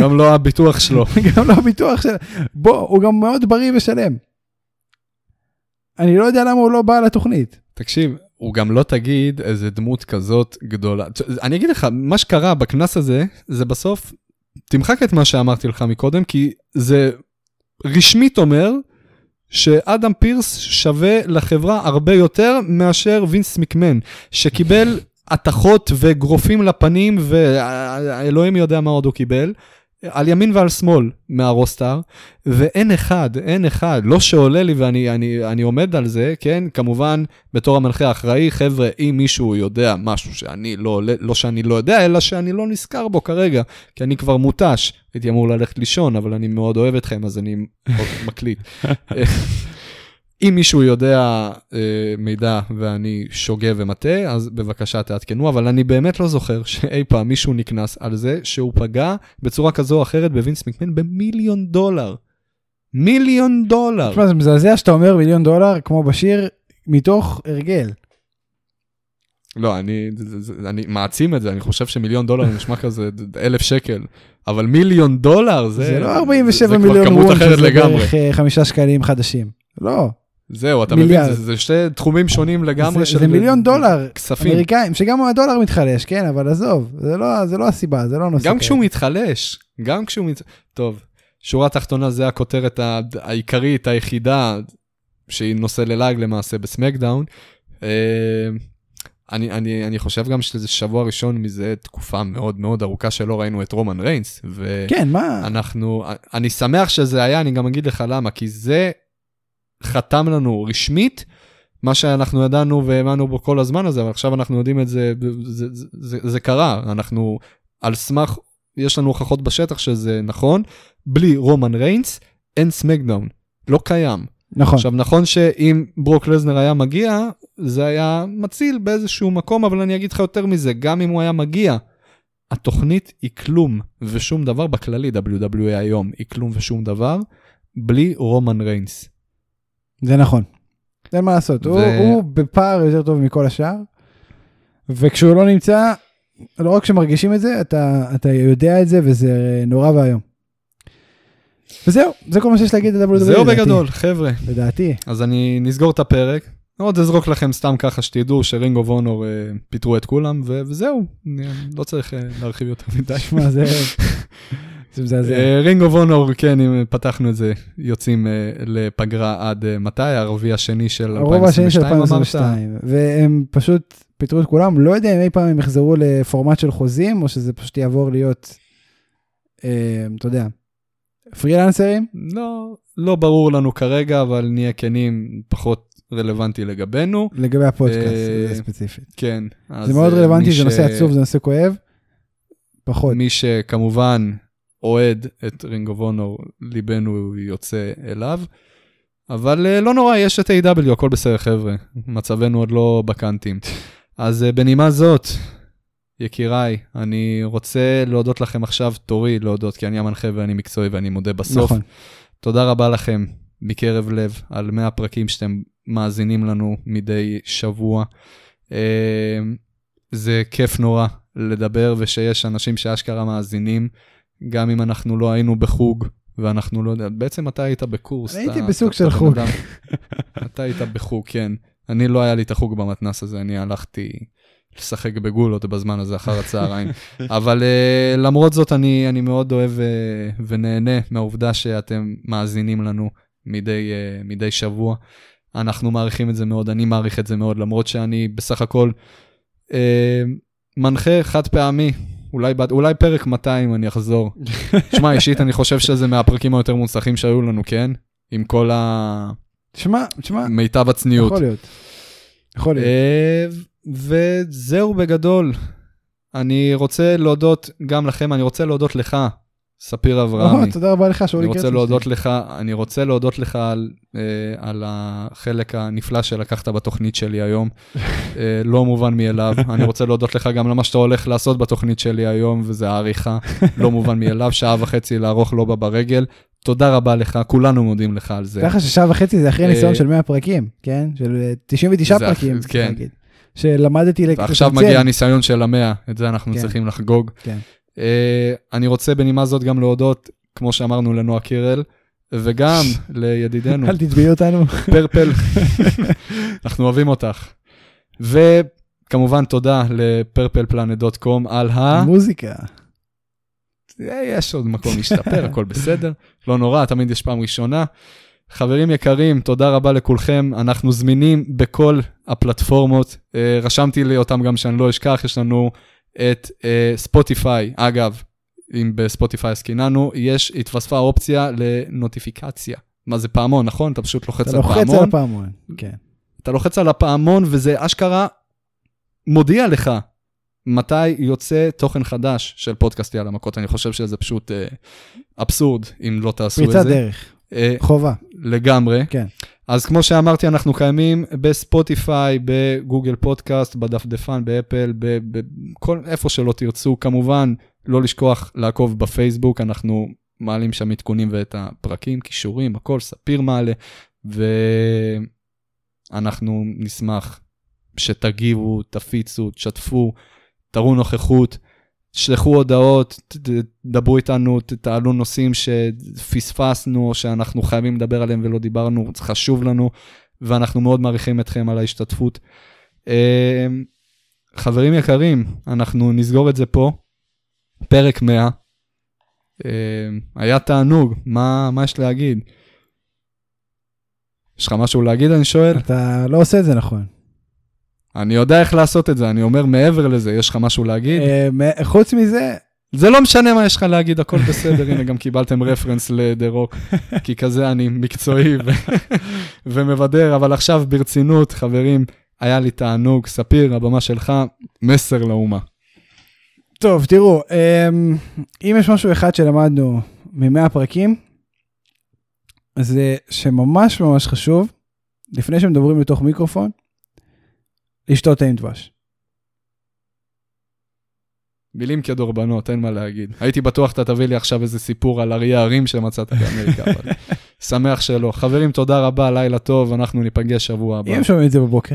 גם לא הביטוח שלו. גם לא הביטוח של... בוא, הוא גם מאוד בריא ושלם. אני לא יודע למה הוא לא בא לתוכנית. תקשיב, הוא גם לא תגיד איזה דמות כזאת גדולה. אני אגיד לך, מה שקרה בקנס הזה, זה בסוף, תמחק את מה שאמרתי לך מקודם, כי זה רשמית אומר שאדם פירס שווה לחברה הרבה יותר מאשר וינס מקמן, שקיבל התכות ואגרופים לפנים, ואלוהים יודע מה עוד הוא קיבל. על ימין ועל שמאל מהרוסטאר, ואין אחד, אין אחד, לא שעולה לי ואני אני, אני עומד על זה, כן? כמובן, בתור המנחה האחראי, חבר'ה, אם מישהו יודע משהו שאני לא, עולה- לא שאני לא יודע, אלא שאני לא נזכר בו כרגע, כי אני כבר מותש, הייתי אמור ללכת לישון, אבל אני מאוד אוהב אתכם, אז אני מקליט. אם מישהו יודע אה, מידע ואני שוגה ומטעה, אז בבקשה תעדכנו, אבל אני באמת לא זוכר שאי פעם מישהו נקנס על זה שהוא פגע בצורה כזו או אחרת בווינס מקמן במיליון דולר. מיליון דולר. תשמע, זה מזעזע שאתה אומר מיליון דולר, כמו בשיר, מתוך הרגל. לא, אני, אני מעצים את זה, אני חושב שמיליון דולר נשמע כזה אלף שקל, אבל מיליון דולר זה... זה לא 47 זה מיליון כמות וון, אחרת שזה. בערך אה, חמישה שקלים חדשים. לא, זהו, אתה מיליארד. מבין, זה, זה שתי תחומים שונים לגמרי זה- של... זה מיליון דולר כספים. אמריקאים, שגם הדולר מתחלש, כן, אבל עזוב, זה לא, זה לא הסיבה, זה לא נושא. גם. כשהוא מתחלש, גם כשהוא מת... טוב, שורה תחתונה זה הכותרת העיקרית, היחידה, שהיא נושא ללעג למעשה בסמקדאון. אה, אני, אני, אני חושב גם שזה שבוע ראשון מזה תקופה מאוד מאוד ארוכה שלא ראינו את רומן ריינס, כן, מה? ואנחנו, אני שמח שזה היה, אני גם אגיד לך למה, כי זה חתם לנו רשמית, מה שאנחנו ידענו והאמנו בו כל הזמן הזה, אבל עכשיו אנחנו יודעים את זה, זה, זה, זה, זה קרה, אנחנו על סמך, יש לנו הוכחות בשטח שזה נכון, בלי רומן ריינס אין SmackDown, לא קיים. נכון. עכשיו נכון שאם ברוק לסנר היה מגיע, זה היה מציל באיזשהו מקום, אבל אני אגיד לך יותר מזה, גם אם הוא היה מגיע, התוכנית היא כלום ושום דבר בכללי, WWE היום היא כלום ושום דבר, בלי רומן ריינס. זה נכון. אין מה לעשות, הוא, ו- הוא בפער יותר טוב מכל השאר, וכשהוא לא נמצא, לא רק שמרגישים את זה, אתה, אתה יודע את זה, וזה נורא ואיום. וזהו, זה כל מה שיש להגיד על WWE. זהו. בגדול, חבר'ה. לדעתי. אז אני נסגור את הפרק. עוד אזרוק לכם סתם ככה שתדעו ש Ring of Honor פיטרו את כולם, וזהו, אני- לא צריך אה, להרחיב יותר מדי. שמע, זה... זה מזעזע. Ring of Honor, כן, אם פתחנו את זה, יוצאים אה, לפגרה עד אה, מתי? הרביעי השני של הרוב השני של 2022 אמרת? 2022, והם פשוט פיטרו את כולם, לא יודע אם אי פעם הם יחזרו לפורמט של חוזים, או שזה פשוט יעבור להיות, אה, אתה יודע, פרילנסרים. לא, לא ברור לנו כרגע, אבל נהיה כנים, פחות רלוונטי לגבינו. לגבי הפודקאסט, אה, ספציפית. כן. זה מאוד אה, רלוונטי, זה נושא עצוב, זה נושא כואב. פחות. מי שכמובן אוהד את רינג אוף אונור, ליבנו יוצא אליו. אבל אה, לא נורא, יש את A.W, הכל בסדר חבר'ה, מצבנו עוד לא בקאנטים. אז בנימה זאת, יקיריי, אני רוצה להודות לכם עכשיו, תורי להודות, כי אני המנחה ואני מקצועי ואני מודה בסוף. נכון. תודה רבה לכם מקרב לב על 100 פרקים שאתם מאזינים לנו מדי שבוע. אה, זה כיף נורא לדבר ושיש אנשים שאשכרה מאזינים, גם אם אנחנו לא היינו בחוג ואנחנו לא יודע, בעצם אתה היית בקורס. הייתי אתה- בסוג אתה- של אתה חוג. אדם. אתה היית בחוג, כן. אני לא היה לי את החוג במתנס הזה, אני הלכתי לשחק בגולות בזמן הזה אחר הצהריים. אבל uh, למרות זאת, אני, אני מאוד אוהב uh, ונהנה מהעובדה שאתם מאזינים לנו מדי, uh, מדי שבוע. אנחנו מעריכים את זה מאוד, אני מעריך את זה מאוד, למרות שאני בסך הכל uh, מנחה חד פעמי. אולי, אולי פרק 200 אני אחזור. שמע, אישית אני חושב שזה מהפרקים היותר מוצלחים שהיו לנו, כן? עם כל שמע, שמע, המיטב הצניעות. יכול להיות. יכול להיות. אה, וזהו בגדול. אני רוצה להודות גם לכם, אני רוצה להודות לך, ספיר אברהמי. תודה רבה לך, שאולי אני רוצה להודות לך, אני רוצה להודות לך על, אה, על החלק הנפלא שלקחת בתוכנית שלי היום. אה, לא מובן מאליו. אני רוצה להודות לך גם למה שאתה הולך לעשות בתוכנית שלי היום, וזה העריכה. לא מובן מאליו, שעה וחצי לערוך לובה ברגל. תודה רבה לך, כולנו מודים לך על זה. ככה ששעה וחצי זה אחרי אה, ניסיון של 100 פרקים, כן? של אה, 99 זה פרקים, כן. שלמדתי לק- ועכשיו. מגיע הניסיון של המאה, את זה אנחנו כן. צריכים לחגוג. כן. אה, אני רוצה בנימה זאת גם להודות, כמו שאמרנו, לנועה קירל, וגם לידידנו, אל תתבעי אותנו. פרפל, אנחנו אוהבים אותך. וכמובן תודה לפרפלפלנט.קום על ה... מוזיקה. אה, יש עוד מקום להשתפר, הכל בסדר, לא נורא, תמיד יש פעם ראשונה. חברים יקרים, תודה רבה לכולכם, אנחנו זמינים בכל הפלטפורמות, אה, רשמתי לי אותם גם שאני לא אשכח, יש לנו את אה, ספוטיפיי, אגב, אם בספוטיפיי עסקיננו, יש, התווספה אופציה לנוטיפיקציה. מה זה פעמון, נכון? אתה פשוט לוחץ אתה על לוחץ על פעמון, הפעמון. כן. אתה לוחץ על הפעמון וזה אשכרה מודיע לך מתי יוצא תוכן חדש של פודקאסטי על המכות. אני חושב שזה פשוט אה, אבסורד אם לא תעשו את פריצת זה. דרך. אה, חובה. לגמרי. כן. אז כמו שאמרתי, אנחנו קיימים בספוטיפיי, ב Google Podcast, בדפדפן, באפל, בכל, איפה שלא תרצו. כמובן, לא לשכוח לעקוב בפייסבוק, אנחנו מעלים שם עדכונים ואת הפרקים, כישורים, הכל, ספיר מעלה, ואנחנו נשמח שתגיבו, תפיצו, תשתפו, תראו נוכחות. תשלחו הודעות, דברו איתנו, תעלו נושאים שפספסנו שאנחנו חייבים לדבר עליהם ולא דיברנו, זה חשוב לנו, ואנחנו מאוד מעריכים אתכם על ההשתתפות. אה, חברים יקרים, אנחנו נסגור את זה פה, פרק 100. אה, היה תענוג, מה, מה יש להגיד? יש לך משהו להגיד, אני שואל? אתה לא עושה את זה נכון. אני יודע איך לעשות את זה, אני אומר מעבר לזה, יש לך משהו להגיד? אה, חוץ מזה, זה לא משנה מה יש לך להגיד, הכל בסדר, הנה גם קיבלתם רפרנס לדה רוק, כי כזה אני מקצועי ומבדר, אבל עכשיו ברצינות, חברים, היה לי תענוג, ספיר, הבמה שלך, מסר לאומה. טוב, תראו, אמ, אם יש משהו אחד שלמדנו מ-100 פרקים, זה שממש ממש חשוב, לפני שמדברים לתוך מיקרופון, לשתות תה עם דבש. מילים כדורבנות, אין מה להגיד. הייתי בטוח אתה תביא לי עכשיו איזה סיפור על אריה הרים שמצאת באמריקה, אבל שמח שלא. חברים, תודה רבה, לילה טוב, אנחנו ניפגש שבוע הבא. אם שומעים את זה בבוקר,